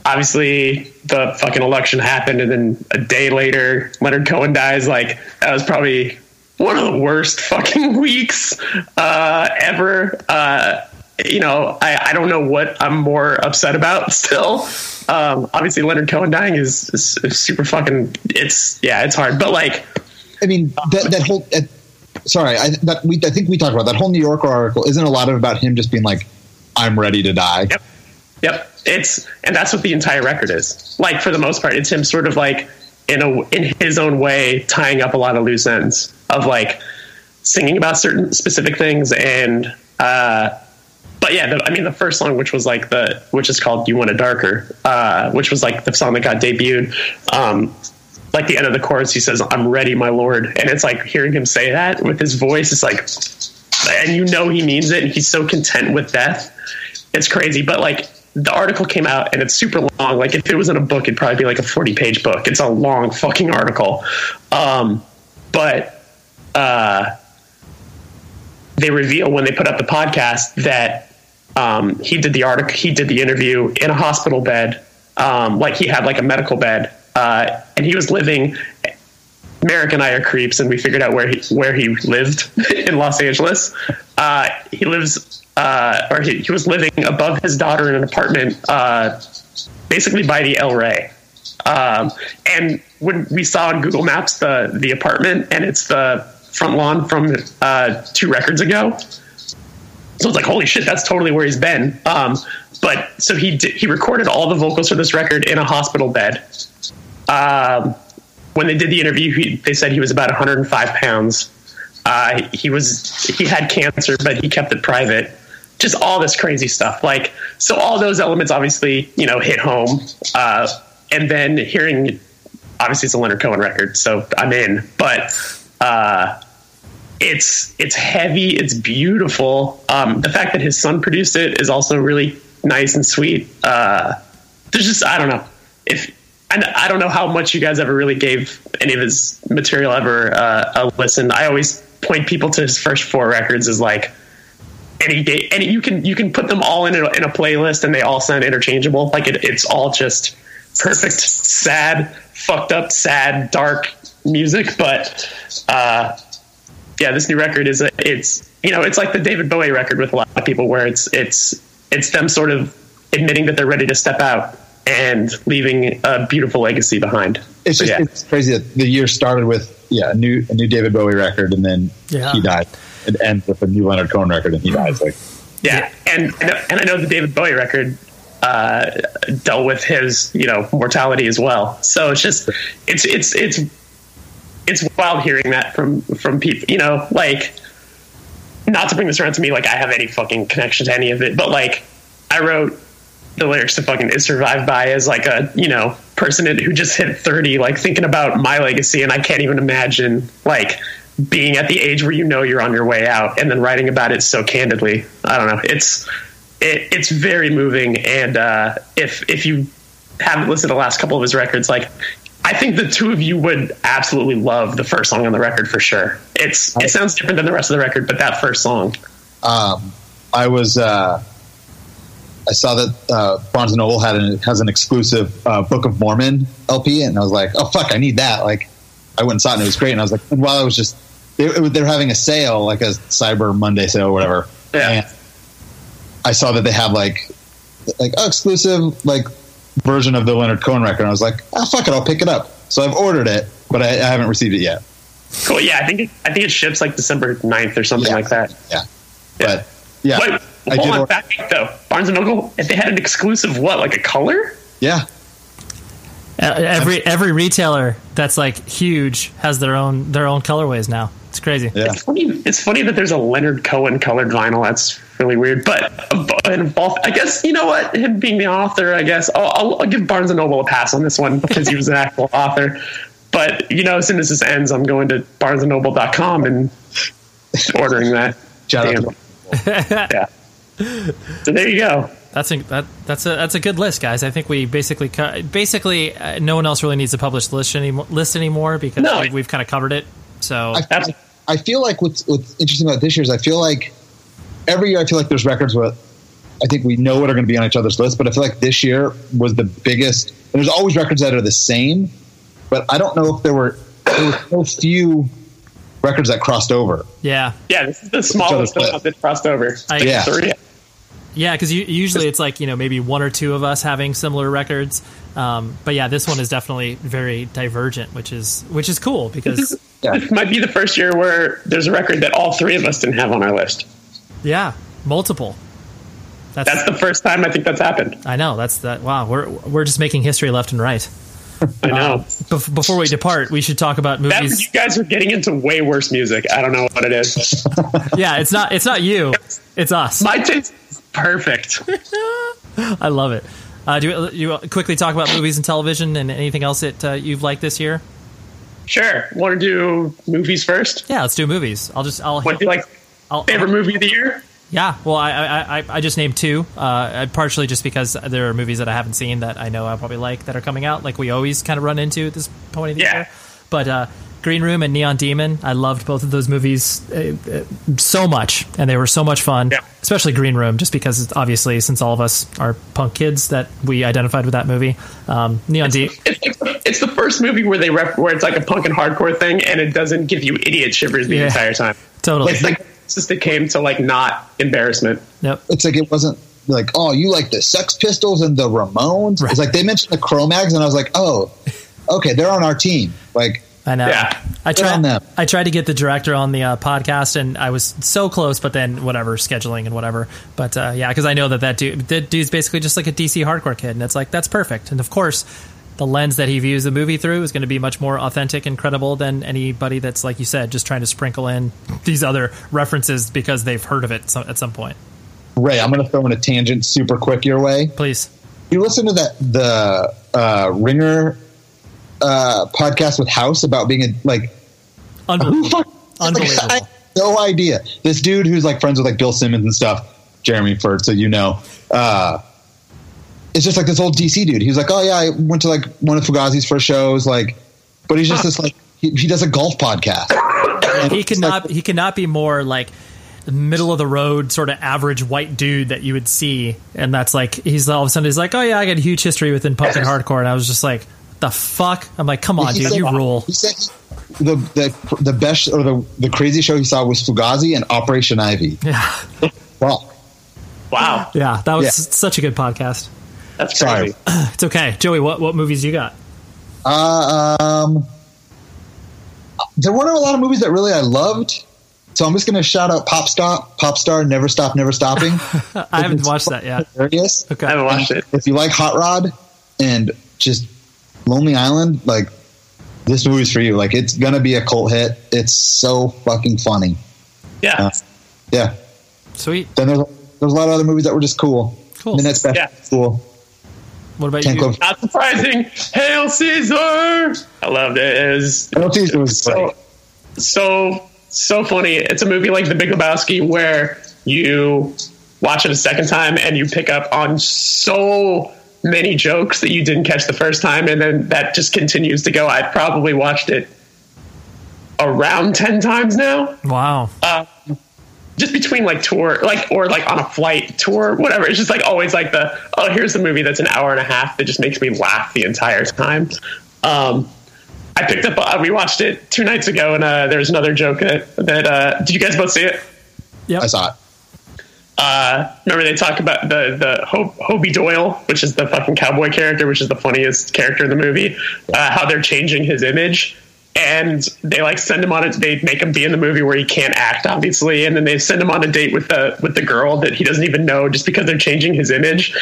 obviously the fucking election happened, and then a day later, Leonard Cohen dies. Like that was probably one of the worst fucking weeks uh, ever. You know, I, I don't know what I'm more upset about still. Um, obviously, Leonard Cohen dying is, is, is super fucking. It's yeah, it's hard, but like, I mean, that, that whole. Uh, sorry, I, that we I think we talked about that whole New Yorker article. Isn't a lot of about him just being like, "I'm ready to die." Yep. Yep. It's and that's what the entire record is. Like for the most part, it's him sort of like in a in his own way tying up a lot of loose ends of like singing about certain specific things and uh but yeah, the, I mean the first song, which was like the which is called "You Want It Darker," uh, which was like the song that got debuted. Um, like the end of the chorus, he says, "I'm ready, my lord," and it's like hearing him say that with his voice. It's like, and you know he means it, and he's so content with death. It's crazy, but like the article came out and it's super long. Like if it was in a book, it'd probably be like a 40 page book. It's a long fucking article. Um, but uh, they reveal when they put up the podcast that um, he did the article, he did the interview in a hospital bed, um, like he had like a medical bed, uh, and he was living. Merrick and I are creeps, and we figured out where he where he lived in Los Angeles. Uh, he lives, uh, or he, he was living above his daughter in an apartment, uh, basically by the El Rey. Um, and when we saw on Google Maps the the apartment, and it's the front lawn from uh, two records ago. So it's like, holy shit, that's totally where he's been. Um, but so he he recorded all the vocals for this record in a hospital bed. Um, when they did the interview, he, they said he was about 105 pounds. Uh, he was he had cancer, but he kept it private. Just all this crazy stuff. Like so, all those elements obviously you know hit home. Uh, and then hearing, obviously, it's a Leonard Cohen record, so I'm in. But uh, it's it's heavy, it's beautiful. Um, the fact that his son produced it is also really nice and sweet. Uh, there's just I don't know if I, I don't know how much you guys ever really gave any of his material ever uh, a listen. I always point people to his first four records as like any day, any you can you can put them all in a, in a playlist and they all sound interchangeable. Like it, it's all just perfect, sad, fucked up, sad, dark music. But uh, yeah, this new record is a, it's you know it's like the David Bowie record with a lot of people where it's it's it's them sort of admitting that they're ready to step out and leaving a beautiful legacy behind. It's just yeah. it's crazy that the year started with yeah a new a new David Bowie record and then Yeah. he died. It ends with a new Leonard Cohen record and he dies. Like Yeah, and and I know the David Bowie record uh, dealt with his you know mortality as well. So it's just it's it's it's it's wild hearing that from from people. You know, like not to bring this around to me like I have any fucking connection to any of it, but like I wrote the lyrics to fucking "Is Survived By" as like a you know person who just hit thirty, like thinking about my legacy, and I can't even imagine like being at the age where you know you're on your way out, and then writing about it so candidly. I don't know. It's it, it's very moving, and uh, if if you haven't listened to the last couple of his records, like. I think the two of you would absolutely love the first song on the record for sure. It's it sounds different than the rest of the record, but that first song, um, I was uh, I saw that uh, Barnes and Noble had an, has an exclusive uh, Book of Mormon LP, and I was like, oh fuck, I need that. Like, I went and saw it, and it was great. And I was like, and while I was just they, it, was- they were having a sale, like a Cyber Monday sale or whatever. Yeah. And I saw that they have like like oh, exclusive like version of the Leonard Cohen record. And I was like, oh fuck it, I'll pick it up. So I've ordered it, but I, I haven't received it yet. Cool. Yeah, I think it, I think it ships like December 9th or something Yeah. like that. Yeah, but yeah, Wait, I hold did. on. or- Back though. Barnes and Noble, if they had an exclusive, what like a color? yeah. Every every retailer that's like huge has their own their own colorways now. It's crazy. Yeah. It's funny. It's funny that there's a Leonard Cohen colored vinyl. That's really weird. But, but and both, I guess you know what? Him being the author, I guess I'll, I'll, I'll give Barnes and Noble a pass on this one because he was an actual author. But you know, as soon as this ends, I'm going to BarnesandNoble.com and ordering that. Damn. to yeah. So there you go. That's a that, that's a that's a good list, guys. I think we basically co- basically uh, no one else really needs to publish the list anymore, list anymore because No. we, we've kind of covered it. So I, Absolutely. I feel like what's what's interesting about this year is I feel like every year I feel like there's records where I think we know what are going to be on each other's list, but I feel like this year was the biggest. And there's always records that are the same, but I don't know if there were there were so few records that crossed over. yeah, Yeah, this is the smallest other's amount that crossed over. I- Yeah. Three. yeah, because usually it's like you know maybe one or two of us having similar records. Um, but yeah, this one is definitely very divergent, which is which is cool because Yeah. This might be the first year where there's a record that all three of us didn't have on our list. Yeah, multiple. That's, That's the first time I think that's happened. I know that's that. Wow, we're we're just making history left and right. I know. Bef- before we depart, we should talk about that movies. you guys are getting into way worse music. I don't know what it is. yeah, it's not it's not you, it's us. My taste is perfect. I love it. Uh, do you, you quickly talk about movies and television and anything else that uh, you've liked this year? Sure. Want to do movies first? Yeah, let's do movies. I'll just I'll, What do you like? I'll Favorite movie of the year? Yeah, well, I I, I, I just named two. Uh, partially just because there are movies that I haven't seen that I know I'll probably like that are coming out, like we always kind of run into at this point of the Yeah. year. But uh, Green Room and Neon Demon, I loved both of those movies uh, uh, so much, and they were so much fun. Yeah. Especially Green Room, just because it's obviously, since all of us are punk kids, that we identified with that movie. Um, Neon Demon. It's, it's the first movie where they rep, where it's like a punk and hardcore thing, and it doesn't give you idiot shivers the Yeah. entire time. Totally. It's like just it came to like not embarrassment. Yep. It's like it wasn't like oh you like the Sex Pistols and the Ramones. It's like they mentioned the Cro-Mags, and I was like oh okay they're on our team. Like I know. Yeah. I tried. them. I tried to get the director on the uh, podcast, and I was so close, but then whatever scheduling and whatever. But uh, yeah, because I know that that dude, that dude's basically just like a DC hardcore kid, and it's like that's perfect. And of course, the lens that he views the movie through is going to be much more authentic and credible than anybody that's like you said, just trying to sprinkle in these other references because they've heard of it at some point. Ray, I'm going to throw in a tangent super quick your way. Please. You listen to that the uh, Ringer uh, podcast with House about being a like who Unbelievable. Unbelievable. Like, no idea. This dude who's like friends with like Bill Simmons and stuff, Jeremy Furt, so you know. Uh, it's just like this old DC dude. He's like, oh yeah, I went to like one of Fugazi's first shows, like, but he's just this like he, he does a golf podcast. And he cannot like- he cannot be more like middle of the road sort of average white dude that you would see. And that's like he's all of a sudden he's like oh yeah i got a huge history within punk and hardcore. And i was just like the fuck? I'm like come on he dude said- you rule. He said the the the best or the the crazy show he saw was Fugazi and Operation Ivy. yeah. Well, Wow, yeah that was Yeah. such a good podcast that's Sorry. crazy. it's okay joey what what movies you got uh, um, there weren't a lot of movies that really I loved. So I'm just going to shout out Pop Stop, Pop Star, Never Stop, Never Stopping. i haven't watched that yet Hilarious. okay I haven't watched it. If you like Hot Rod and just Lonely Island, like this movie's for you. Like it's gonna be a cult hit. It's so fucking funny. Yeah, Uh, yeah. sweet Then there's there's a lot of other movies that were just cool. Cool. Midnight Special, Yeah. cool. What about Can't you go. not surprising. Hail Caesar! I loved it. It was I don't think it was so so so funny. It's a movie like The Big Lebowski where you watch it a second time and you pick up on so many jokes that you didn't catch the first time, and then that just continues to go. I've probably watched it around ten times now. wow uh, just between like tour like or like on a flight tour whatever. It's just like always like the oh here's the movie that's an hour and a half that just makes me laugh the entire time. Um i picked up uh, we watched it two nights ago and uh there was another joke that that uh did you guys both see it? Yeah I saw it. uh remember they talk about the the Ho- hobie doyle which is the fucking cowboy character which is the funniest character in the movie uh, how they're changing his image and they like send him on a they make him be in the movie where he can't act obviously and then they send him on a date with the with the girl that he doesn't even know just because they're changing his image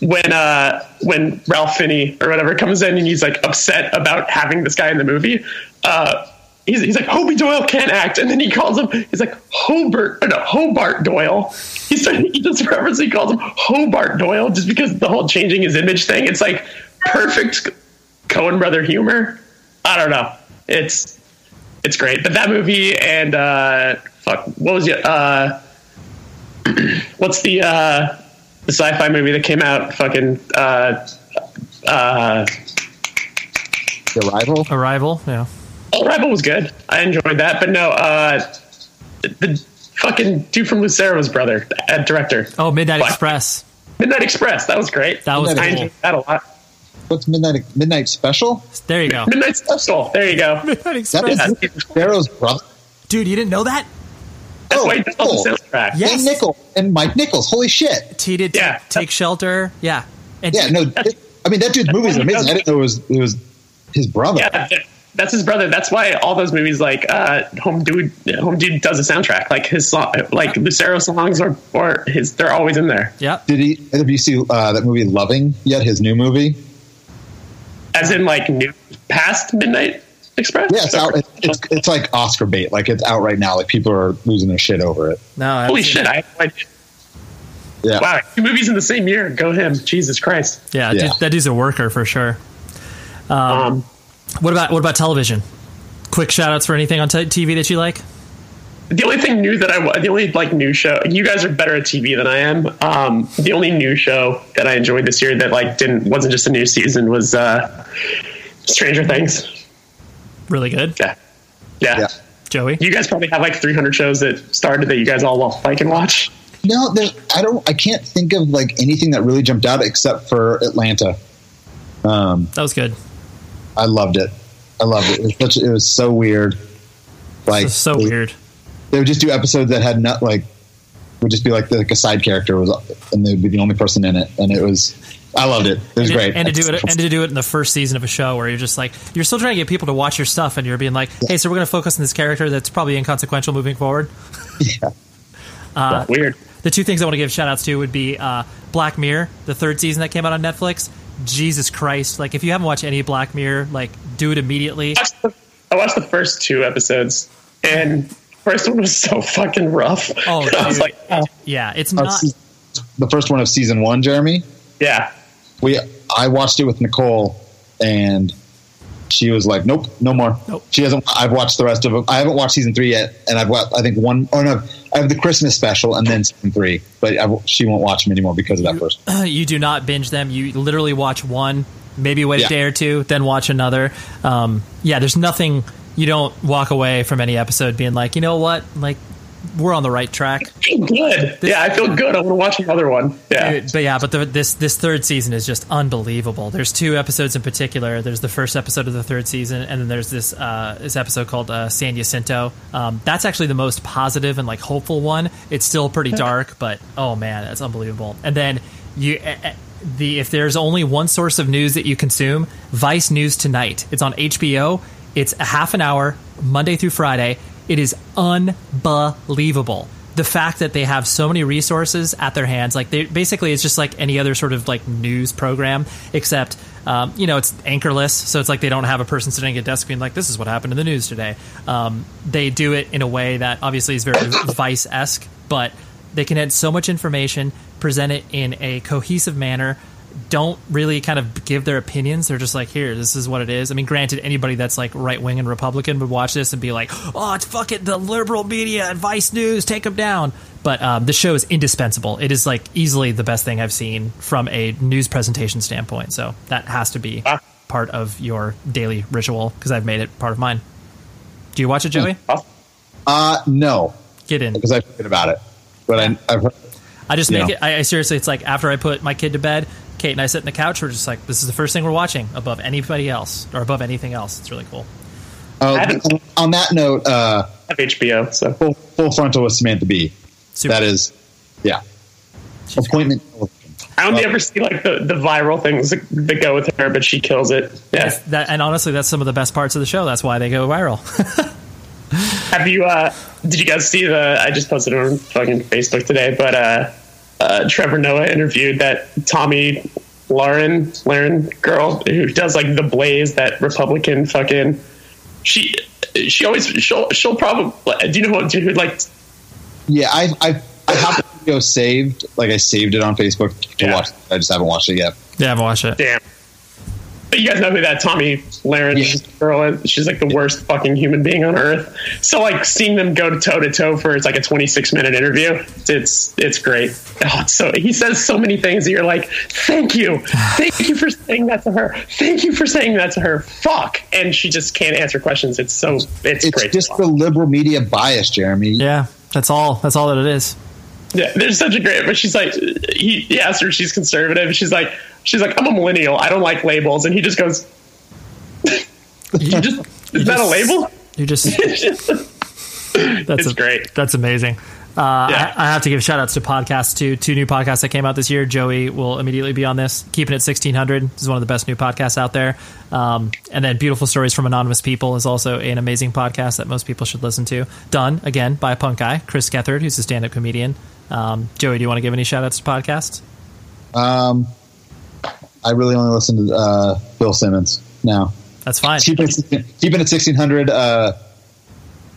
when uh when Ralph Finney or whatever comes in and he's like upset about having this guy in the movie uh He's, he's like Hobie Doyle can't act, and then he calls him. He's like Hobart, no, Hobart Doyle. He's he just reference. He calls him Hobart Doyle just because the whole changing his image thing. It's like perfect Coen brother humor. I don't know. It's it's great. But that movie and uh, fuck, what was it? Uh, what's the uh, the sci-fi movie that came out? Fucking uh, uh, The Arrival. arrival yeah oh, Rebel was good. I enjoyed that. But no, uh, the, the fucking dude from Lucero's brother, uh, director, oh midnight What? express Midnight Express. That was great. that was Midnight I cool. enjoyed that a lot. What's Midnight Midnight Special? there you go Midnight Special. There you go. midnight That express is Darrow's brother. dude you didn't know that That's Oh, why he does cool. the soundtrack. Yeah. Yes. And Nickel and Mike Nichols. Holy shit! he did Yeah. take shelter yeah and Yeah, no. it- I mean, that dude's movies are amazing. I didn't know it was it was his brother. Yeah, that's his brother. That's why all those movies like uh, Home Dude, Home Dude does a soundtrack. Like his song, like Lucero songs are or his, they're always in there. yep Did he? Have you seen uh, that movie Loving yet? His new movie? As in like new past Midnight Express. Yeah, it's out. It's, it's, it's like Oscar bait. Like it's out right now. Like people are losing their shit over it. no I haven't Holy shit! it. I have no idea. Yeah. Wow, two movies in the same year. Go him. Jesus Christ. yeah, Yeah. Dude, that dude's a worker for sure Um, what about what about television quick shout outs for anything on t- tv that you like the only thing new that I wa- the only like new show you guys are better at TV than I am. Um, the only new show that I enjoyed this year that like didn't wasn't just a new season was uh, Stranger Things. really good Yeah. yeah, Yeah. joey You guys probably have like 300 shows that started that you guys all like and watch. No, there, I don't. I can't think of like anything that really jumped out except for Atlanta. Um, that was good I loved it. I loved it. It was, such, it was so weird. Like It's so they, weird They would just do episodes that had not like would just be like like a side character was, and they'd be the only person in it, and it was. I loved it. It was and, great. and to do it and to do it in the first season of a show where you're just like you're still trying to get people to watch your stuff and you're being like hey so we're going to focus on this character that's probably inconsequential moving forward yeah. Weird. the two things i want to give shout outs to would be uh, black mirror the third season that came out on netflix jesus christ like if you haven't watched any black mirror like do it immediately I watched the- I watched the first two episodes, and first one was so fucking rough. Oh, I was like, oh, yeah it's Uh, not the first one of season one, Jeremy. yeah, We I watched it with Nicole, and she was like, "Nope, no more." Nope. She hasn't. I've watched the rest of it. I haven't watched season three yet, and I've watched. I think one. Oh no, I have the Christmas special and then season three, but I, she won't watch them anymore because of that first. you do not binge them. You literally watch one, maybe wait Yeah. a day or two, then watch another. Um, yeah, there's nothing. You don't walk away from any episode being like, you know what, like we're on the right track. feel good. yeah, I feel good. I want to watch another one. Yeah. Dude, but yeah, but the, this this third season is just unbelievable. There's two episodes in particular. There's the first episode of the third season, and then there's this uh, this episode called uh, San Jacinto. Um, that's actually the most positive and like hopeful one. It's still pretty dark, but oh man, that's unbelievable. And then you. eh, the if there's only one source of news that you consume, Vice News Tonight. It's on HBO. It's a half an hour, Monday through Friday. It is unbelievable. The fact that they have so many resources at their hands, like they basically, it's just like any other sort of like news program, except um, you know it's anchorless. So it's like they don't have a person sitting at a desk being like, "This is what happened in the news today." Um, they do it in a way that obviously is very Vice esque, but they can add so much information, present it in a cohesive manner. Don't really kind of give their opinions. They're just like, here, this is what it is. I mean, granted, anybody that's like right wing and Republican would watch this and be like, oh, it's fucking the liberal media and Vice News, take them down. But um, the show is indispensable. It is like easily the best thing I've seen from a news presentation standpoint. So that has to be Ah. part of your daily ritual because I've made it part of mine. Do you watch it, Joey? Uh no, Get in. because I forget about it. But I, I've heard. I just You make know. it. I, I seriously, it's like after I put my kid to bed, Kate and I sit in the couch. We're just like, this is the first thing we're watching above anybody else or above anything else. It's really cool. Uh, I on that note, uh, I have HBO, so full, full frontal with Samantha Bee. Super. That is, yeah, She's appointment. I only ever see like the, the viral things that, that go with her, but she kills it. Yeah. That, and honestly, that's some of the best parts of the show. That's why they go viral. Have you? uh Did you guys see the? I just posted it on fucking Facebook today, but uh, uh Trevor Noah interviewed that Tomi Lahren Lahren girl who does like the Blaze, that Republican fucking. She she always she'll she'll probably. Do you know what? Who like? Yeah, I I I have the video saved. Like I saved it on Facebook to Yeah. watch. I just haven't watched it yet. yeah, I haven't watched it. Damn. But you guys know who that Tomi Lahren Yeah. girl is? She's like the worst fucking human being on earth. So like seeing them go to toe to toe for it's like a 26 minute interview. It's it's great. Oh, it's so he says so many things that you're like, thank you, thank you for saying that to her. Thank you for saying that to her. Fuck, and she just can't answer questions. It's so it's, It's great. just the liberal media bias, Jeremy. Yeah, that's all. That's all that it is. Yeah, there's such a great. But she's like, he, he asked her, she's conservative. She's like, she's like, I'm a millennial. I don't like labels, and he just goes, you just is that a label? You just that's It's a- great. That's amazing. Uh, Yeah. I, I have to give shout outs to podcasts too. Two new podcasts that came out this year. Joey will immediately be on this. Keeping It 1600 This is one of the best new podcasts out there. Um, and then Beautiful Stories from Anonymous People is also an amazing podcast that most people should listen to. Done, again, by a punk guy, Chris Gethard, who's a stand up comedian. Um, Joey, do you want to give any shout outs to podcasts? Um, I really only listen to uh, Bill Simmons now. That's fine. Keeping it, keeping it sixteen hundred. Uh,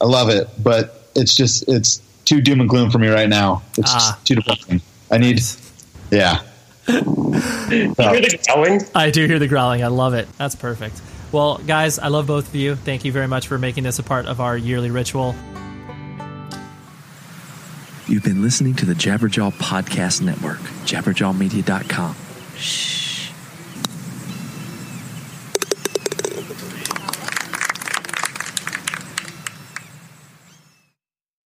I love it, but it's just it's too doom and gloom for me right now. It's Ah. just too depressing. I need, yeah. You hear the growling? I do hear the growling. I love it. That's perfect. Well, guys, I love both of you. Thank you very much for making this a part of our yearly ritual. You've been listening to the Jabberjaw Podcast Network, jabberjawmedia.com. Shh.